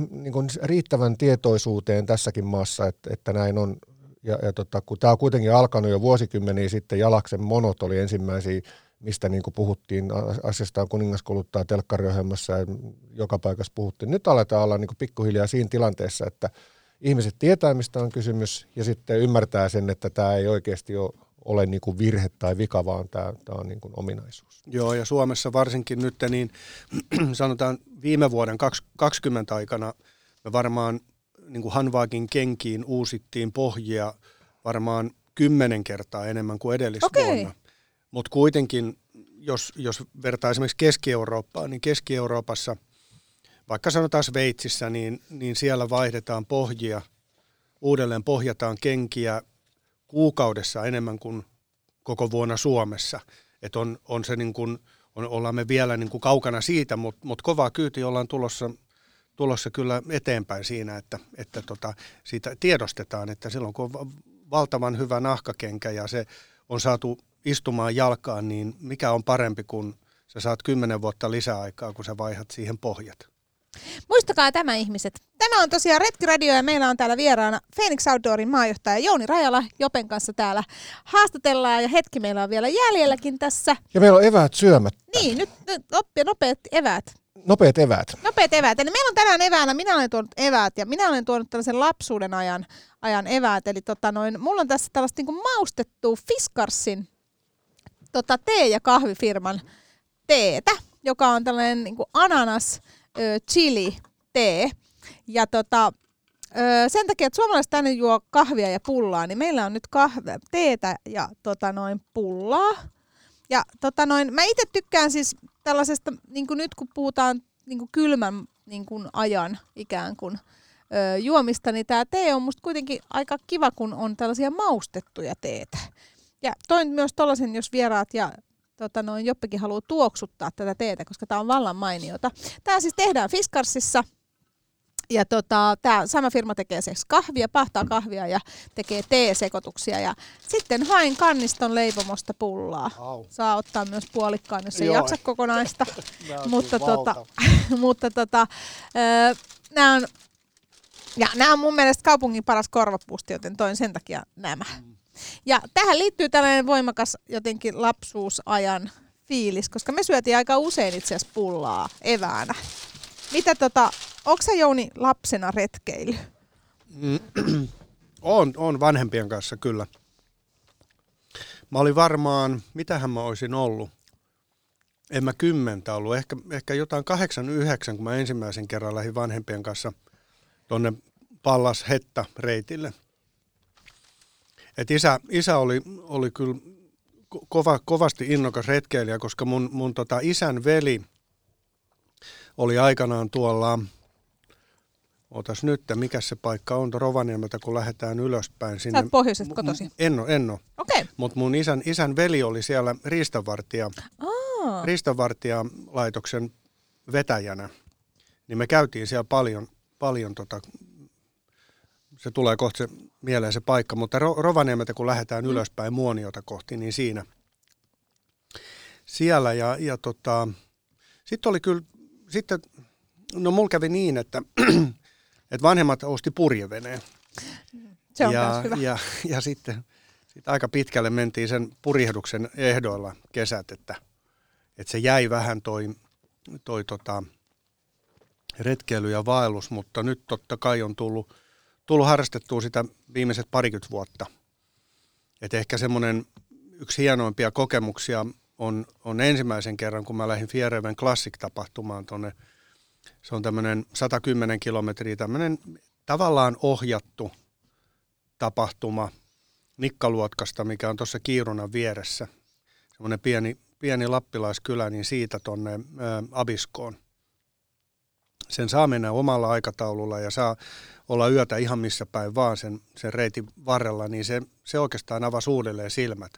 niin kuin riittävän tietoisuuteen tässäkin maassa, että, että näin on. Ja, ja tota, kun tämä on kuitenkin alkanut jo vuosikymmeniä sitten, Jalaksen monot oli ensimmäisiä, mistä niin kuin puhuttiin, a- asiasta on kuningas kuluttaa telkkariohjelmassa ja joka paikassa puhuttiin. Nyt aletaan olla niin kuin pikkuhiljaa siinä tilanteessa, että ihmiset tietää, mistä on kysymys ja sitten ymmärtää sen, että tämä ei oikeasti ole, ole niin kuin virhe tai vika, vaan tämä, tämä on niin kuin ominaisuus. Joo, ja Suomessa varsinkin nyt, niin sanotaan viime vuoden 2020 aikana me varmaan niin kuin Hanvaakin kenkiin uusittiin pohjia varmaan kymmenen kertaa enemmän kuin edellisvuonna. Okei. Mutta kuitenkin, jos, jos vertaa esimerkiksi Keski-Eurooppaan, niin Keski-Euroopassa, vaikka sanotaan Sveitsissä, niin, niin siellä vaihdetaan pohjia, uudelleen pohjataan kenkiä kuukaudessa enemmän kuin koko vuonna Suomessa. Et on, on se niin kuin, on, ollaan me vielä niin kuin kaukana siitä, mutta mut kovaa kyyti ollaan tulossa, tulossa kyllä eteenpäin siinä, että, että tota, siitä tiedostetaan, että silloin kun on va- valtavan hyvä nahkakenkä ja se on saatu istumaan jalkaan, niin mikä on parempi kuin sä saat kymmenen vuotta lisäaikaa, kun sä vaihdat siihen pohjat. Muistakaa tämä ihmiset. Tämä on tosiaan Retkiradio ja meillä on täällä vieraana Phoenix Outdoorin maajohtaja Jouni Rajala. Jopen kanssa täällä haastatellaan ja hetki meillä on vielä jäljelläkin tässä. Ja meillä on eväät syömättä. Niin, nyt, nyt oppia nopeat eväät. Nopeat eväät. Nopeat eväät. Eli meillä on tänään eväänä, minä olen tuonut eväät ja minä olen tuonut tällaisen lapsuuden ajan, ajan eväät. Eli tota noin, mulla on tässä tällaista niin maustettua Fiskarsin tota, tee- ja kahvifirman teetä, joka on tällainen niin ananas ö, chili tee. Ja tota, ö, sen takia, että suomalaiset tänne juo kahvia ja pullaa, niin meillä on nyt kahve, teetä ja tota noin pullaa. Ja tota noin, mä itse tykkään siis tällaisesta, niin kuin nyt kun puhutaan niin kuin kylmän niin kuin ajan ikään kuin ö, juomista, niin tämä tee on musta kuitenkin aika kiva, kun on tällaisia maustettuja teetä. Ja toin myös tollasen, jos vieraat ja tota noin, Joppikin haluaa tuoksuttaa tätä teetä, koska tämä on vallan mainiota. Tämä siis tehdään Fiskarsissa. Ja tota, tämä sama firma tekee siis kahvia, pahtaa kahvia ja tekee teesekoituksia. Ja sitten hain kanniston leipomosta pullaa. Au. Saa ottaa myös puolikkaan, jos ei Joo. jaksa kokonaista. Nää on mutta tota, mutta tota, nämä on, ja nämä on mun mielestä kaupungin paras korvapuusti, joten toin sen takia nämä. Ja tähän liittyy tällainen voimakas jotenkin lapsuusajan fiilis, koska me syötiin aika usein itse asiassa pullaa eväänä. Mitä tota, onko Jouni lapsena retkeily? On, on vanhempien kanssa kyllä. Mä olin varmaan, mitähän mä olisin ollut? En mä kymmentä ollut, ehkä, ehkä jotain kahdeksan, yhdeksän, kun mä ensimmäisen kerran lähdin vanhempien kanssa tonne Pallas Hetta reitille. Et isä, isä oli, oli kyllä ko- kova, kovasti innokas retkeilijä, koska mun, mun tota isän veli oli aikanaan tuolla, otas nyt, mikä se paikka on, Rovaniemeltä, kun lähdetään ylöspäin sinne. Sä oot pohjoisesta kotoisin. En ole, en ole. Okei. Okay. Mutta mun isän, isän veli oli siellä riistanvartija, Ah. riistanvartijalaitoksen vetäjänä. Niin me käytiin siellä paljon, paljon tota, se tulee kohta se, mieleen se paikka, mutta Ro- Rovaniemeltä kun lähdetään ylöspäin Muoniota kohti, niin siinä. Siellä ja, ja tota, sitten oli kyllä, sitten, no mulla kävi niin, että, että vanhemmat osti purjeveneen Se on ja, hyvä. Ja, ja sitten, sitten aika pitkälle mentiin sen purjehduksen ehdoilla kesät, että, että se jäi vähän toi, toi tota, retkeily ja vaellus, mutta nyt totta kai on tullut, tullut harrastettua sitä viimeiset parikymmentä vuotta. Et ehkä semmoinen yksi hienoimpia kokemuksia on, on ensimmäisen kerran, kun mä lähdin Fiereven Classic-tapahtumaan tuonne. Se on tämmöinen 110 kilometriä, tämmöinen tavallaan ohjattu tapahtuma Nikkaluotkasta, mikä on tuossa Kiirunan vieressä. Semmoinen pieni, pieni lappilaiskylä, niin siitä tonne ä, Abiskoon. Sen saa mennä omalla aikataululla ja saa olla yötä ihan missä päin vaan sen, sen reitin varrella, niin se, se oikeastaan avasi uudelleen silmät.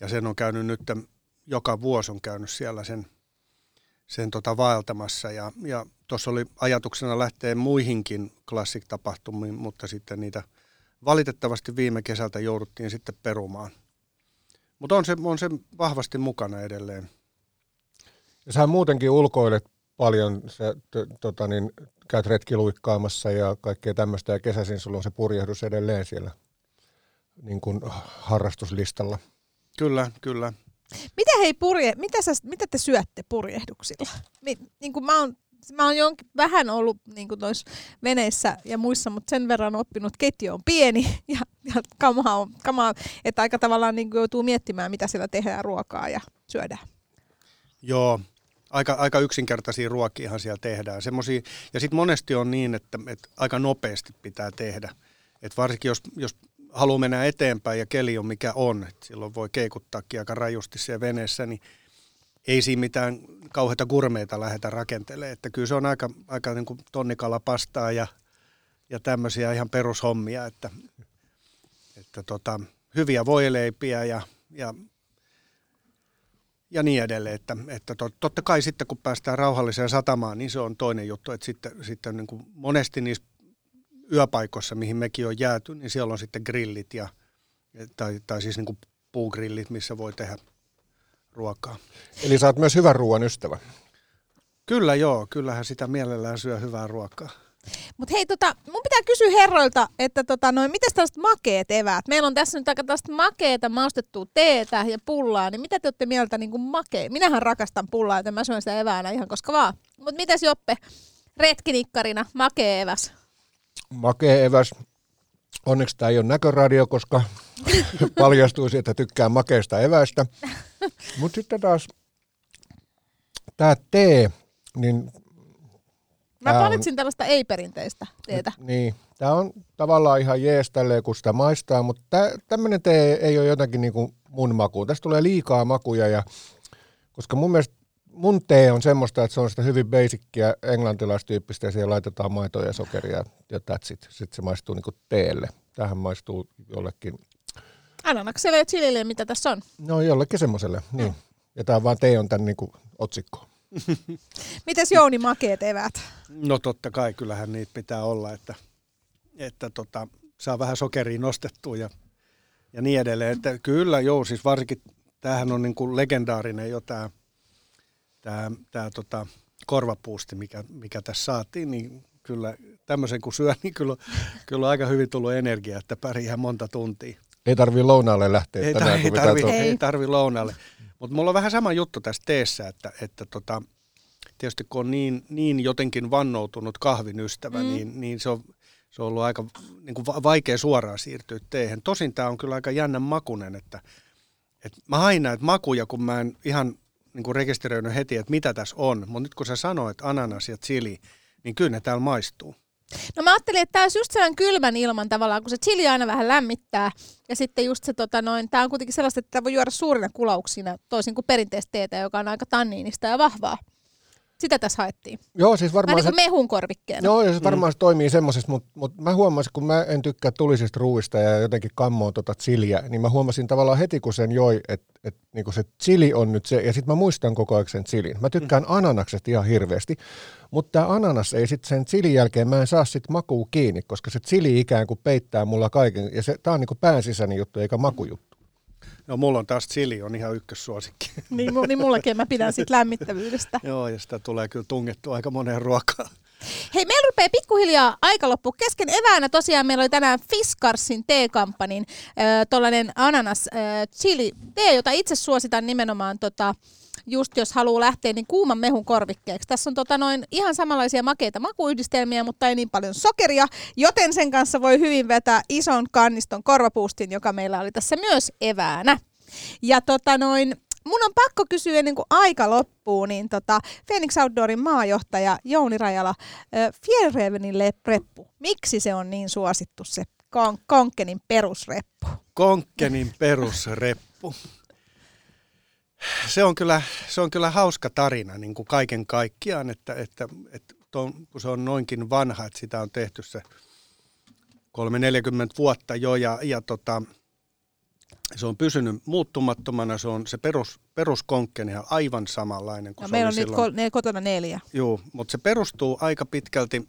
Ja sen on käynyt nyt, joka vuosi on käynyt siellä sen, sen tota vaeltamassa. Ja, ja tuossa oli ajatuksena lähteä muihinkin klassik-tapahtumiin, mutta sitten niitä valitettavasti viime kesältä jouduttiin sitten perumaan. Mutta on se, on se vahvasti mukana edelleen. Ja sä muutenkin ulkoilet paljon, sä t- tota niin, käyt retkiluikkaamassa ja kaikkea tämmöistä, ja kesäisin sulla on se purjehdus edelleen siellä niin kuin harrastuslistalla. Kyllä, kyllä. Mitä hei purje, mitä, sä, mitä te syötte purjehduksilla? Mi, niin kuin mä oon mä oon jonkin vähän ollut niin kuin noissa veneissä ja muissa, mutta sen verran oppinut, että ketju on pieni ja, ja kamaa on, kamaa, että aika tavallaan niin kuin joutuu miettimään, mitä siellä tehdään ruokaa ja syödään. Joo, aika, aika yksinkertaisia ruokiahan siellä tehdään. Semmosia, ja sitten monesti on niin, että, että aika nopeasti pitää tehdä. Et varsinkin jos, jos haluaa mennä eteenpäin ja keli on mikä on, että silloin voi keikuttaakin aika rajusti siellä veneessä, niin ei siinä mitään kauheita gurmeita lähdetä rakentelemaan. Että kyllä se on aika, aika niin kuin tonnikalapastaa ja, ja tämmöisiä ihan perushommia, että, että tota, hyviä voileipiä ja, ja ja niin edelleen. Että, että tot, totta kai sitten kun päästään rauhalliseen satamaan, niin se on toinen juttu, että sitten, sitten niin kuin monesti niissä yöpaikoissa, mihin mekin on jääty, niin siellä on sitten grillit ja, tai, tai siis niin kuin puugrillit, missä voi tehdä ruokaa. Eli sä oot myös hyvän ruoan ystävä. Kyllä joo, kyllähän sitä mielellään syö hyvää ruokaa. Mutta hei, tota, mun pitää kysyä herroilta, että tota, noin, miten tällaiset makeet eväät? Meillä on tässä nyt aika tällaista makeeta, maustettua teetä ja pullaa, niin mitä te olette mieltä niin kuin makee? Minähän rakastan pullaa, joten mä syön sitä eväänä ihan koska vaan. Mutta mitäs Joppe, retkinikkarina, makee eväs? Makea eväs. Onneksi tämä ei ole näköradio, koska paljastuisi, että tykkää makeista eväistä. Mutta sitten taas tämä tee, niin Mä valitsin tällaista ei-perinteistä teetä. Niin, tämä on tavallaan ihan jees tälleen, kun sitä maistaa, mutta tämmöinen tee ei ole jotenkin niin kuin mun makuun. Tästä tulee liikaa makuja, ja, koska mun mielestä mun tee on semmoista, että se on sitä hyvin basickia englantilaistyyppistä, ja siihen laitetaan maitoa ja sokeria, ja that's it. Sitten se maistuu niin kuin teelle. Tähän maistuu jollekin, Ananakselle ja chilille, mitä tässä on. no jollekin semmoiselle, niin. Ja tämä vaan tee on tämän niin kuin otsikko. Mites Jouni makeet eväät? No totta kai, kyllähän niitä pitää olla, että, että tota, saa vähän sokeria nostettua ja, ja niin edelleen. Että kyllä, joo, siis varsinkin tämähän on niin kuin legendaarinen jo tämä, tämä, tämä tota, korvapuusti, mikä, mikä tässä saatiin, niin kyllä tämmöisen kun syö, niin kyllä, kyllä on aika hyvin tullut energiaa, että pärjää monta tuntia. Ei tarvii lounaalle lähteä Ei, tänään, tarvi, tuo- Ei. ei tarvi lounalle. Mutta mulla on vähän sama juttu tässä teessä, että, että tota, tietysti kun on niin, niin jotenkin vannoutunut kahvin ystävä, mm. niin, niin se, on, se on ollut aika niin kuin vaikea suoraan siirtyä teehen. Tosin tämä on kyllä aika jännän makunen, että, että mä hain näitä makuja, kun mä en ihan niin kuin rekisteröinyt heti, että mitä tässä on. Mutta nyt kun sä sanoit ananas ja chili, niin kyllä ne täällä maistuu. No mä ajattelin, että tämä olisi just sellainen kylmän ilman tavallaan, kun se chili aina vähän lämmittää. Ja sitten just se, tota noin, tämä on kuitenkin sellaista, että tämä voi juoda suurina kulauksina, toisin kuin perinteistä teetä, joka on aika tanniinista ja vahvaa. Sitä tässä haettiin. Joo, siis varmaan Vähän niin se, kuin mehun korvikkeena. joo, ja se varmaan se toimii semmoisesta, mutta mut mä huomasin, kun mä en tykkää tulisista ruuista ja jotenkin kammoon tota chiliä, niin mä huomasin tavallaan heti, kun sen joi, että et, niinku se chili on nyt se, ja sitten mä muistan koko ajan sen chilin. Mä tykkään ananaksesta ihan hirveästi, mutta tämä ananas ei sitten sen chilin jälkeen, mä en saa sit makuu kiinni, koska se chili ikään kuin peittää mulla kaiken, ja se, tää on niinku päänsisäinen juttu eikä makujuttu. No mulla on taas chili, on ihan ykkössuosikki. Niin, niin mullakin mä pidän siitä lämmittävyydestä. Joo, ja sitä tulee kyllä tungettua aika moneen ruokaan. Hei, meillä rupeaa pikkuhiljaa aika loppu. Kesken eväänä tosiaan meillä oli tänään Fiskarsin teekampanin äh, tollainen ananas äh, chili tee, jota itse suositan nimenomaan tota, just jos haluaa lähteä niin kuuman mehun korvikkeeksi. Tässä on tota noin ihan samanlaisia makeita makuyhdistelmiä, mutta ei niin paljon sokeria, joten sen kanssa voi hyvin vetää ison kanniston korvapuustin, joka meillä oli tässä myös eväänä. Ja tota noin, mun on pakko kysyä ennen kuin aika loppuu, niin tota, Phoenix Outdoorin maajohtaja Jouni Rajala, äh, Fjällrävenin reppu, miksi se on niin suosittu se kon- Konkenin perusreppu? Konkkenin perusreppu. Se on kyllä, se on kyllä hauska tarina niin kuin kaiken kaikkiaan, että, että, että ton, kun se on noinkin vanha, että sitä on tehty se 3-40 vuotta jo ja, ja tota, se on pysynyt muuttumattomana, se on se perus, peruskonkkeni on aivan samanlainen kuin No, se meillä oli on nyt silloin. ne, kotona neljä. Joo, mutta se perustuu aika pitkälti,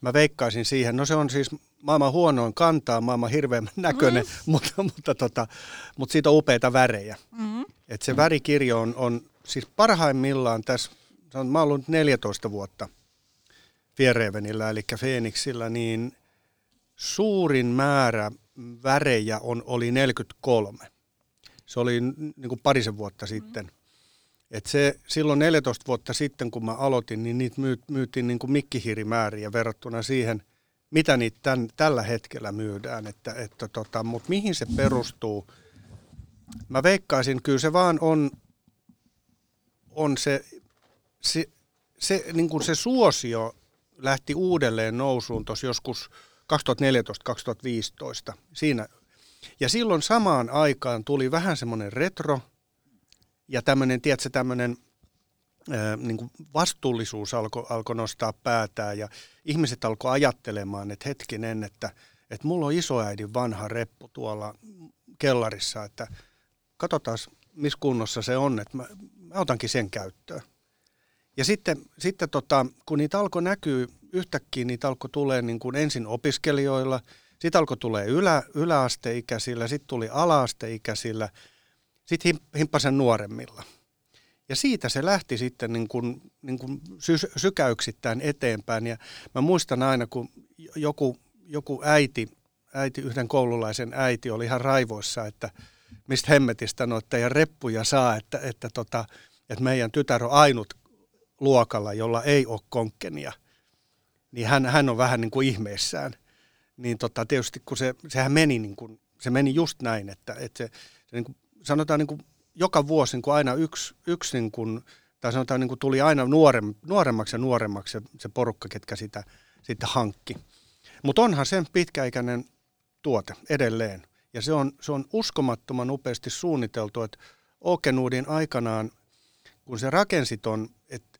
mä veikkaisin siihen, no se on siis maailman huonoin kantaa, maailman hirveän näköinen, mm. mutta, mutta, tota, mutta siitä on upeita värejä. Mm-hmm. Et se värikirjo on, on siis parhaimmillaan tässä, sanon, mä oon ollut 14 vuotta Fierrevenillä, eli Phoenixillä, niin suurin määrä värejä on, oli 43. Se oli niin kuin parisen vuotta sitten. Et se, silloin 14 vuotta sitten, kun mä aloitin, niin niitä myy, myytiin niin kuin mikkihiirimääriä verrattuna siihen, mitä niitä tän, tällä hetkellä myydään. Että, että tota, Mutta mihin se perustuu? Mä veikkaisin, kyllä se vaan on, on se, se, se, niin kuin se suosio lähti uudelleen nousuun tuossa joskus 2014-2015 siinä. Ja silloin samaan aikaan tuli vähän semmoinen retro ja tämmöinen, tiedätkö, tämmöinen ää, niin kuin vastuullisuus alkoi alko nostaa päätään ja ihmiset alkoi ajattelemaan, että hetkinen, että, että mulla on isoäidin vanha reppu tuolla kellarissa, että katsotaan missä kunnossa se on, että mä, mä otankin sen käyttöön. Ja sitten, sitten tota, kun niitä alkoi näkyä yhtäkkiä, niitä alkoi tulee niin kuin ensin opiskelijoilla, sitten alkoi tulee ylä, yläasteikäisillä, sitten tuli alaasteikäisillä, sitten himppasen nuoremmilla. Ja siitä se lähti sitten niin kuin, niin kuin sy- sykäyksittäin eteenpäin. Ja mä muistan aina, kun joku, joku äiti, äiti, yhden koululaisen äiti oli ihan raivoissa, että mistä hemmetistä no, teidän reppuja saa, että, että, tota, että meidän tytär on ainut luokalla, jolla ei ole konkkenia. Niin hän, hän on vähän niin kuin ihmeissään. Niin tota, tietysti kun se, sehän meni, niin kuin, se meni just näin, että, että se, se niin kuin, sanotaan niin kuin joka vuosi niin kuin aina yksi, yksi niin kuin, tai sanotaan niin kuin tuli aina nuorem, nuoremmaksi ja nuoremmaksi se, se porukka, ketkä sitä sitten hankki. Mutta onhan sen pitkäikäinen tuote edelleen. Ja se on, se on uskomattoman upeasti suunniteltu, että Okenuudin aikanaan, kun se rakensi ton, että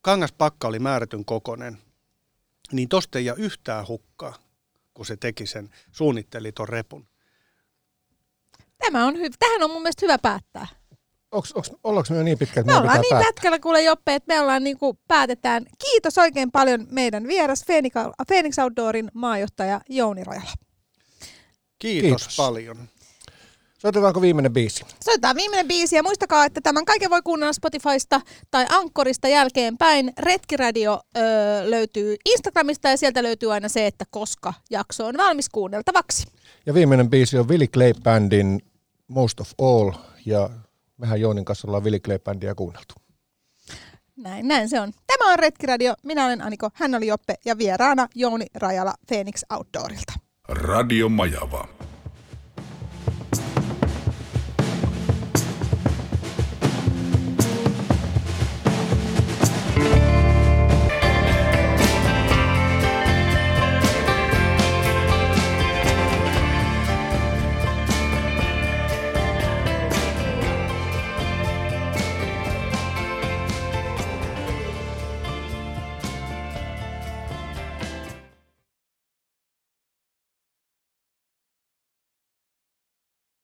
kangaspakka oli määrätyn kokonen, niin tosta ei jää yhtään hukkaa, kun se teki sen, suunnitteli ton repun. Tämä on hy- Tähän on mun mielestä hyvä päättää. Onks, onks, ollaanko me jo niin pitkä, että Me ollaan niin päättää? pätkällä kuule Joppe, että me ollaan niin kuin päätetään. Kiitos oikein paljon meidän vieras Phoenix, Outdoorin maajohtaja Jouni Rajala. Kiitos, Kiitos. Paljon. Soitetaanko viimeinen biisi? Soitetaan viimeinen biisi ja muistakaa, että tämän kaiken voi kuunnella Spotifysta tai Ankkorista jälkeenpäin. Retkiradio öö, löytyy Instagramista ja sieltä löytyy aina se, että koska jakso on valmis kuunneltavaksi. Ja viimeinen biisi on Willie Clay Bandin Most of All, ja mehän Joonin kanssa ollaan Willie Clay Bandia kuunneltu. Näin, näin se on. Tämä on Retkiradio. Minä olen Aniko, hän oli Joppe ja vieraana Jouni Rajala Phoenix Outdoorilta. Radio Majava.